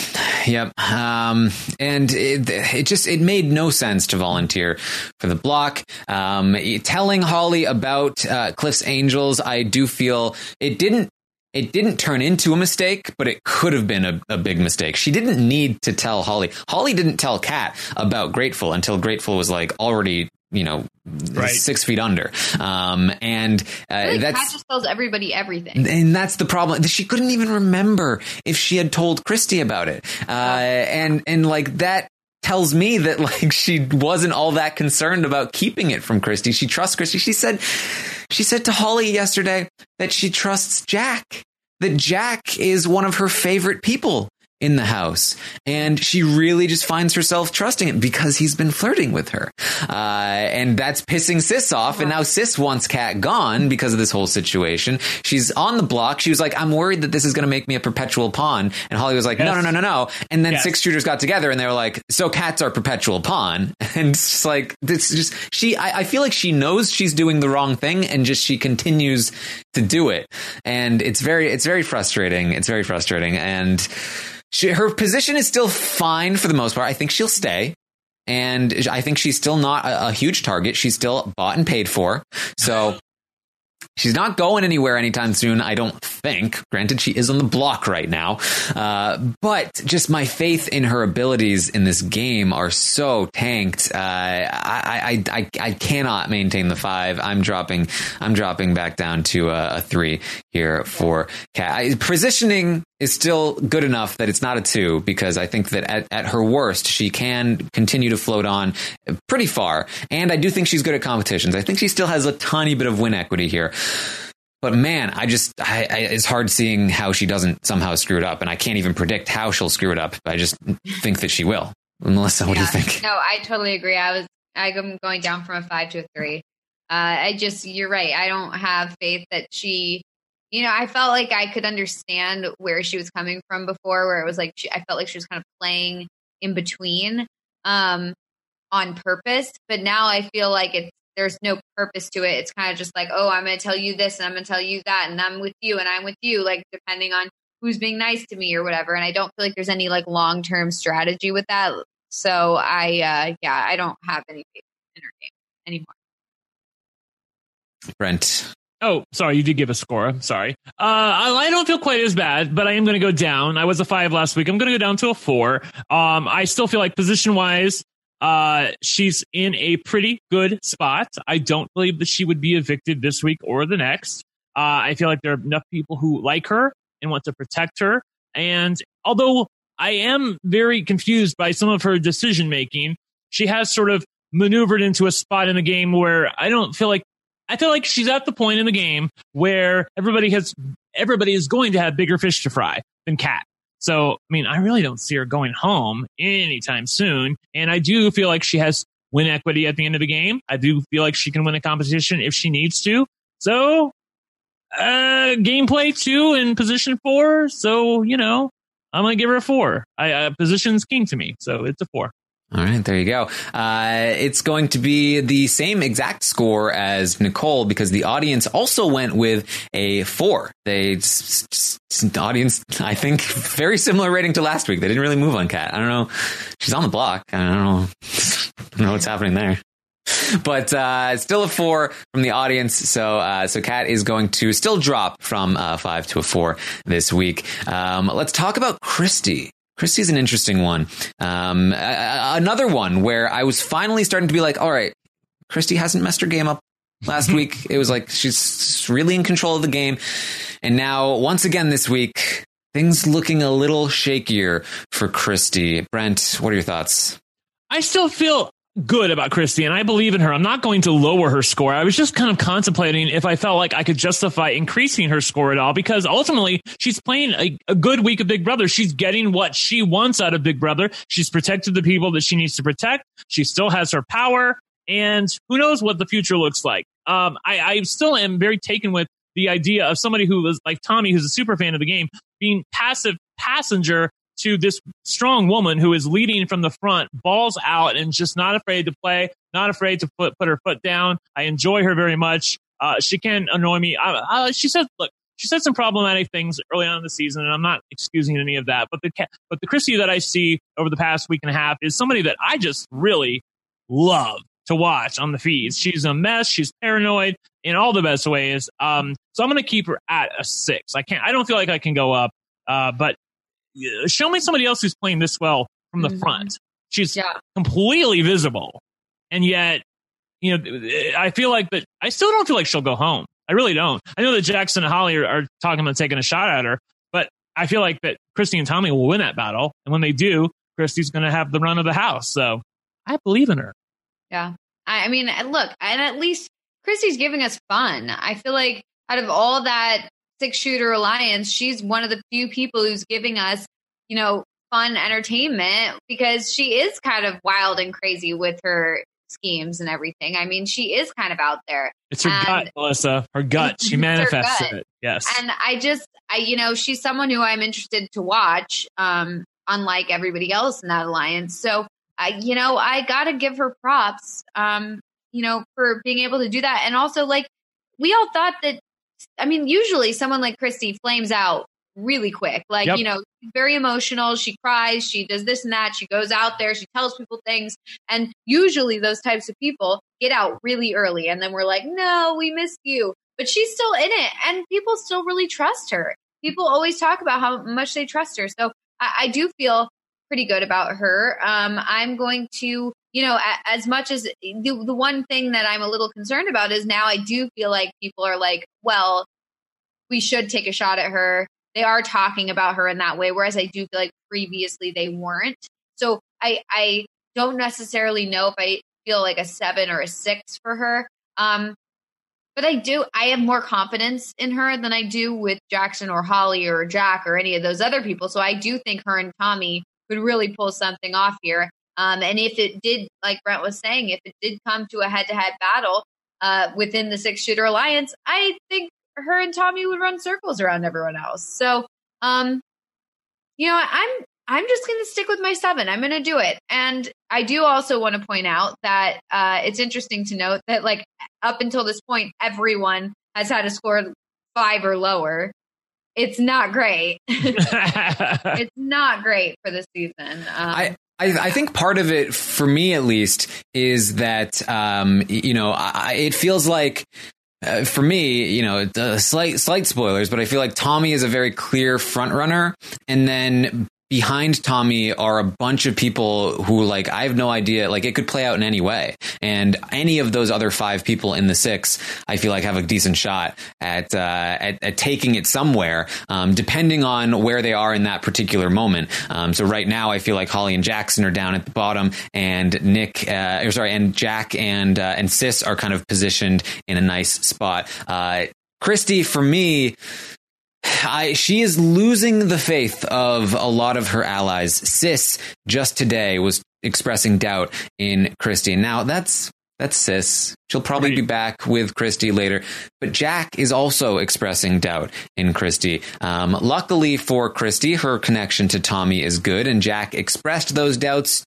C: Yep. Um, and it, it just, it made no sense to volunteer for the block. Um, telling Holly about, uh, Cliff's Angels, I do feel it didn't, it didn't turn into a mistake, but it could have been a, a big mistake. She didn't need to tell Holly. Holly didn't tell Kat about Grateful until Grateful was like already, you know, six feet under. Um, and, uh,
D: like
C: that's,
D: Kat just tells everybody everything.
C: and that's the problem. She couldn't even remember if she had told Christie about it. Uh, and, and like that tells me that <laughs> like she wasn't all that concerned about keeping it from Christie. She trusts Christie. She said, she said to Holly yesterday that she trusts Jack, that Jack is one of her favorite people in the house. And she really just finds herself trusting him because he's been flirting with her. Uh, and that's pissing Sis off. And now Sis wants Kat gone because of this whole situation. She's on the block. She was like, I'm worried that this is going to make me a perpetual pawn. And Holly was like, no,
E: Yes.
C: no, no, no, no. And then
E: Yes.
C: six shooters got together and they were like, so cats are perpetual pawn. <laughs> And it's just like, this just, she, I, I feel like she knows she's doing the wrong thing and just she continues to do it. And it's very, it's very frustrating. It's very frustrating. And, she, her position is still fine for the most part. I think she'll stay. And I think she's still not a, a huge target. She's still bought and paid for. So <laughs> she's not going anywhere anytime soon, I don't think. Granted, she is on the block right now. Uh, but just my faith in her abilities in this game are so tanked. Uh, I, I, I, I cannot maintain the five. I'm dropping, I'm dropping back down to a, a three here for Kat. I, positioning is still good enough that it's not a two because I think that at, at her worst, she can continue to float on pretty far. And I do think she's good at competitions. I think she still has a tiny bit of win equity here. But man, I just, I, I, it's hard seeing how she doesn't somehow screw it up. And I can't even predict how she'll screw it up. I just think that she will. Melissa, what do you think?
D: No, I totally agree. I was I'm going down from a five to a three. Uh, I just you're right. I don't have faith that she. You know, I felt like I could understand where she was coming from before, where it was like she, I felt like she was kind of playing in between um, on purpose. But now I feel like it's there's no purpose to it. It's kind of just like, oh, I'm going to tell you this and I'm going to tell you that, and I'm with you and I'm with you, like depending on who's being nice to me or whatever. And I don't feel like there's any like long term strategy with that. So I, uh, yeah, I don't have any faith in her game anymore.
C: Brent.
E: Oh, sorry, you did give a score. I'm sorry. Uh, I, don't feel quite as bad, but I am going to go down. I was a five last week. I'm going to go down to a four. Um, I still feel like position wise, uh, she's in a pretty good spot. I don't believe that she would be evicted this week or the next. Uh, I feel like there are enough people who like her and want to protect her. And although I am very confused by some of her decision making, she has sort of maneuvered into a spot in the game where I don't feel like I feel like she's at the point in the game where everybody has everybody is going to have bigger fish to fry than Kat. So, I mean, I really don't see her going home anytime soon. And I do feel like she has win equity at the end of the game. I do feel like she can win a competition if she needs to. So, uh, gameplay two and position four. So, you know, I'm going to give her a four. I, uh, position's king to me. So it's a four.
C: All right, there you go. Uh, it's going to be the same exact score as Nicole because the audience also went with a four. They the audience, I think, <laughs> very similar rating to last week. They didn't really move on Kat. I don't know. She's on the block. I don't know. <laughs> I don't know what's happening there. But uh, still a four from the audience. So uh, so Kat is going to still drop from uh, five to a four this week. Um, let's talk about Christie. Christie's an interesting one. Um, another one where I was finally starting to be like, all right, Christie hasn't messed her game up last <laughs> week. It was like she's really in control of the game. And now, once again this week, things looking a little shakier for Christie. Brent, what are your thoughts?
E: I still feel good about Christie and I believe in her. I'm not going to lower her score. I was just kind of contemplating if I felt like I could justify increasing her score at all because ultimately she's playing a, a good week of Big Brother. She's getting what she wants out of Big Brother. She's protected the people that she needs to protect. She still has her power and who knows what the future looks like. Um, I, I still am very taken with the idea of somebody who was like Tommy, who's a super fan of the game, being passive passenger to this strong woman who is leading from the front, balls out, and just not afraid to play, not afraid to put put her foot down. I enjoy her very much. Uh, she can annoy me. I, I, she said, "Look, she said some problematic things early on in the season, and I'm not excusing any of that. But the but the Christie that I see over the past week and a half is somebody that I just really love to watch on the feeds. She's a mess. She's paranoid in all the best ways. Um, so I'm going to keep her at a six. I can't. I don't feel like I can go up. Uh, but show me somebody else who's playing this well from the
D: Mhm.
E: front. She's completely visible, and yet, you know, I feel like that. I still don't feel like she'll go home. I really don't. I know that Jackson and Holly are, are talking about taking a shot at her, but I feel like that Christie and Tommy will win that battle, and when they do, Christie's going to have the run of the house. So I believe in her.
D: Yeah. I, I mean, look, and at least Christie's giving us fun. I feel like out of all that six shooter alliance, she's one of the few people who's giving us, you know, fun entertainment because she is kind of wild and crazy with her schemes and everything. I mean, she is kind of out there.
E: It's her
D: And-
E: gut, Melissa. Her <laughs> gut. She manifests
D: gut.
E: it. Yes.
D: And I just, I, you know, she's someone who I'm interested to watch, um, unlike everybody else in that alliance. So, I, you know, I got to give her props, um, you know, for being able to do that. And also, like, we all thought that, I mean, usually someone like Christie flames out really quick. Like,
E: Yep.
D: you know, very emotional. She cries, she does this and that. She goes out there, she tells people things. And usually those types of people get out really early. And then we're like, no, we missed you. But she's still in it. And people still really trust her. People always talk about how much they trust her. So I, I do feel pretty good about her. Um, I'm going to, you know, as much as the, the one thing that I'm a little concerned about is now I do feel like people are like, well, we should take a shot at her. They are talking about her in that way, whereas I do feel like previously they weren't. So I I don't necessarily know if I feel like a seven or a six for her. Um, but I do I have more confidence in her than I do with Jackson or Holly or Jack or any of those other people. So I do think her and Tommy could really pull something off here. Um, and if it did, like Brent was saying, if it did come to a head to head battle uh, within the six shooter alliance, I think her and Tommy would run circles around everyone else. So, um, you know, I'm I'm just going to stick with my seven. I'm going to do it. And I do also want to point out that uh, it's interesting to note that, like, up until this point, everyone has had a score five or lower. It's not great. <laughs> <laughs> it's not great for the season. Um,
C: I, I, I think part of it, for me at least, is that um, you know I, it feels like. Uh, for me, you know, uh, slight slight spoilers, but I feel like Tommy is a very clear front runner, and then behind Tommy are a bunch of people who, like, I have no idea. Like, it could play out in any way, and any of those other five people in the six, I feel like have a decent shot at uh, at, at taking it somewhere, um, depending on where they are in that particular moment. Um, so right now, I feel like Holly and Jackson are down at the bottom, and Nick, uh, or sorry, and Jack and uh, and Sis are kind of positioned in a nice spot. Uh, Christie, for me, I, she is losing the faith of a lot of her allies. Sis just today was expressing doubt in Christie. Now that's that's Sis. She'll probably be back with Christie later. But Jack is also expressing doubt in Christie. Um, luckily for Christie, her connection to Tommy is good, and Jack expressed those doubts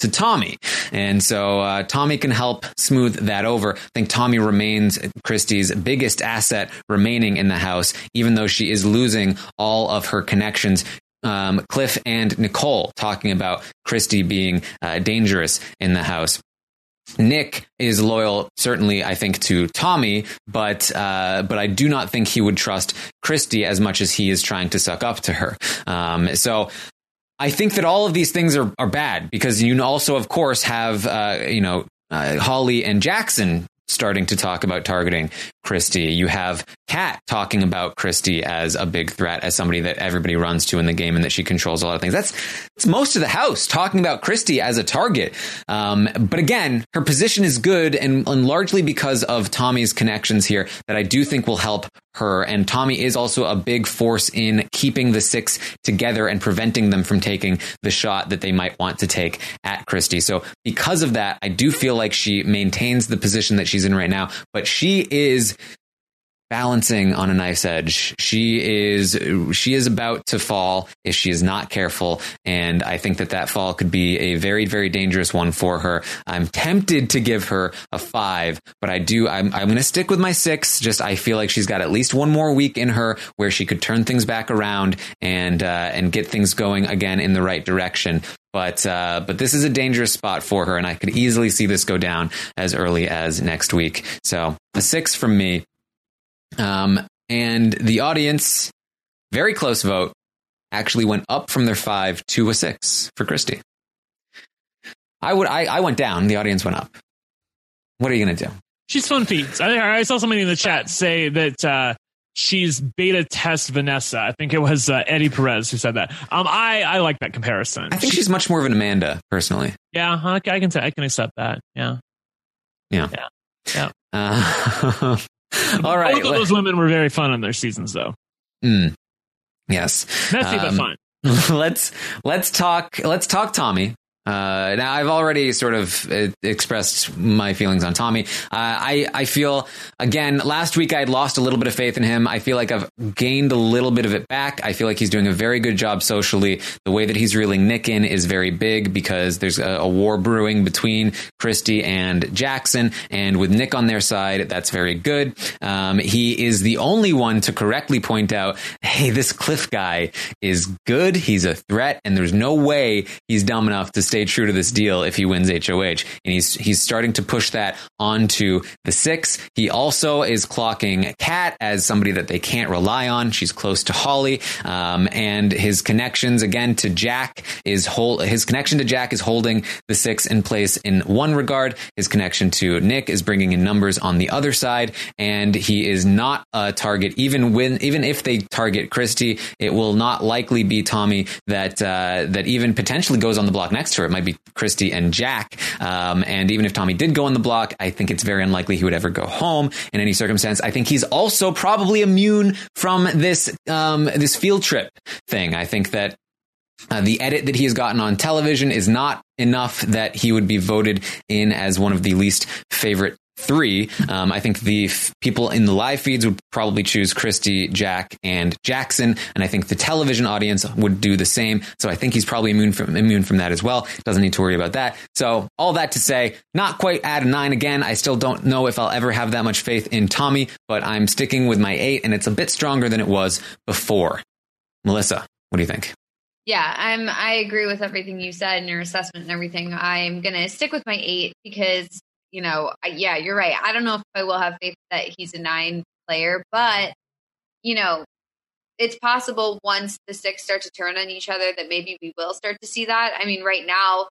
C: to Tommy. And so uh, Tommy can help smooth that over. I think Tommy remains Christie's biggest asset remaining in the house, even though she is losing all of her connections. Um, Cliff and Nicole talking about Christie being uh, dangerous in the house. Nick is loyal, certainly, I think, to Tommy, but uh, but I do not think he would trust Christie as much as he is trying to suck up to her. Um, so I think that all of these things are, are bad because you also, of course, have uh, you know uh, Holly and Jackson starting to talk about targeting Christie. You have Kat talking about Christie as a big threat, as somebody that everybody runs to in the game and that she controls a lot of things. That's it's most of the house talking about Christie as a target. Um, but again, her position is good and, and largely because of Tommy's connections here that I do think will help her. And Tommy is also a big force in keeping the six together and preventing them from taking the shot that they might want to take at Christie. So because of that, I do feel like she maintains the position that she's in right now, but she is balancing on a knife's edge. She is she is about to fall if she is not careful, and I think that that fall could be a very very dangerous one for her. I'm tempted to give her a five, but I do I'm I'm going to stick with my six. Just I feel like she's got at least one more week in her where she could turn things back around and uh, and get things going again in the right direction. But uh, but this is a dangerous spot for her, and I could easily see this go down as early as next week. So a six from me. Um, and the audience, very close vote, actually went up from their five to a six for Christie. I would I, I went down, the audience went up. What are you gonna do?
E: She's fun feats. I, I saw somebody in the chat say that uh, she's beta test Vanessa. I think it was uh, Eddie Perez who said that. Um, I I like that comparison.
C: I think she's much more of an Amanda, personally.
E: Yeah, I, I can say I can accept that. Yeah,
C: Yeah.
E: yeah, yeah.
C: Uh, <laughs> <laughs> all right.
E: Both of those women were very fun on their seasons, though.
C: Mm. Yes.
E: Messy but
C: Um,
E: fun. <laughs>
C: let's let's talk let's talk Tommy. Uh, now I've already sort of uh, expressed my feelings on Tommy. Uh, I I feel again last week I had lost a little bit of faith in him. I feel like I've gained a little bit of it back. I feel like he's doing a very good job socially. The way that he's reeling Nick in is very big because there's a, a war brewing between Christie and Jackson, and with Nick on their side, that's very good. Um, he is the only one to correctly point out, hey, this Cliff guy is good. He's a threat, and there's no way he's dumb enough to stay true to this deal if he wins HOH. And he's he's starting to push that onto the six. He also is clocking Kat as somebody that they can't rely on. She's close to Holly, um, and his connections again to Jack is hold his connection to Jack is holding the six in place in one regard. His connection to Nick is bringing in numbers on the other side, and he is not a target. Even when even if they target Christie, it will not likely be Tommy that uh, that even potentially goes on the block next her. It might be Christie and Jack. Um, and even if Tommy did go on the block, I think it's very unlikely he would ever go home in any circumstance. I think he's also probably immune from this um, this field trip thing. I think that uh, the edit that he has gotten on television is not enough that he would be voted in as one of the least favorite three. Um, I think the f- people in the live feeds would probably choose Christie, Jack, and Jackson, and I think the television audience would do the same. So I think he's probably immune from immune from that as well. Doesn't need to worry about that. So all that to say, not quite at a nine again. I still don't know if I'll ever have that much faith in Tommy, but I'm sticking with my eight, and it's a bit stronger than it was before. Melissa, what do you think?
D: Yeah, I'm. I agree with everything you said and your assessment and everything. I'm gonna stick with my eight because you know, yeah, you're right. I don't know if I will have faith that he's a nine player, but you know, it's possible once the six start to turn on each other that maybe we will start to see that. I mean, right now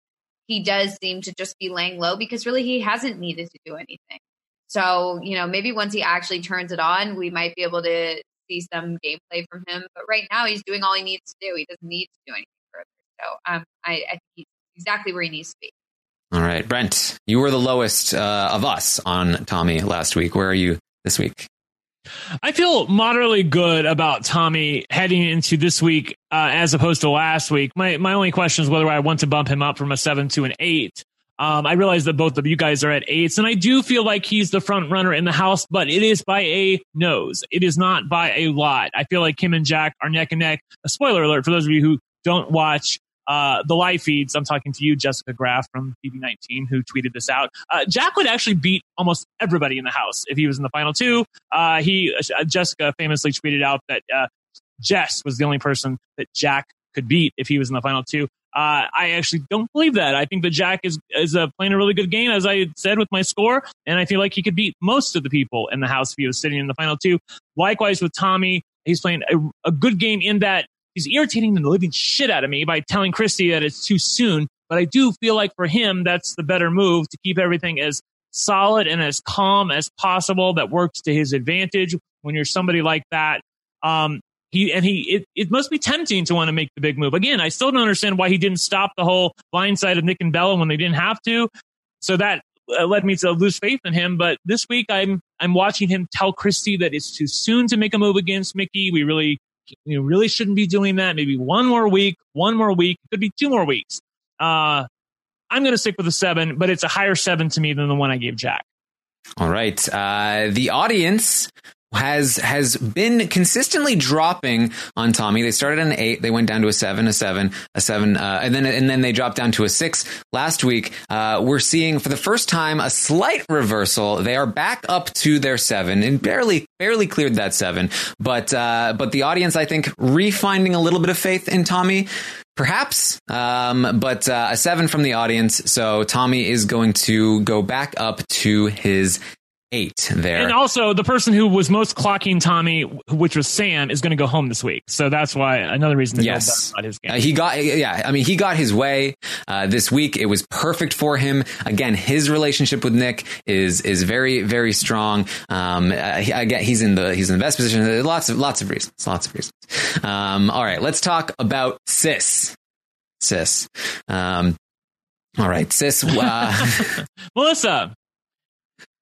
D: he does seem to just be laying low because really he hasn't needed to do anything. So, you know, maybe once he actually turns it on, we might be able to see some gameplay from him. But right now, he's doing all he needs to do. He doesn't need to do anything further. So, um, I, I think he's exactly where he needs to be.
C: All right, Brent, you were the lowest uh, of us on Tommy last week. Where are you this week?
E: I feel moderately good about Tommy heading into this week uh, as opposed to last week. My my only question is whether I want to bump him up from a seven to an eight. Um, I realize that both of you guys are at eights, and I do feel like he's the front runner in the house, but it is by a nose. It is not by a lot. I feel like Kim and Jack are neck and neck. A spoiler alert for those of you who don't watch uh, the live feeds. I'm talking to you, Jessica Graf from BB19, who tweeted this out. Uh, Jack would actually beat almost everybody in the house if he was in the final two. Uh, he uh, Jessica famously tweeted out that uh, Jess was the only person that Jack could beat if he was in the final two. I actually don't believe that. I think that Jack is is playing a really good game, as I said with my score, and I feel like he could beat most of the people in the house if he was sitting in the final two. Likewise with Tommy, he's playing a, a good game in that he's irritating the living shit out of me by telling Christie that it's too soon. But I do feel like for him, that's the better move to keep everything as solid and as calm as possible. That works to his advantage when you're somebody like that. Um, he and he it, it must be tempting to want to make the big move again i still don't understand why he didn't stop the whole blindside of nick and bella when they didn't have to so that uh, led me to lose faith in him but this week i'm i'm watching him tell christie that it's too soon to make a move against mickey we really you really shouldn't be doing that maybe one more week one more week could be two more weeks uh i'm going to stick with a seven but it's a higher seven to me than the one i gave jack
C: All right. Uh, the audience has has been consistently dropping on Tommy. They started an eight, they went down to a seven, a seven, a seven, uh, and then and then they dropped down to a six last week. Uh, we're seeing for the first time a slight reversal. They are back up to their seven and barely barely cleared that seven. But uh, but the audience, I think, refinding a little bit of faith in Tommy. Perhaps, um, but uh, a seven from the audience. So Tommy is going to go back up to his eight there.
E: And also, the person who was most clocking Tommy, which was Sam, is going to go home this week. So that's why another reason
C: yes,
E: about his game.
C: Uh, he got yeah. I mean, he got his way uh, this week. It was perfect for him. Again, his relationship with Nick is is very very strong. Um, uh, he, again, he's in the he's in the best position. There's Lots of lots of reasons. Lots of reasons. Um, all right, let's talk about Sis. Sis. Um, all right, Sis. Uh, <laughs>
E: Melissa,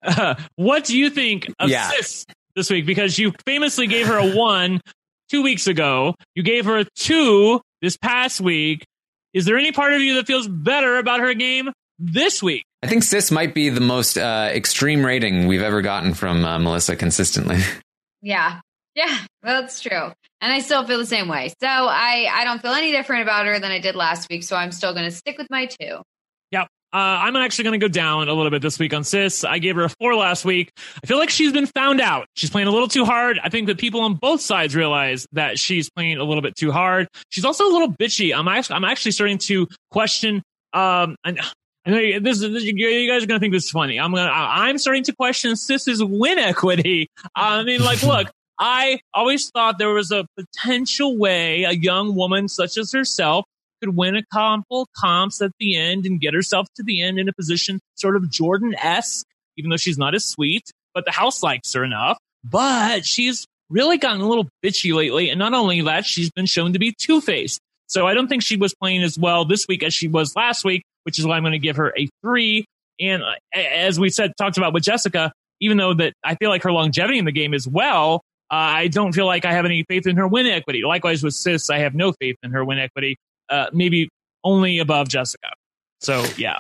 E: uh, <laughs> what do you think of
C: Yeah.
E: Sis this week? Because you famously gave her a <laughs> one two weeks ago. You gave her a two this past week. Is there any part of you that feels better about her game this week?
C: I think Sis might be the most uh, extreme rating we've ever gotten from uh, Melissa consistently. <laughs>
D: Yeah. Yeah, well, it's true. And I still feel the same way. So I, I don't feel any different about her than I did last week. So I'm still going to stick with my two.
E: Uh, I'm actually going to go down a little bit this week on Sis. I gave her a four last week. I feel like she's been found out. She's playing a little too hard. I think that people on both sides realize that she's playing a little bit too hard. She's also a little bitchy. I'm actually, I'm actually starting to question. Um, and I know you- this this, you guys are going to think this is funny. I'm gonna, I'm starting to question Sis's win equity. I mean, like, look. I always thought there was a potential way a young woman such as herself could win a couple comps at the end and get herself to the end in a position sort of Jordan esque, even though she's not as sweet, but the house likes her enough. But she's really gotten a little bitchy lately. And not only that, she's been shown to be two faced. So I don't think she was playing as well this week as she was last week, which is why I'm going to give her a three. And as we said, talked about with Jessica, even though that I feel like her longevity in the game is well, uh, I don't feel like I have any faith in her win equity. Likewise with Sis, I have no faith in her win equity. Uh, maybe only above Jessica. So yeah.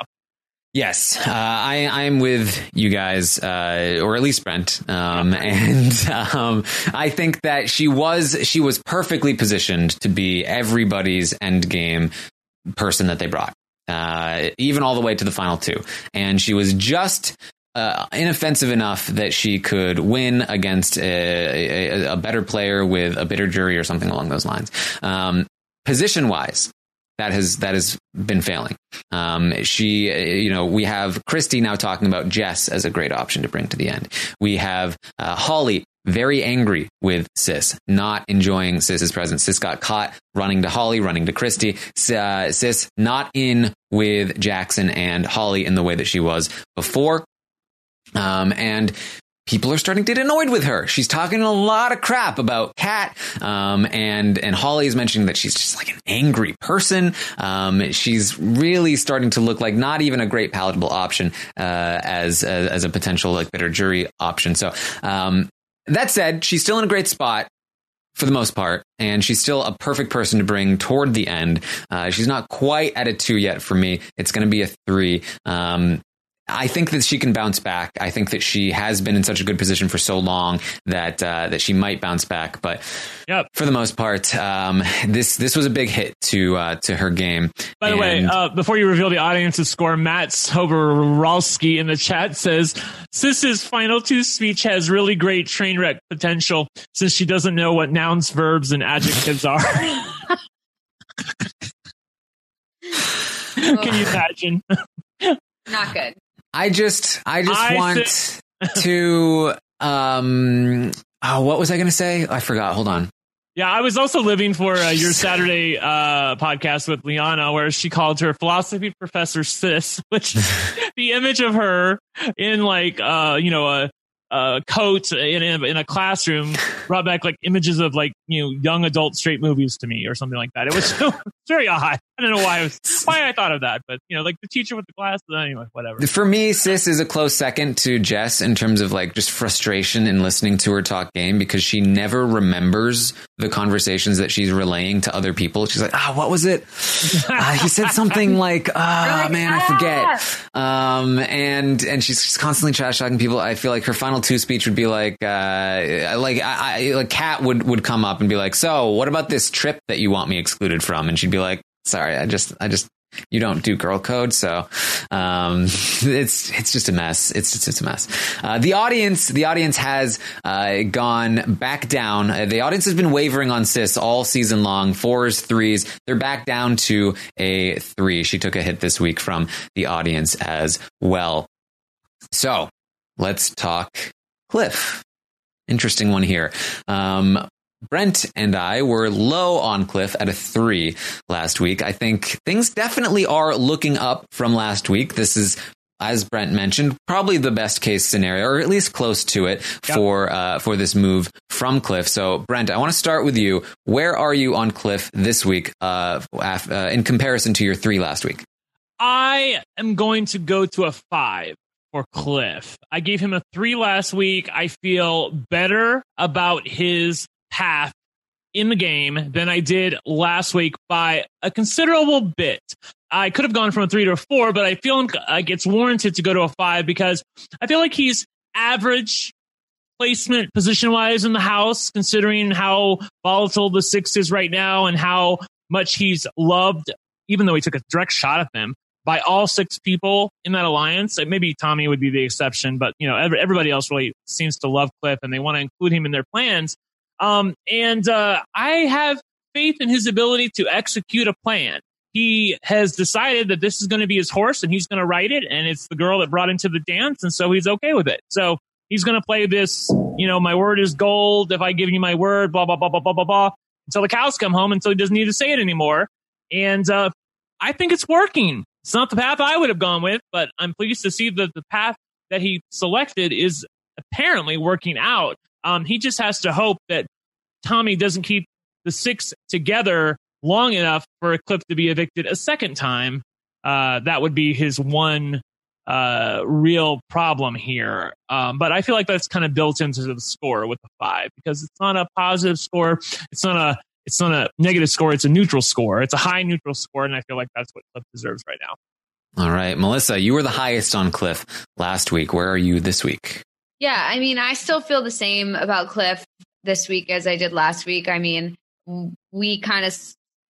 C: Yes, uh, I, I'm with you guys, uh, or at least Brent, um, and um, I think that she was she was perfectly positioned to be everybody's end game person that they brought, uh, even all the way to the final two, and she was just. Uh, inoffensive enough that she could win against a, a, a better player with a bitter jury or something along those lines. Um, position wise, that has that has been failing. Um, she, you know, we have Christie now talking about Jess as a great option to bring to the end. We have uh, Holly very angry with Sis, not enjoying Sis's presence. Sis got caught running to Holly, running to Christie. Uh, Sis not in with Jackson and Holly in the way that she was before. Um, and people are starting to get annoyed with her. She's talking a lot of crap about Kat. Um, and, and Holly is mentioning that she's just like an angry person. Um, she's really starting to look like not even a great palatable option, uh, as, as, as a potential like bitter jury option. So, um, that said, she's still in a great spot for the most part, and she's still a perfect person to bring toward the end. Uh, she's not quite at a two yet for me. It's going to be a three. Um, I think that she can bounce back. I think that she has been in such a good position for so long that uh, that she might bounce back. But for the most part, um, this this was a big hit to uh, to her game.
E: By the way, uh, before you reveal the audience's score, Matt Soborowski in the chat says Sis's final two speech has really great train wreck potential since she doesn't know what nouns, verbs, and adjectives are. <laughs> Can you imagine?
D: Not good.
C: I just I just
E: I
C: want
E: thi- <laughs>
C: to um oh what was I going to say? I forgot. Hold on.
E: Yeah, I was also living for uh, your Saturday uh, podcast with Liana, where she called her philosophy professor sis, <laughs> which <laughs> the image of her in like uh, you know a, a coat in a, in a classroom brought back like images of like you know young adult straight movies to me or something like that. It was so very odd. I don't know why I was <laughs> why I thought of that, but you know like the teacher with the glasses. Anyway, whatever.
C: For me, Sis is a close second to Jess in terms of like just frustration in listening to her talk game because she never remembers the conversations that she's relaying to other people. She's like, ah, what was it? Uh, he said something <laughs> like, ah, man, I forget. Um, and, and she's just constantly trash talking people. I feel like her final two speech would be like, uh, like, I, I, like Kat would, would come up and be like, so what about this trip that you want me excluded from? And she'd be like, sorry, I just, I just, you don't do girl code, so um, <laughs> it's it's just a mess. It's it's, it's a mess. Uh, the audience, the audience has uh, gone back down. Uh, the audience has been wavering on sis all season long. Fours, threes. They're back down to a three. She took a hit this week from the audience as well. So let's talk Cliff. Interesting one here. Um, Brent and I were low on Cliff at a three last week. I think things definitely are looking up from last week. This is as Brent mentioned, probably the best case scenario, or at least close to it for uh, for this move from Cliff. So, Brent, I want to start with you. Where are you on Cliff this week, uh, af- uh, in comparison to your three last week?
E: I am going to go to a five for Cliff. I gave him a three last week. I feel better about his path in the game than I did last week by a considerable bit. I could have gone from a three to a four, but I feel like it's warranted to go to a five because I feel like he's average placement position wise in the house, considering how volatile the six is right now and how much he's loved, even though he took a direct shot at them by all six people in that alliance. Maybe Tommy would be the exception, but you know, everybody else really seems to love Cliff and they want to include him in their plans. Um, and uh, I have faith in his ability to execute a plan he has decided that this is going to be his horse and he's going to ride it. And it's the girl that brought him to the dance. And so he's okay with it. So he's going to play this, you know, my word is gold. If I give you my word, blah, blah, blah, blah, blah, blah, blah, until the cows come home, until he doesn't need to say it anymore. And, uh, I think it's working. It's not the path I would have gone with, but I'm pleased to see that the path that he selected is apparently working out. Um, he just has to hope that Tommy doesn't keep the six together long enough for Cliff to be evicted a second time. Uh, that would be his one uh, real problem here. Um, but I feel like that's kind of built into the score with the five because it's not a positive score. It's not a it's not a negative score. It's a neutral score. It's a high neutral score, and I feel like that's what Cliff deserves right now.
C: All right, Melissa, you were the highest on Cliff last week. Where are you this week?
D: Yeah, I mean, I still feel the same about Cliff this week as I did last week. I mean, we kind of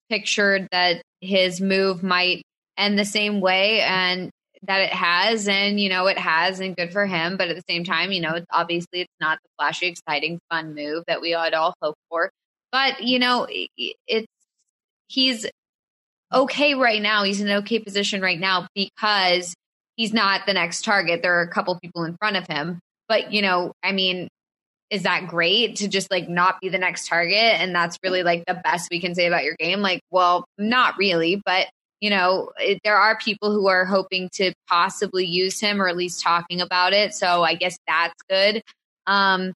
D: pictured that his move might end the same way and that it has and you know it has and good for him. But at the same time you know it's obviously it's not the flashy exciting fun move that we had all hoped for. But you know it's he's okay right now. He's in an okay position right now because he's not the next target. There are a couple people in front of him but you know i mean is that great to just like not be the next target? And that's really like the best we can say about your game? Like well not really but you know it, there are people who are hoping to possibly use him or at least talking about it. So i guess that's good. Um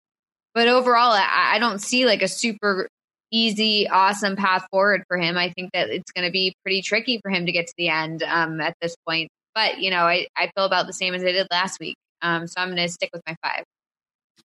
D: but overall I, I don't see like a super easy awesome path forward for him. I think that it's going to be pretty tricky for him to get to the end um at this point. But you know i, I feel about the same as i did last week um so i'm going to stick with my five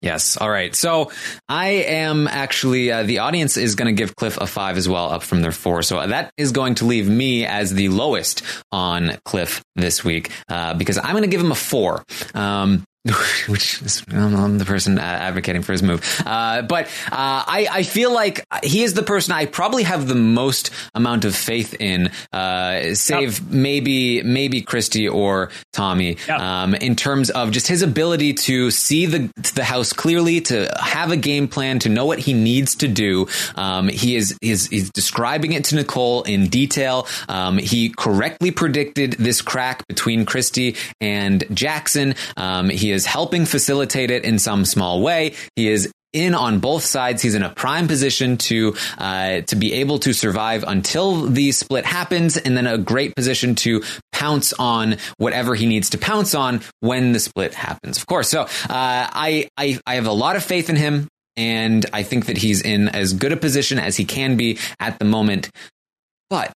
C: Yes. All right. So I am actually, uh, the audience is going to give Cliff a five as well, up from their four. So that is going to leave me as the lowest on Cliff this week, uh, because I'm going to give him a four. Um, <laughs> which is, I'm the person advocating for his move. Uh, but uh, I, I, feel like he is the person I probably have the most amount of faith in, uh, save yep. maybe maybe Christie or Tommy, yep. um, in terms of just his ability to see the the house clearly, to have a game plan, to know what he needs to do. Um, he is is he's describing it to Nicole in detail. Um, he correctly predicted this crack between Christie and Jackson. Um, he is helping facilitate it in some small way. He is in on both sides. He's in a prime position to uh, to be able to survive until the split happens, and then a great position to pounce on whatever he needs to pounce on when the split happens. Of course. So uh, I, I I have a lot of faith in him, and I think that he's in as good a position as he can be at the moment. But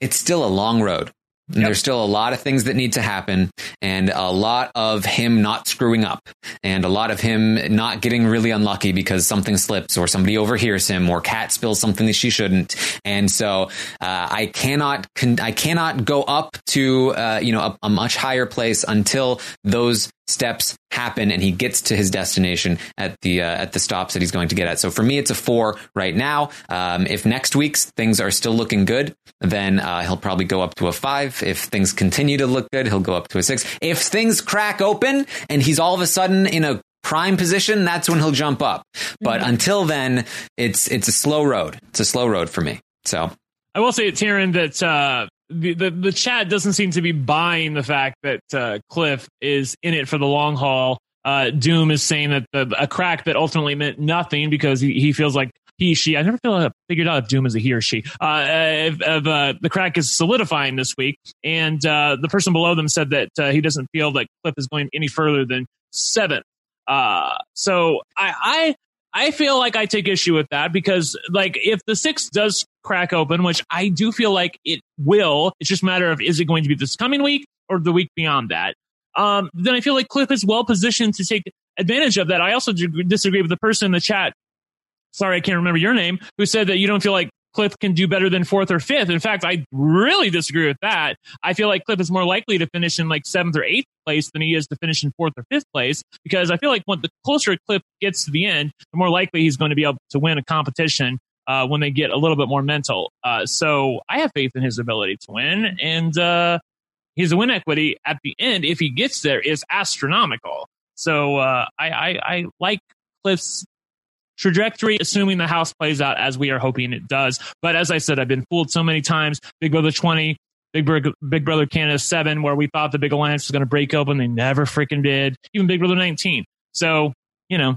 C: it's still a long road. Yep. There's still a lot of things that need to happen and a lot of him not screwing up and a lot of him not getting really unlucky because something slips or somebody overhears him or Kat spills something that she shouldn't. And so, uh, I cannot, con- I cannot go up to, uh, you know, a, a much higher place until those steps happen and he gets to his destination at the uh, at the stops that he's going to get at. So for me, it's a four right now. Um, if next week's things are still looking good, then uh, he'll probably go up to a five. If things continue to look good, he'll go up to a six. If things crack open and he's all of a sudden in a prime position, that's when he'll jump up. But mm-hmm. until then, it's it's a slow road. It's a slow road for me. So
E: I will say, Taryn, that uh, the, the, chat doesn't seem to be buying the fact that uh, Cliff is in it for the long haul. Uh, Doom is saying that the, a crack that ultimately meant nothing because he, he feels like he, she, I never feel, uh, figured out if Doom is a he or she, uh, if, if uh, the crack is solidifying this week. And uh, the person below them said that uh, he doesn't feel that Cliff is going any further than seventh. So I, I, I feel like I take issue with that because, like, if the six does crack open, which I do feel like it will, it's just a matter of is it going to be this coming week or the week beyond that? Um, then I feel like Cliff is well positioned to take advantage of that. I also disagree with the person in the chat sorry, I can't remember your name, who said that you don't feel like Cliff can do better than fourth or fifth. In fact, I really disagree with that. I feel like Cliff is more likely to finish in like seventh or eighth place than he is to finish in fourth or fifth place because I feel like when the closer Cliff gets to the end, the more likely he's going to be able to win a competition uh, when they get a little bit more mental. Uh, so I have faith in his ability to win, and uh, his win equity at the end, if he gets there, is astronomical. So uh, I, I, I like Cliff's trajectory, assuming the house plays out as we are hoping it does. But as I said, I've been fooled so many times. Big Brother 20, Big Brother, Big Brother Canada 7, where we thought the big alliance was going to break open. They never freaking did. Even Big Brother 19. So, you know,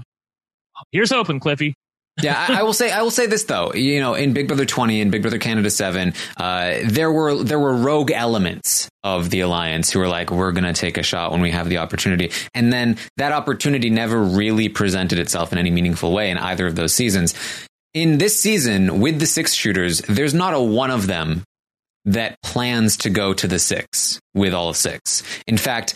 E: here's hoping, Cliffy
C: yeah, I, I, will say I will say this though. You know, in Big Brother 20 and Big Brother Canada 7, uh, there were there were rogue elements of the alliance who were like, "We're to take a shot when we have the opportunity," and then that opportunity never really presented itself in any meaningful way in either of those seasons. In this season, with the six shooters, there's not a one of them that plans to go to the six with all of six. In fact,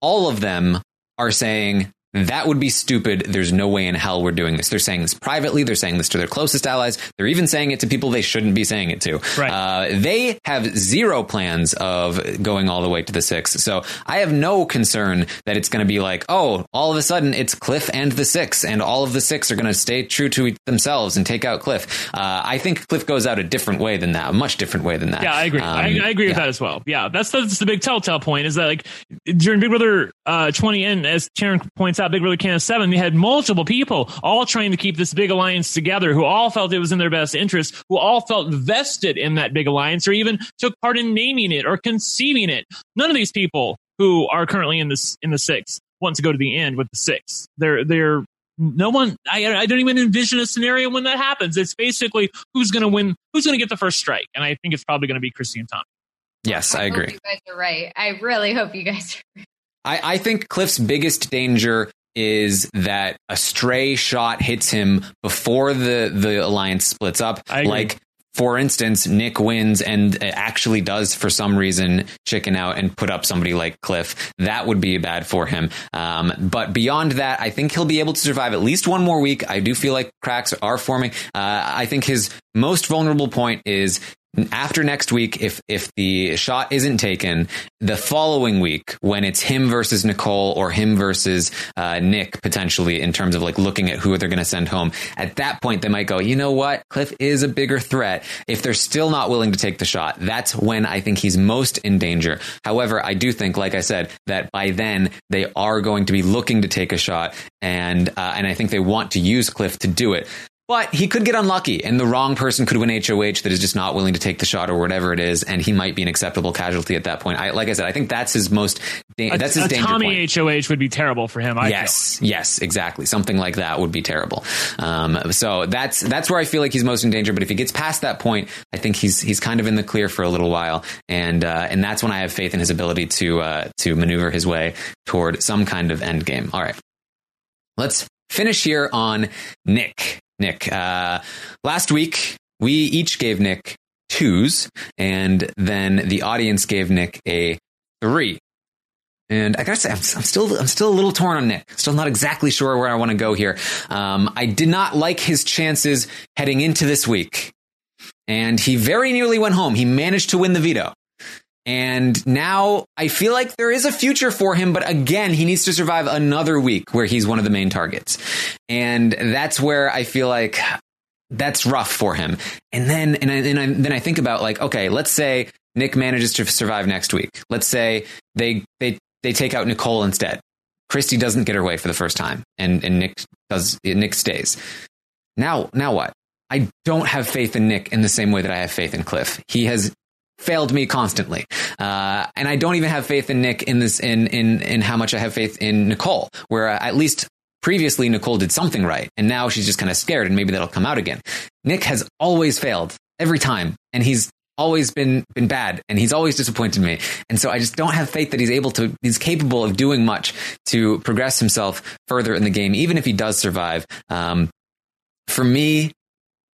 C: all of them are saying that would be stupid. There's no way in hell we're doing this. They're saying this privately. They're saying this to their closest allies. They're even saying it to people they shouldn't be saying it to.
E: Right.
C: Uh, they have zero plans of going all the way to the six. So I have no concern that it's going to be like, oh, all of a sudden it's Cliff and the six, and all of the six are going to stay true to themselves and take out Cliff. Uh, I think Cliff goes out a different way than that, a much different way than that.
E: Yeah, I agree.
C: Um,
E: I, I, agree
C: yeah.
E: with that as well. Yeah, that's, that's the big telltale point is that like during Big Brother uh, 20, and as Taryn points out, Big Brother Canada 7, we had multiple people all trying to keep this big alliance together who all felt it was in their best interest, who all felt vested in that big alliance or even took part in naming it or conceiving it. None of these people who are currently in this in the six want to go to the end with the six. They're they're no one I, I don't even envision a scenario when that happens. It's basically who's going to win, who's going to get the first strike, and I think it's probably going to be Christie and Tom.
C: Yes, I,
D: hope
C: agree.
D: you guys are right. I really hope you guys are right.
C: I, I think Cliff's biggest danger is that a stray shot hits him before the the alliance splits up. Like for instance, Nick wins and actually does for some reason chicken out and put up somebody like Cliff. That would be bad for him. Um, but beyond that, I think he'll be able to survive at least one more week. I do feel like cracks are forming. Uh, I think his most vulnerable point is after next week, if if the shot isn't taken, the following week when it's him versus Nicole or him versus uh, Nick potentially in terms of like looking at who they're going to send home, at that point they might go, you know what, Cliff is a bigger threat. If they're still not willing to take the shot, that's when I think he's most in danger. However, I do think, like I said, that by then they are going to be looking to take a shot, and uh, and I think they want to use Cliff to do it. But he could get unlucky, and the wrong person could win HOH that is just not willing to take the shot or whatever it is, and he might be an acceptable casualty at that point. I, like I said, I think that's his most da- that's his
E: a
C: danger
E: Tommy
C: point.
E: HOH would be terrible for him. I
C: yes, yes, exactly. Something like that would be terrible. Um, so that's that's where I feel like he's most in danger. But if he gets past that point, I think he's he's kind of in the clear for a little while, and uh, and that's when I have faith in his ability to uh, to maneuver his way toward some kind of end game. All right, let's finish here on Nick. Nick, uh, last week we each gave Nick twos, and then the audience gave Nick a three. And I gotta say, I'm, I'm still, I'm still a little torn on Nick. Still not exactly sure where I want to go here. Um, I did not like his chances heading into this week, and he very nearly went home. He managed to win the veto. And now I feel like there is a future for him, but again, he needs to survive another week where he's one of the main targets. And that's where I feel like that's rough for him. And then, and, I, and I, then I think about like, okay, let's say Nick manages to survive next week. Let's say they, they, they take out Nicole instead. Christie doesn't get her way for the first time and, and Nick does, Nick stays. Now, now what? I don't have faith in Nick in the same way that I have faith in Cliff. He has failed me constantly. Uh, and I don't even have faith in Nick in this, in, in, in how much I have faith in Nicole, where at least previously Nicole did something right. And now she's just kind of scared and maybe that'll come out again. Nick has always failed every time. And he's always been, been bad and he's always disappointed me. And so I just don't have faith that he's able to, he's capable of doing much to progress himself further in the game, even if he does survive. Um, for me,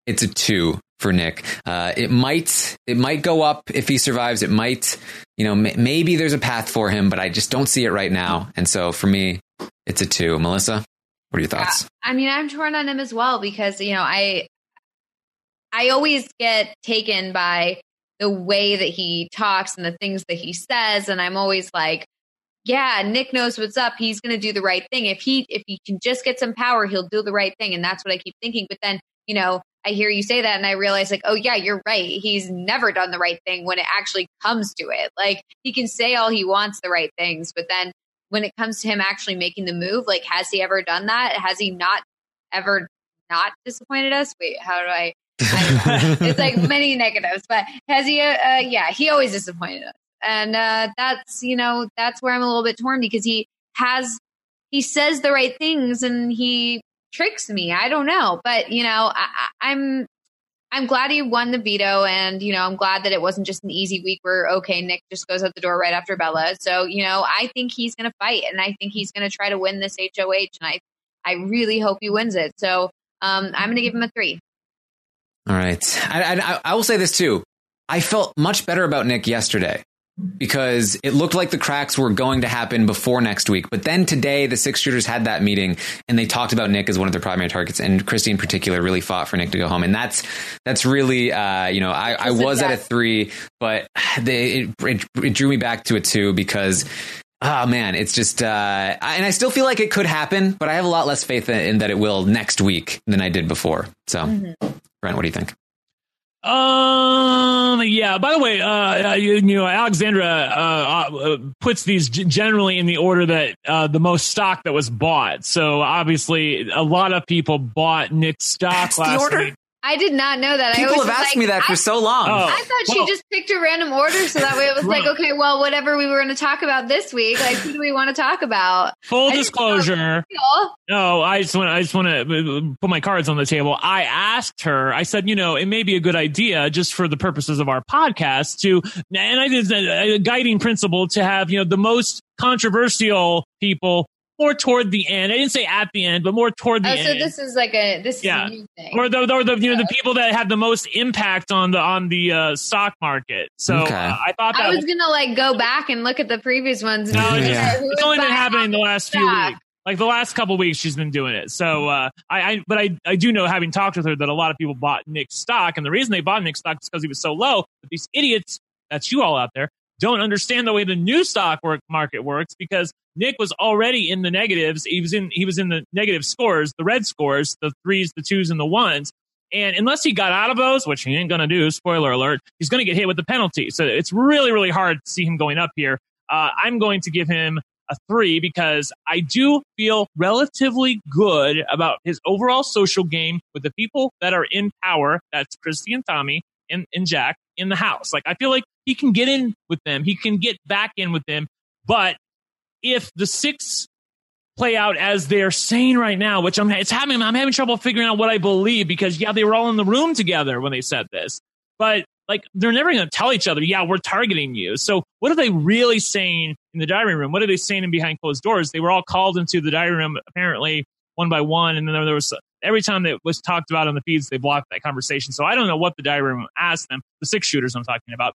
C: it's a two for Nick. Uh, it might it might go up if he survives. It might, you know, m- maybe there's a path for him, but I just don't see it right now. And so for me, it's a two. Melissa, what are your thoughts?
D: I mean, I'm torn on him as well because you know I I always get taken by the way that he talks and the things that he says, and I'm always like, yeah, Nick knows what's up. He's going to do the right thing. If he if he can just get some power, he'll do the right thing, and that's what I keep thinking. But then you know, I hear you say that and I realize like, oh yeah, you're right. He's never done the right thing when it actually comes to it. Like he can say all he wants the right things, but then when it comes to him actually making the move, like has he ever done that? Has he not ever not disappointed us? Wait, how do I? I <laughs> it's like many negatives, but has he? Uh, uh, yeah, he always disappointed us, and uh, that's you know that's where I'm a little bit torn because he has he says the right things and he tricks me. I don't know, but you know, I, I'm I'm glad he won the veto, and you know, I'm glad that it wasn't just an easy week where okay, Nick just goes out the door right after Bella. So you know, I think he's going to fight, and I think he's going to try to win this HOH, and I I really hope he wins it. So um, I'm going to give him a three.
C: All right, I, I, I will say this too. I felt much better about Nick yesterday because it looked like the cracks were going to happen before next week. But then today, the six shooters had that meeting and they talked about Nick as one of their primary targets. And Christie in particular really fought for Nick to go home. And that's, that's really, uh, you know, I, I was at a three, but <sighs> they, it, it, it drew me back to a two because Oh man, it's just, uh, I, and I still feel like it could happen, but I have a lot less faith in, in that it will next week than I did before. So, mm-hmm. Brent, what do you think?
E: Um. Yeah. By the way, uh, you, you know, Alexandra uh, uh, puts these g- generally in the order that uh, the most stock that was bought. So obviously, a lot of people bought Nick's stock
C: That's
E: last
C: the order?
E: week.
D: I did not know that.
C: People
D: I
C: have asked
D: like,
C: me that for
D: I,
C: so long.
E: Oh.
D: I thought
E: Well-
D: she just picked a random order, so that way it was like, okay, well, whatever we were going to talk about this week, like, who do we want to talk about?
E: Full
D: I
E: disclosure. No, I just want I just want to put my cards on the table. I asked her. I said, you know, it may be a good idea just for the purposes of our podcast to, and I did a, a guiding principle to have you know the most controversial people more toward the end. I didn't say at the end, but more toward the
D: Oh,
E: end.
D: so this is like a this is
E: Yeah.
D: a new thing.
E: or the, or the you know the people that have the most impact on the on the uh, stock market. So
C: Okay.
E: uh, I thought that
D: I was gonna like go back and look at the previous ones.
E: No,
D: see
E: it's, it's only been happening the
D: all
E: last few weeks. Like the last couple weeks, she's been doing it. So, uh, I, I, but I, I do know, having talked with her, that a lot of people bought Nick's stock, and the reason they bought Nick's stock is because he was so low. But these idiots, that's you all out there, don't understand the way the new stock work market works because Nick was already in the negatives. He was in, he was in the negative scores, the red scores, the threes, the twos, and the ones. And unless he got out of those, which he ain't to do, spoiler alert, he's to get hit with the penalty. So it's really, really hard to see him going up here. Uh, I'm going to give him a three because I do feel relatively good about his overall social game with the people that are in power. That's Christie and Tommy and, and Jack in the house. Like, I feel like he can get in with them. He can get back in with them. But if the six play out as they're saying right now, which I'm it's having I'm having trouble figuring out what I believe because yeah, they were all in the room together when they said this. But like they're never going to tell each other, yeah, we're targeting you. So what are they really saying in the diary room? What are they saying in behind closed doors? They were all called into the diary room apparently one by one, and then there was every time that was talked about on the feeds, they blocked that conversation. So I don't know what the diary room asked them. The six shooters I'm talking about.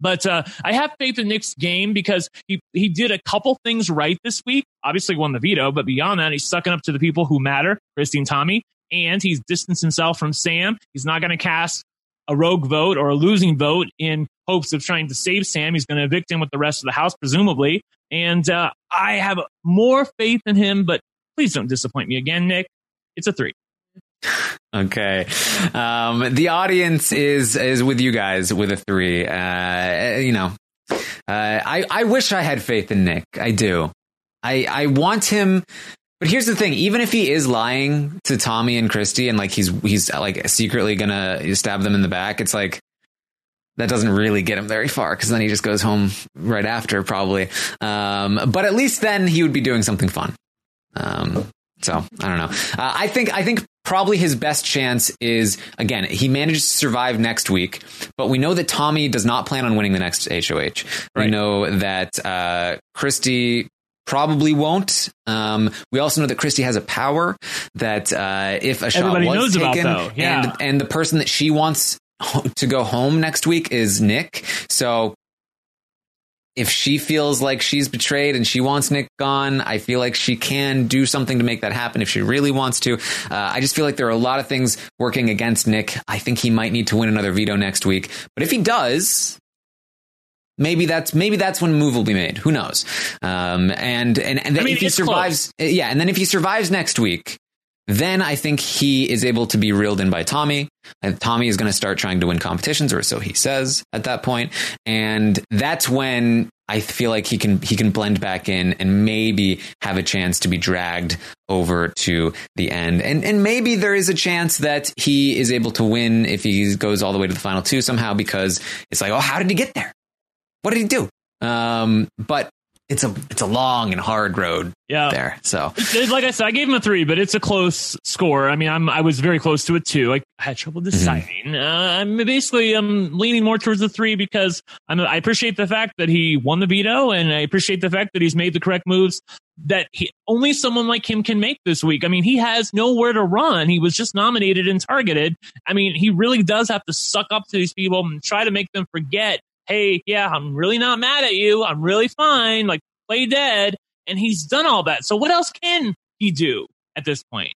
E: But uh, I have faith in Nick's game because he, he did a couple things right this week. Obviously won the veto, but beyond that, he's sucking up to the people who matter, Christie and Tommy, and he's distanced himself from Sam. He's not going to cast a rogue vote or a losing vote in hopes of trying to save Sam. He's going to evict him with the rest of the house, presumably. And uh, I have more faith in him, but please don't disappoint me again, Nick. It's a three. <laughs>
C: Okay. Um, the audience is is with you guys with a three. Uh, you know, uh, I I wish I had faith in Nick. I do. I I want him. But here's the thing: even if he is lying to Tommy and Christie, and like he's he's like secretly gonna stab them in the back, it's like that doesn't really get him very far because then he just goes home right after, probably. Um, but at least then he would be doing something fun. Um, so I don't know. Uh, I think I think probably his best chance is again he manages to survive next week, but we know that Tommy does not plan on winning the next HOH. We know that uh, Christie probably won't. Um, we also know that Christie has a power that uh, if a shot
E: Everybody
C: was
E: about,
C: taken,
E: though. Yeah.
C: and and the person that she wants to go home next week is Nick. So if she feels like she's betrayed and she wants Nick gone, I feel like she can do something to make that happen if she really wants to. Uh, I just feel like there are a lot of things working against Nick. I think he might need to win another veto next week. But if he does, maybe that's maybe that's when a move will be made. Who knows? Um, and and and then
E: I mean,
C: if he survives, yeah, and then if he survives next week, then I think he is able to be reeled in by Tommy. And Tommy is going to start trying to win competitions, or so he says at that point. And that's when I feel like he can he can blend back in and maybe have a chance to be dragged over to the end. And and maybe there is a chance that he is able to win if he goes all the way to the final two somehow because it's like, oh, how did he get there? What did he do? Um, but it's a it's a long and hard road
E: Yeah.
C: there. So
E: like I said, I gave him a three, but it's a close score. I mean, I'm I was very close to a two. I had trouble
C: Mm-hmm.
E: deciding. Uh, I'm basically I'm leaning more towards the three because I'm, I appreciate the fact that he won the veto, and I appreciate the fact that he's made the correct moves that he, only someone like him can make this week. I mean, he has nowhere to run. He was just nominated and targeted. I mean, he really does have to suck up to these people and try to make them forget. Hey, yeah, I'm really not mad at you. I'm really fine. Like play dead. And he's done all that. So what else can he do at this point?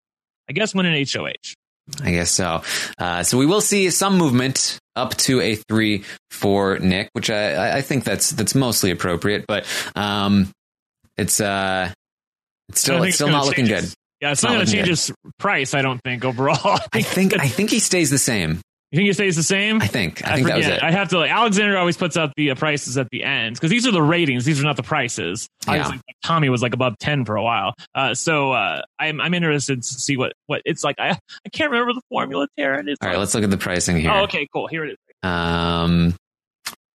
E: I guess win an HOH.
C: I guess so. Uh, so we will see some movement up to a three for Nick, which I- I, think that's that's mostly appropriate. But um, it's uh, it's still it's still
E: gonna
C: not looking good.
E: Yeah, it's
C: Not
E: not going to change
C: good.
E: his price. I don't think overall.
C: I think I think he stays the same.
E: You think it stays the same?
C: I think I think that was
E: forget.
C: it.
E: I have to. Like, Alexander always puts out the uh, prices at the end because these are the ratings. These are not the prices.
C: Yeah.
E: Obviously, Tommy was like above ten for a while. Uh, so uh, I'm I'm interested to see what what it's like. I I can't remember the formula, Taryn. It's
C: All right, let's look at the pricing here.
E: Oh, okay, cool. Here it is.
C: Um,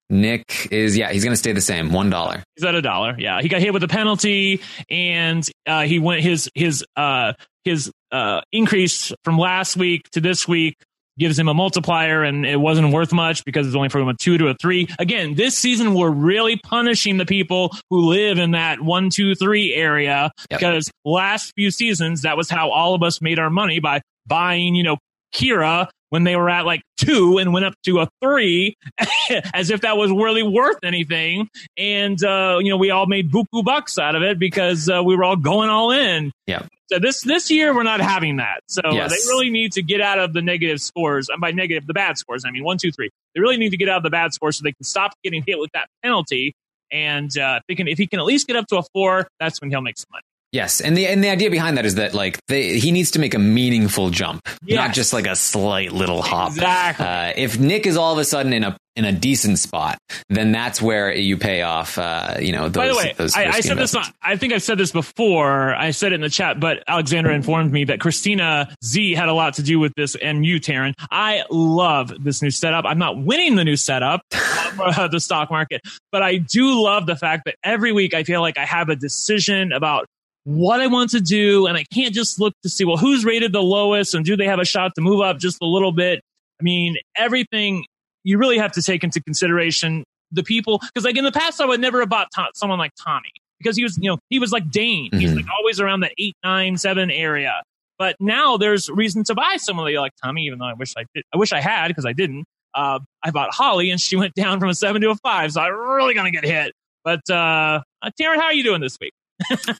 C: Nick is yeah, he's going to stay the same, one dollar.
E: He's at a dollar. Yeah, he got hit with a penalty, and uh, he went his his uh, his uh, increase from last week to this week gives him a multiplier, and it wasn't worth much because it's only from a two to a three. Again, this season we're really punishing the people who live in that one, two, three area
C: Yep.
E: because last few seasons that was how all of us made our money by buying, you know, Kira when they were at like two and went up to a three <laughs> as if that was really worth anything. And, uh, you know, we all made buku bucks out of it because uh, we were all going all in.
C: Yeah.
E: So this, this year we're not having that. So uh,
C: Yes.
E: they really need to get out of the negative scores. And by negative, the bad scores, I mean one, two, three. They really need to get out of the bad scores so they can stop getting hit with that penalty. And uh, if, he can, if he can at least get up to a four, that's when he'll make some money.
C: Yes, and the and the idea behind that is that like they, he needs to make a meaningful jump, not just like a slight little hop.
E: Exactly.
C: Uh, if Nick is all of a sudden in a in a decent spot, then that's where you pay off. Uh, you know, those,
E: By the way,
C: those
E: I, I said this. I think I've said this before. I said it in the chat, but Alexandra informed me that Christina Z had a lot to do with this, and you, Taryn. I love this new setup. I'm not winning the new setup, <laughs> uh, the stock market, but I do love the fact that every week I feel like I have a decision about what I want to do, and I can't just look to see well who's rated the lowest and do they have a shot to move up just a little bit. I mean, everything you really have to take into consideration the people because like in the past I would never have bought to- someone like Tommy because he was you know he was like Dane. He's
C: Mhm.
E: like always around that eight nine seven area. But now there's reason to buy someone like Tommy even though I wish I did I wish I had because I didn't. Uh, I bought Holly and she went down from a seven to a five so I'm really gonna get hit. But uh, uh Taryn how are you doing this week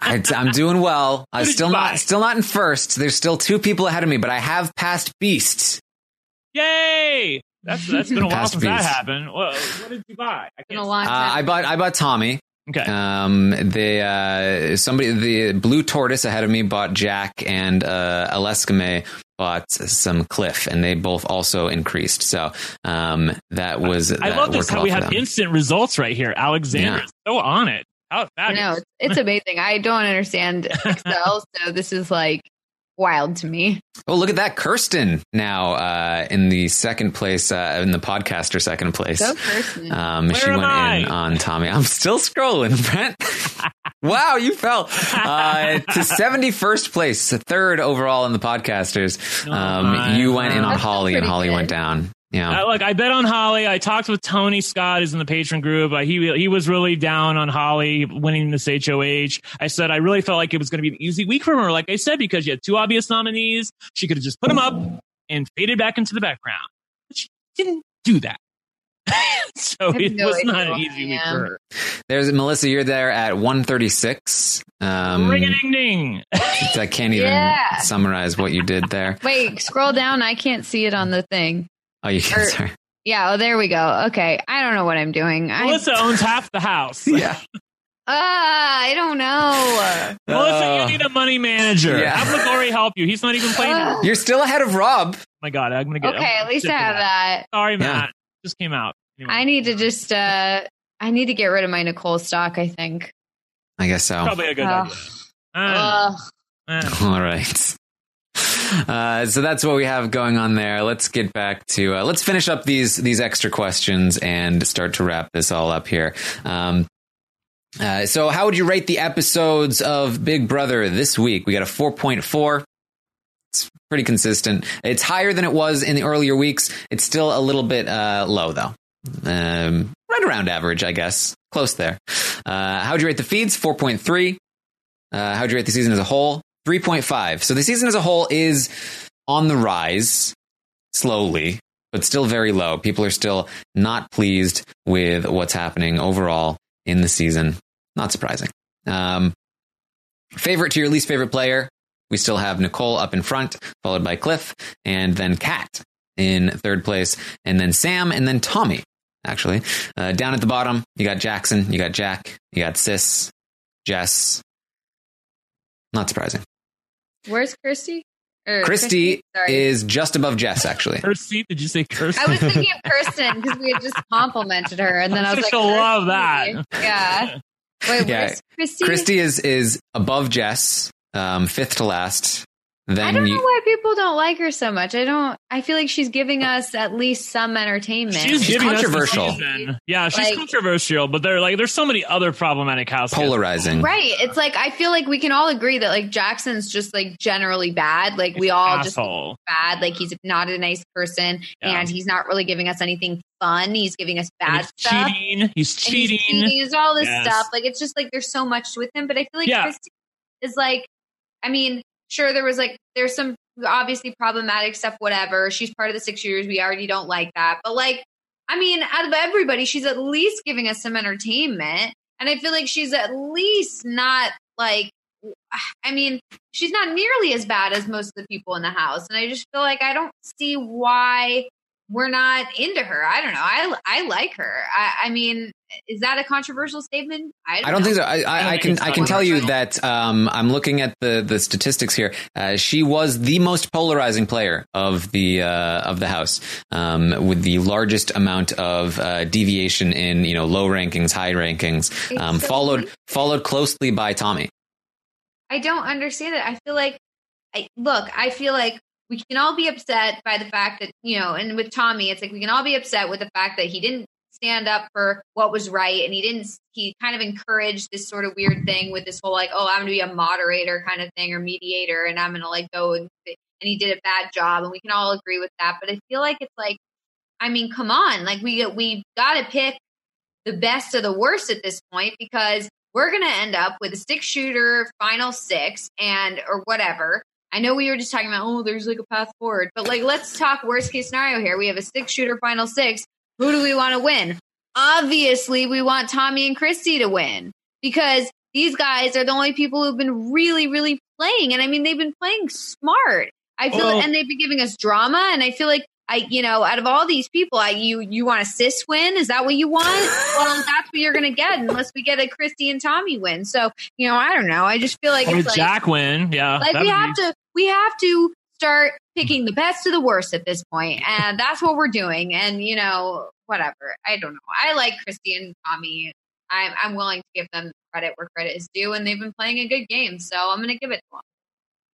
C: I, am doing well. <laughs> I'm still not still not in first. There's still two people ahead of me, but I have passed Beast.
E: yay that's that's been a while
C: Past
E: since that happened well, what did you buy I can't
D: long
C: Uh. I bought I bought Tommy.
E: okay
C: Um, the uh, somebody the blue tortoise ahead of me bought Jack, and uh, Aleskame bought some Cliff, and they both also increased. So um, that was.
E: I
C: that
E: love this how we have
C: them.
E: instant results right here Alexander
C: Yeah.
E: is so on it how
D: I
E: fabulous.
D: know it's, it's amazing. I don't understand Excel, <laughs> so this is like wild to me.
C: Oh, look at that. Kirsten now uh, in the second place, uh, in the podcaster second place.
D: Go Kirsten.
C: Um,
E: Where
C: she
E: am
C: went in on Tommy. I'm still scrolling, Brent. <laughs> wow, you fell uh, to <laughs> 71st place, third overall in the podcasters. Um,
E: my
C: you went in on
D: That's
C: Holly, and Holly
D: good.
C: went down. Yeah.
E: Uh, look, I bet on Holly. I talked with Tony Scott, who's in the patron group. Uh, he he was really down on Holly winning this HOH. I said I really felt like it was going to be an easy week for her. Like I said, because you had two obvious nominees, she could have just put them up and faded back into the background. But she didn't do that. <laughs> so it
D: no
E: was
D: idea
E: not an easy week
D: am.
E: for her.
C: There's Melissa. You're there at 136. Um,
E: Ring a ding ding.
C: I can't even
D: Yeah.
C: summarize what you did there.
D: Wait, scroll down. I can't see it on the thing.
C: Oh, you can.
D: Or-
C: Sorry.
D: Yeah, oh, there we go. Okay, I don't know what I'm doing. I,
E: Melissa owns half the house. <laughs>
C: Yeah.
D: Ah, I don't know. <laughs>
E: Melissa,
C: Oh.
E: you need a money manager.
C: Yeah.
E: Have Ligori help you. He's not even playing. Oh
C: You're still ahead of Rob.
E: Oh my god, I'm gonna get.
D: Okay,
E: I'm
D: at least I have that.
E: Sorry,
C: Yeah.
E: Matt. Just came out. Anyway,
D: I need to just. uh I need to get rid of my Nicole stock. I think.
C: I guess so.
E: probably a good
D: Ugh.
E: idea. Uh,
D: Ugh.
E: uh.
C: All right. Uh, so that's what we have going on there. Let's get back to uh, let's finish up these these extra questions and start to wrap this all up here. Um, uh, so, how would you rate the episodes of Big Brother this week? We got a four point four. It's pretty consistent. It's higher than it was in the earlier weeks. It's still a little bit uh, low though. Um, right around average, I guess. Close there. Uh, how would you rate the feeds? Four point three. Uh, how would you rate the season as a whole? 3.5. So the season as a whole is on the rise slowly, but still very low. People are still not pleased with what's happening overall in the season. Not surprising. Um, favorite to your least favorite player? We still have Nicole up in front, followed by Cliff, and then Kat in third place, and then Sam, and then Tommy, actually. Uh, down at the bottom, you got Jackson, you got Jack, you got Sis, Jess. Not surprising.
D: Where's Christie? Or
C: Christie
D: sorry.
C: is just above Jess, actually.
E: Kirsty, did you say Kirsty?
D: I was thinking of Kirsten because we had just complimented her, and then I
E: I'm
D: was like,
E: she'll love that.
D: Yeah. Wait,
C: Yeah.
D: where's Christie?
C: Christie is is above Jess, um, fifth to last.
D: I don't
C: you,
D: know why people don't like her so much. I don't. I feel like she's giving us at least some entertainment.
E: She's,
C: She's
E: giving
C: controversial.
E: season. Yeah, she's
D: Like-
E: controversial, but there like there's so many other problematic houses.
C: polarizing.
D: Right. It's like I feel like we can all agree that like Jackson's just like generally bad. Like we all just bad. Like he's not a nice person
E: Yeah.
D: and he's not really giving us anything fun. He's giving us bad
E: he's
D: stuff.
E: cheating. He's
D: And he's
E: cheating.
D: cheating. He's all this
E: Yes.
D: stuff. Like it's just like there's so much with him. But I feel like
E: Yeah.
D: Christie is like, I mean, sure there was like there's some obviously problematic stuff. Whatever. She's part of the six years. We already don't like that. But like, I mean, out of everybody, she's at least giving us some entertainment. And I feel like she's at least not like. I mean, she's not nearly as bad as most of the people in the house, and I just feel like I don't see why we're not into her. I don't know. I I like her. I, I mean, is that a controversial statement? I don't,
C: I don't think so. I, I, I can I can tell you that um, I'm looking at the the statistics here. Uh, she was the most polarizing player of the uh, of the house, um, with the largest amount of uh, deviation in you know low rankings, high rankings, um,
D: so
C: followed
D: weird.
C: followed closely by Tommy.
D: I don't understand it. I feel like, I, look, I feel like we can all be upset by the fact that, you know, and with Tommy, it's like we can all be upset with the fact that he didn't stand up for what was right and he didn't, he kind of encouraged this sort of weird thing with this whole like, oh, I'm to be a moderator kind of thing or mediator and I'm to like go and, and he did a bad job and we can all agree with that. But I feel like it's like, I mean, come on, like we, we got to pick the best of the worst at this point because we're to end up with a six shooter final six and or whatever. I know we were just talking about oh there's like a path forward, but like let's talk worst case scenario here. We have a six shooter final six. Who do we want to win? Obviously, we want Tommy and Christie to win because these guys are the only people who've been really really playing and I mean they've been playing smart. I feel
E: Well-
D: and they've been giving us drama and I feel like I, you know, out of all these people, I, you, you want a cis win? Is that what you want? well, that's what you're going to get unless we get a Christie and Tommy win. So, you know, I don't know. I just feel like
E: Or
D: it's like,
E: Jack win. Yeah.
D: like we
E: be-
D: have to, we have to start picking the best of the worst at this point, and that's what we're doing. And you know, whatever. I don't know. I like Christie and Tommy. I'm, I'm willing to give them credit where credit is due, and they've been playing a good game. So I'm going to give it to them.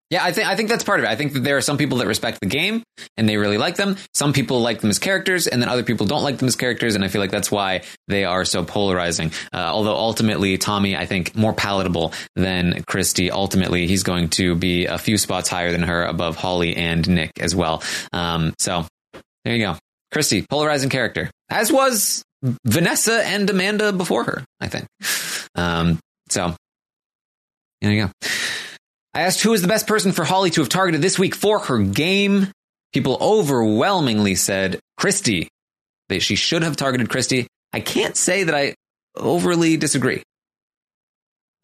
C: Yeah, I think I think that's part of it. I think that there are some people that respect the game and they really like them. Some people like them as characters, and then other people don't like them as characters. And I feel like that's why they are so polarizing. Uh, although ultimately, Tommy, I think more palatable than Christie. Ultimately, he's going to be a few spots higher than her, above Holly and Nick as well. Um, so there you go, Christie, polarizing character, as was Vanessa and Amanda before her. I think. Um, so there you go. I asked who is the best person for Holly to have targeted this week for her game. People overwhelmingly said Christie. That she should have targeted Christie. I can't say that I overly disagree.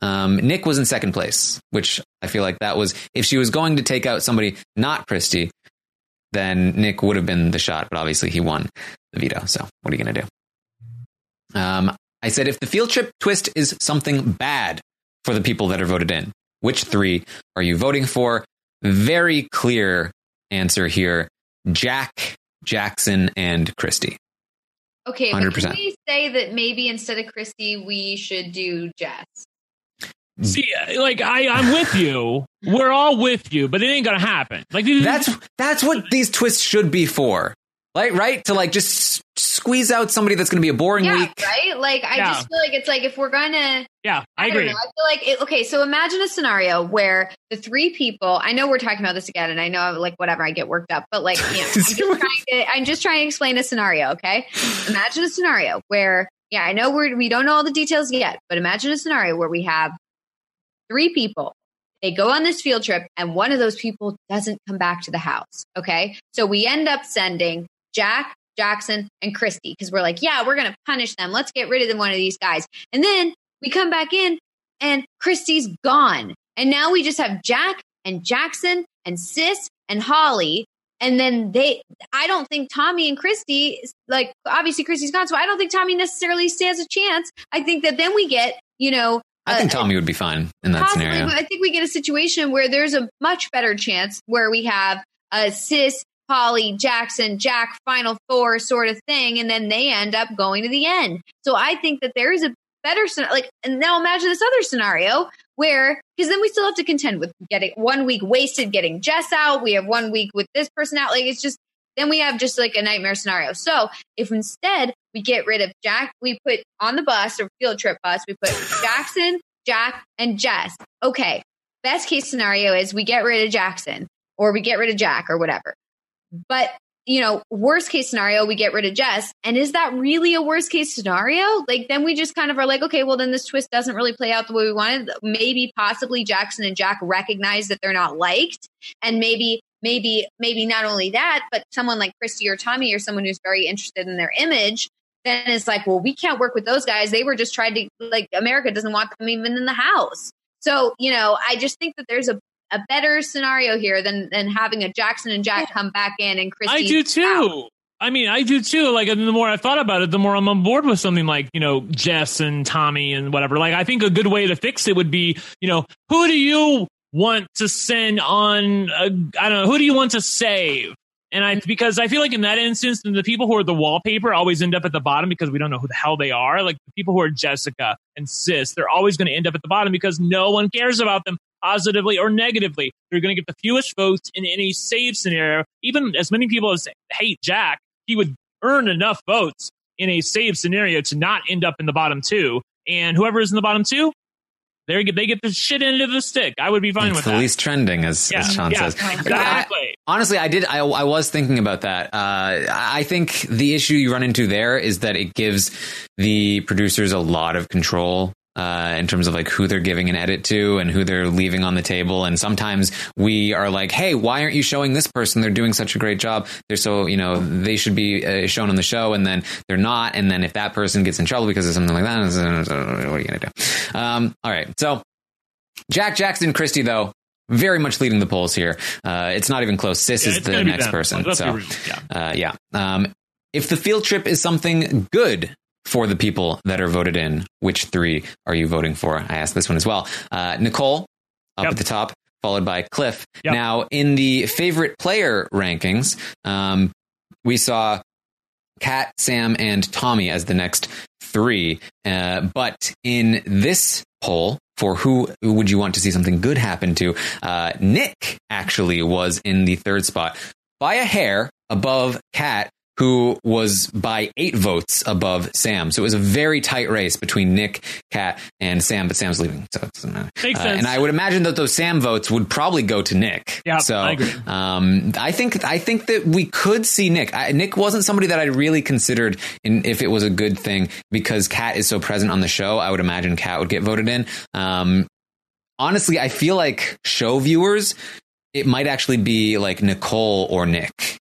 C: Um, Nick was in second place, which I feel like that was if she was going to take out somebody not Christie, then Nick would have been the shot. But obviously, he won the veto. So what are you going to do? Um, I said if the field trip twist is something bad for the people that are voted in, which three are you voting for? Very clear answer here Jack, Jackson, and Christie.
D: Okay, but
C: 100%.
D: can we say that maybe instead of Christie, we should do Jess?
E: See, like I, I'm with you. We're all with you, but it ain't gonna happen. Like
C: That's that's what these twists should be for. Like, right? To like just squeeze out somebody that's going to be a boring
D: yeah,
C: week.
D: right? Like, I
E: Yeah.
D: just feel like it's like if we're gonna,
E: Yeah, I,
D: I, don't
E: agree.
D: know. I feel like it, okay. So imagine a scenario where the three people. I know we're talking about this again, and I know like whatever. I get worked up, but like, you know, <laughs> I'm just trying to. I'm just trying to explain a scenario. Okay, imagine a scenario where, yeah, I know we're we don't know all the details yet, but imagine a scenario where we have three people. They go on this field trip, and one of those people doesn't come back to the house. Okay, so we end up sending Jack, Jackson, and Christie because we're like, yeah, we're gonna punish them. Let's get rid of them, one of these guys. And then we come back in, and Christie's gone, and now we just have Jack and Jackson and Sis and Holly. And then they, I don't think Tommy and Christie, like obviously Christie's gone, so I don't think Tommy necessarily stands a chance. I think that then we get, you know,
C: I think
D: uh,
C: Tommy would be fine in that
D: Possibly,
C: scenario.
D: but I think we get a situation where there's a much better chance where we have a sis, Holly, Jackson, Jack, Final Four sort of thing, and then they end up going to the end. So I think that there is a better scenario. Like, and now imagine this other scenario where, because then we still have to contend with getting one week wasted, getting Jess out. We have one week with this person out. Like, it's just then we have just like a nightmare scenario. So if instead we get rid of Jack, we put on the bus or field trip bus, we put Jackson, Jack, and Jess. Okay. Best case scenario is we get rid of Jackson or we get rid of Jack or whatever. But, you know, worst case scenario, we get rid of Jess. And is that really a worst case scenario? Like, then we just kind of are like, okay, well, then this twist doesn't really play out the way we wanted. Maybe possibly Jackson and Jack recognize that they're not liked. And maybe, maybe, maybe not only that, but someone like Christie or Tommy or someone who's very interested in their image then it's like, well, we can't work with those guys. They were just trying to, like, America doesn't want them even in the house. So, you know, I just think that there's a, a better scenario here than, than having a Jackson and Jack come back in and Christie.
E: I do too. I mean, I do too. Like, the more I thought about it, the more I'm on board with something like, you know, Jess and Tommy and whatever. Like, I think a good way to fix it would be, you know, who do you want to send on, uh, I don't know, who do you want to save? And I, because I feel like in that instance, the people who are the wallpaper always end up at the bottom because we don't know who the hell they are. Like the people who are Jessica and Sis, they're always going to end up at the bottom because no one cares about them positively or negatively. They're going to get the fewest votes in any save scenario. Even as many people as hate Jack, he would earn enough votes in a save scenario to not end up in the bottom two. And whoever is in the bottom two, they get they get the shit end of the stick. I would be fine
C: It's
E: with
C: the
E: that.
C: least trending, as,
E: Yeah,
C: as Sean
E: yeah,
C: says.
E: exactly.
C: I- honestly, I did. I, I was thinking about that. Uh, I think the issue you run into there is that it gives the producers a lot of control. Uh, in terms of like who they're giving an edit to and who they're leaving on the table. And sometimes we are like, Hey, why aren't you showing this person? They're doing such a great job. They're so, you know, they should be uh, shown on the show and then they're not. And then if that person gets in trouble because of something like that, what are you going to do? Um, all right. So Jack Jackson Christie, though, very much leading the polls here. Uh, it's not even close. Sis
E: Yeah,
C: is the next person.
E: Let's
C: so.
E: Yeah.
C: uh, yeah. Um, if the field trip is something good for the people that are voted in, which three are you voting for? I asked this one as well. Uh, Nicole up
E: Yep.
C: at the top, followed by Cliff.
E: Yep.
C: Now, in the favorite player rankings, um, we saw Kat, Sam, and Tommy as the next three. Uh, but in this poll for who would you want to see something good happen to. Uh, Nick actually was in the third spot by a hair above Kat, who was by eight votes above Sam. So it was a very tight race between Nick, Kat, and Sam, but Sam's leaving. So it doesn't matter.
E: Makes
C: Uh,
E: sense.
C: and I would imagine that those Sam votes would probably go to Nick.
E: Yeah,
C: so
E: I agree.
C: Um, I think I think that we could see Nick. I, Nick wasn't somebody that I really considered in if it was a good thing because Kat is so present on the show. I would imagine Kat would get voted in. Um, honestly, I feel like show viewers, it might actually be like Nicole or Nick.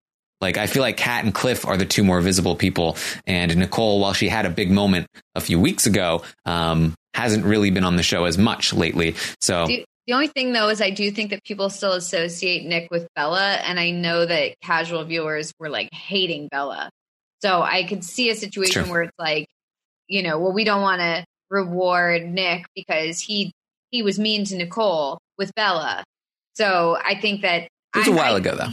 C: Like I feel like Kat and Cliff are the two more visible people, and Nicole, while she had a big moment a few weeks ago, um, hasn't really been on the show as much lately. So
D: The, the only thing though is I do think that people still associate Nick with Bella, and I know that casual viewers were like hating Bella. So I could see a situation
C: Sure.
D: where it's like, you know, well, we don't want to reward Nick because he he was mean to Nicole with Bella. So I think that
C: it was a
D: I-
C: while
D: I-
C: ago, though.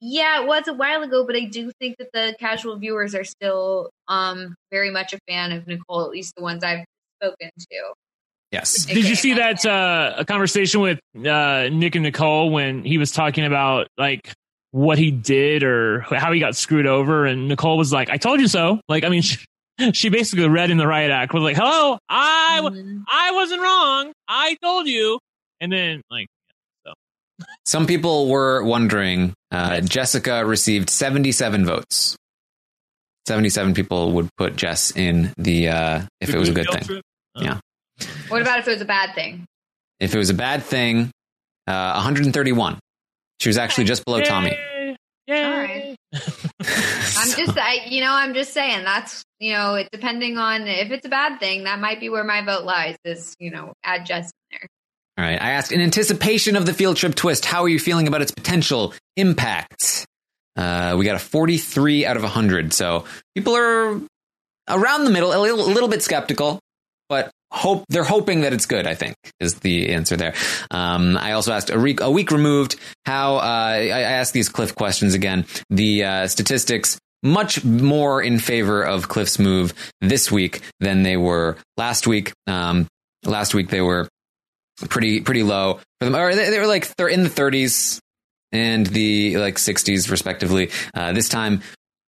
D: Yeah, it was a while ago, but I do think that the casual viewers are still um very much a fan of Nicole, at least the ones I've spoken to.
C: Yes.
E: Did you see that uh, a conversation with uh, Nick and Nicole when he was talking about like what he did or how he got screwed over, and Nicole was like, "I told you so." Like, I mean, <laughs> she, she basically read in the riot act was like, "Hello, I I wasn't wrong. I told you," and then like,
C: Some people were wondering. Uh, Jessica received 77 votes. 77 people would put Jess in the uh, if it was a good thing. Yeah.
D: What about if it was a bad thing?
C: If it was a bad thing, uh, 131. She was actually just below Tommy.
D: All right. <laughs> I'm just, I, you know, I'm just saying that's, you know, it depending on if it's a bad thing, that might be where my vote lies. Is you know, add Jess in there.
C: All right. I asked in anticipation of the field trip twist, how are you feeling about its potential impact? Uh, we got a 43 out of 100. So people are around the middle, a little, a little bit skeptical, but hope they're hoping that it's good. I think is the answer there. Um, I also asked a week, a week removed how uh, I, I asked these Cliff questions again. The uh, statistics much more in favor of Cliff's move this week than they were last week. Um, last week they were pretty pretty low for them, or they, they were like they're in the 30s and the like 60s respectively. Uh, this time,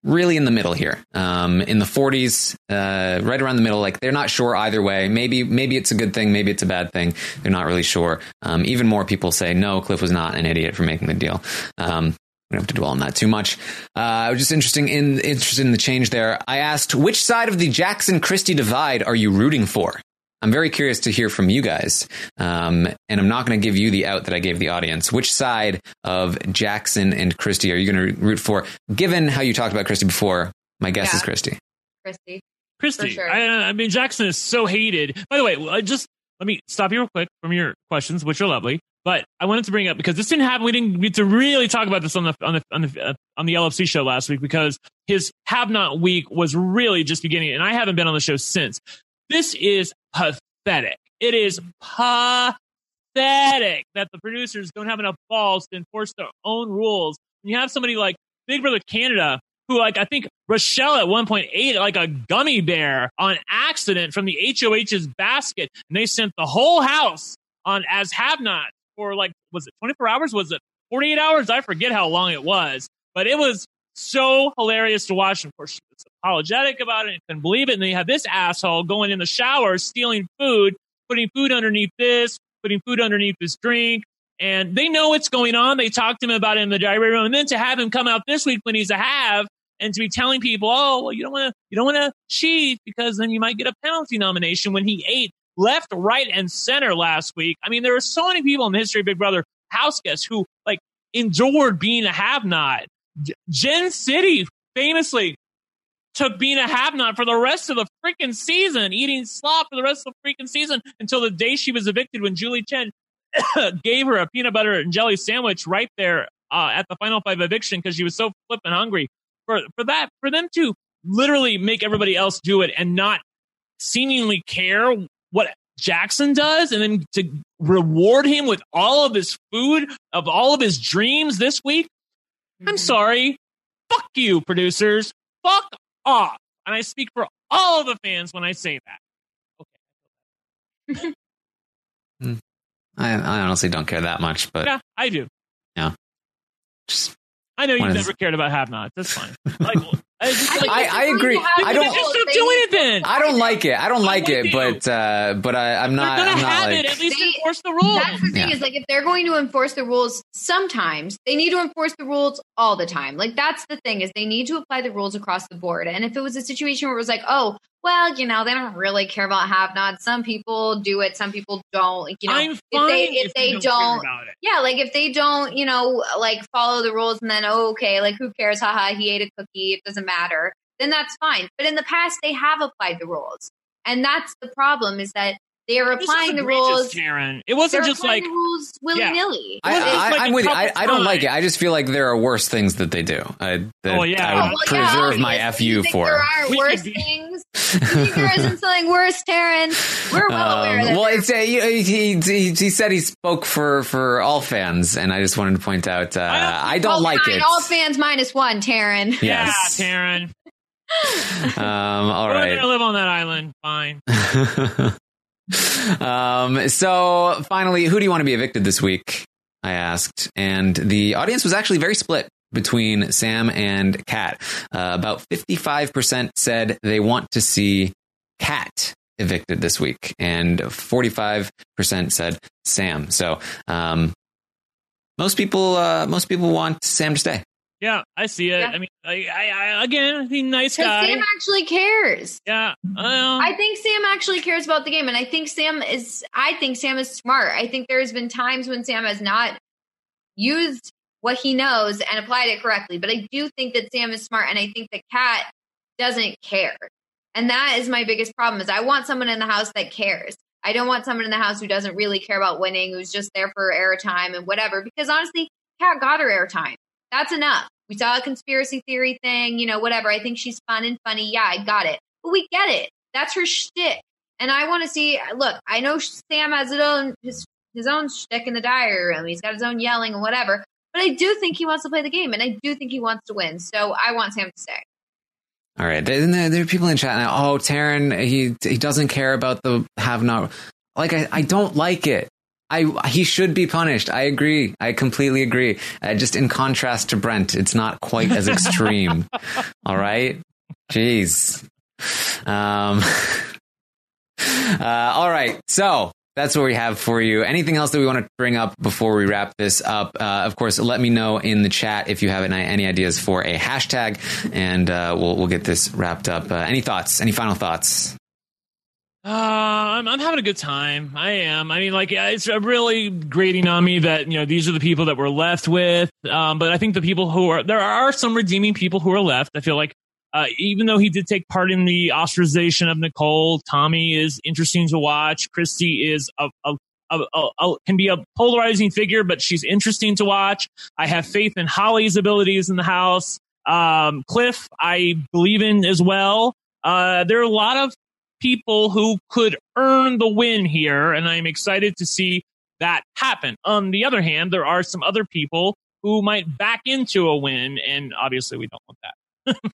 C: really in the middle here, um, in the 40s, uh, right around the middle. Like they're not sure either way. Maybe maybe it's a good thing, maybe it's a bad thing. They're not really sure. Um, even more people say no, Cliff was not an idiot for making the deal. Um, we don't have to dwell on that too much. Uh, I was just interesting in interested in the change there. I asked which side of the Jackson Christie divide are you rooting for? I'm very curious to hear from you guys, um, and I'm not going to give you the out that I gave the audience. Which side of Jackson and Christie are you going to root for? Given how you talked about Christie before, my guess
D: Yeah.
C: is Christie.
D: Christy. Christie. Sure.
E: I, I mean, Jackson is so hated. By the way, uh, just let me stop you real quick from your questions, which are lovely. But I wanted to bring up because this didn't happen. We didn't get to really talk about this on the on the on the uh, on the LFC show last week because his have not week was really just beginning, and I haven't been on the show since. This is pathetic. It is pathetic that the producers don't have enough balls to enforce their own rules. You have somebody like Big Brother Canada, who like I think Rochelle at one point ate like a gummy bear on accident from the HOH's basket, and they sent the whole house on as have not for like was it 24 hours? Was it 48 hours? I forget how long it was, but it was so hilarious to watch. Of course, was apologetic about it and couldn't believe it. And then you have this asshole going in the shower, stealing food, putting food underneath this, putting food underneath his drink. And they know what's going on. They talked to him about it in the diary room. And then to have him come out this week when he's a have and to be telling people, oh, well, you don't want to, you don't want to cheat because then you might get a penalty nomination when he ate left, right, and center last week. I mean, there are so many people in the history of Big Brother house guests who like endured being a have not. Jen City famously took being a have for the rest of the freaking season, eating slop for the rest of the freaking season until the day she was evicted when Julie Chen <coughs> gave her a peanut butter and jelly sandwich right there uh, at the final five eviction because she was so flipping hungry. For for that, for them to literally make everybody else do it and not seemingly care what Jackson does, and then to reward him with all of his food of all of his dreams this week. I'm mm-hmm. sorry. Fuck you, producers. Fuck off. And I speak for all of the fans when I say that. <laughs> Hmm.
C: I, I honestly don't care that much, but
E: Yeah, I do.
C: yeah.
E: Just I know you've
C: What is-
E: never cared about have nots. That's fine. <laughs> Like, I, just, like,
C: I, I agree. I don't.
E: Just don't do anything.
C: I don't like it. I don't like it, but uh, but I, I'm not. I'm not
E: have
C: like.
E: it. At least
D: They-
E: enforce the rules.
D: That's the thing
C: Yeah.
D: is like if they're going to enforce the rules sometimes, they need to enforce the rules all the time. Like that's the thing is they need to apply the rules across the board. And if it was a situation where it was like, oh, well, you know, they don't really care about have nots. Some people do it, some people don't. Like, you know,
E: I'm
D: if they
E: if
D: if they
E: don't
D: don't,
E: care about it.
D: yeah, like if they don't, you know, like follow the rules and then oh, okay, like who cares? Haha, he ate a cookie. It doesn't matter. Then that's fine. But in the past, they have applied the rules, and that's the problem is that they are applying the rules.
E: Karen. It wasn't just like
D: rules willy nilly.
C: I, I,
E: like
C: I'm with you. I, I don't like it. I just feel like there are worse things that they do. I, that
E: Oh, yeah.
C: I
E: Oh,
C: would
D: well, yeah,
C: preserve my
D: obviously.
C: fu for.
D: There are <laughs>
E: We
D: worse things. You think there isn't <laughs> something worse, Taryn? We're well aware
C: Um,
D: that
C: well, it's uh, he, he, he he said he spoke for for all fans, and I just wanted to point out uh, I don't
D: Oh,
C: like
D: fine,
C: it.
D: All fans minus one, Taryn. <laughs>
C: Yes.
E: yeah, Karen.
C: Um, all
E: We're
C: right.
E: gonna live on that island. Fine.
C: Um, so finally, who do you want to be evicted this week? I asked, and the audience was actually very split between Sam and Kat. Uh, about fifty-five percent said they want to see Kat evicted this week, and forty-five percent said Sam. So um, most people, uh, most people want Sam to stay.
E: Yeah, I see it.
D: Yeah.
E: I mean, I, I, I again, he's a nice guy.
D: Sam actually cares.
E: yeah. Well,
D: I think Sam actually cares about the game, and I think Sam is. I think Sam is smart. I think there's been times when Sam has not used what he knows and applied it correctly, but I do think that Sam is smart, and I think that Kat doesn't care, and that is my biggest problem. Is I want someone in the house that cares. I don't want someone in the house who doesn't really care about winning, who's just there for airtime and whatever. Because honestly, Kat got her airtime. That's enough. We saw a conspiracy theory thing, you know, whatever. I think she's fun and funny. Yeah, I got it. But we get it. That's her shtick. And I want to see. Look, I know Sam has his own his, his own shtick in the diary room. He's got his own yelling and whatever. But I do think he wants to play the game, and I do think he wants to win. So I want Sam to stay.
C: All right. There, are people in chat now. Oh, Taryn, he he doesn't care about the have not. Like I, I don't like it. I he should be punished. I agree. I completely agree. Uh, just in contrast to Brent, it's not quite as extreme. <laughs> All right. Jeez. Um. <laughs> Uh, all right. So that's what we have for you. Anything else that we want to bring up before we wrap this up? Uh, of course, let me know in the chat if you have any, any ideas for a hashtag, and uh, we'll we'll get this wrapped up. Uh, any thoughts? Any final thoughts?
E: Uh, I'm, I'm having a good time. I am. I mean, like, it's really grating on me that, you know, these are the people that we're left with. Um, but I think the people who are, there are some redeeming people who are left. I feel like, uh, even though he did take part in the ostracization of Nicole, Tommy is interesting to watch. Christie is a, a, a, a, a can be a polarizing figure, but she's interesting to watch. I have faith in Holly's abilities in the house. Um, Cliff, I believe in as well. Uh, there are a lot of people who could earn the win here, and I'm excited to see that happen. On the other hand, there are some other people who might back into a win, and obviously we don't want that.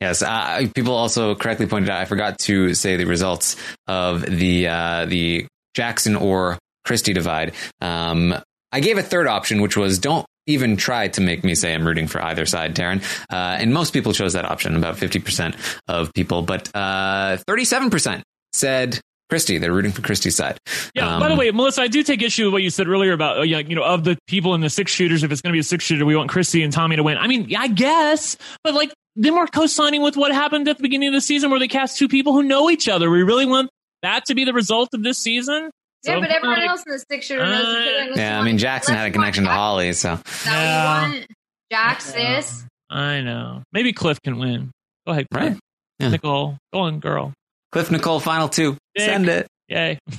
C: Yes, uh, people also correctly pointed out. I forgot to say the results of the uh, the Jackson or Christie divide. Um, I gave a third option, which was don't even try to make me say I'm rooting for either side, Taryn. Uh, and most people chose that option, about 50% of people, but uh, 37% said Christie. They're rooting for Christie's side.
E: Yeah.
C: Um,
E: by the way, Melissa, I do take issue with what you said earlier about uh, you know of the people in the six shooters. If it's going to be a six shooter, we want Christie and Tommy to win. I mean, I guess, but like then we're co-signing with what happened at the beginning of the season where they cast two people who know each other. We really want that to be the result of this season.
D: Yeah,
E: So,
D: but everyone
E: like,
D: else in the six shooter knows each other. Uh,
C: yeah, I mean, Jackson had a
D: unless you want
C: connection to Holly, so.
D: Is that what you want? Jack, sis.
E: I know. Maybe Cliff can win. Go ahead, Cliff.
C: Right. Yeah.
E: Nicole, go on, girl.
C: Cliff Nicole, final two.
E: Dick.
C: Send it.
E: Yay. <laughs>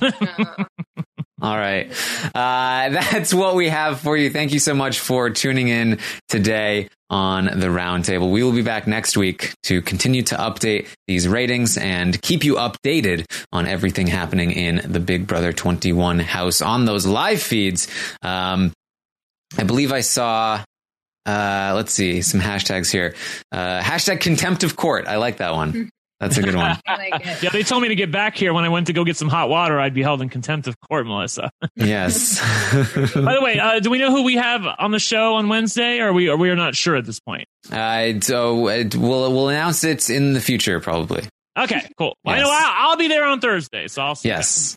C: All right. Uh, <laughs> that's what we have for you. Thank you so much for tuning in today on the roundtable. We will be back next week to continue to update these ratings and keep you updated on everything happening in the Big Brother 21 house on those live feeds. Um, I believe I saw, uh, let's see, some hashtags here. Uh, hashtag contempt of court. I like that one. That's a good one. <laughs>
D: Like.
E: Yeah, they told me to get back here when I went to go get some hot water. I'd be held in contempt of court, Melissa. <laughs>
C: yes. <laughs>
E: By the way, uh, do we know who we have on the show on Wednesday? Or are we, or we are not sure at this point?
C: Uh, so uh, we'll we'll announce it in the future, probably.
E: Okay, cool. Well, I know I'll, I'll be there on Thursday, so I'll see.
C: Yes.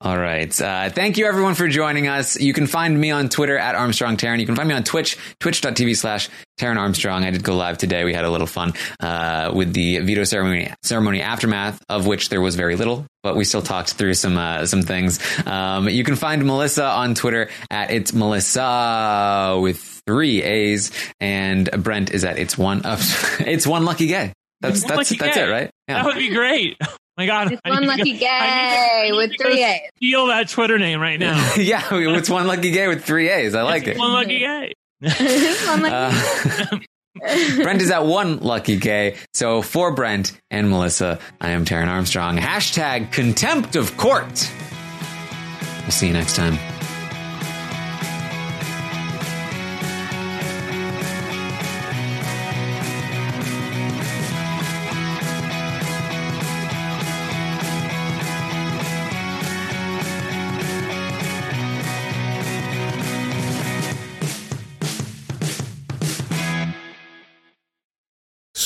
C: All right. Uh, thank you everyone for joining us. You can find me on Twitter at Armstrong Taryn. You can find me on Twitch, twitch.tv slash Taryn Armstrong. I did go live today. We had a little fun, uh, with the veto ceremony, ceremony aftermath of which there was very little, but we still talked through some, uh, some things. Um, you can find Melissa on Twitter at it's Melissa with three A's and Brent is at it's one up. <laughs> it's one lucky gay. That's,
E: One
C: that's, that's it, right?
E: That would be great. Oh my God.
D: It's <laughs> one lucky
E: go-
D: gay
E: to-
D: with three A's.
E: Steal that Twitter name right now. <laughs>
C: yeah, it's one lucky gay with three A's. I like
E: It's
C: it.
E: One lucky gay.
D: One lucky
C: Uh, <laughs> Brent is at one lucky gay. So for Brent and Melissa, I am Taryn Armstrong. Hashtag contempt of court. We'll see you next time.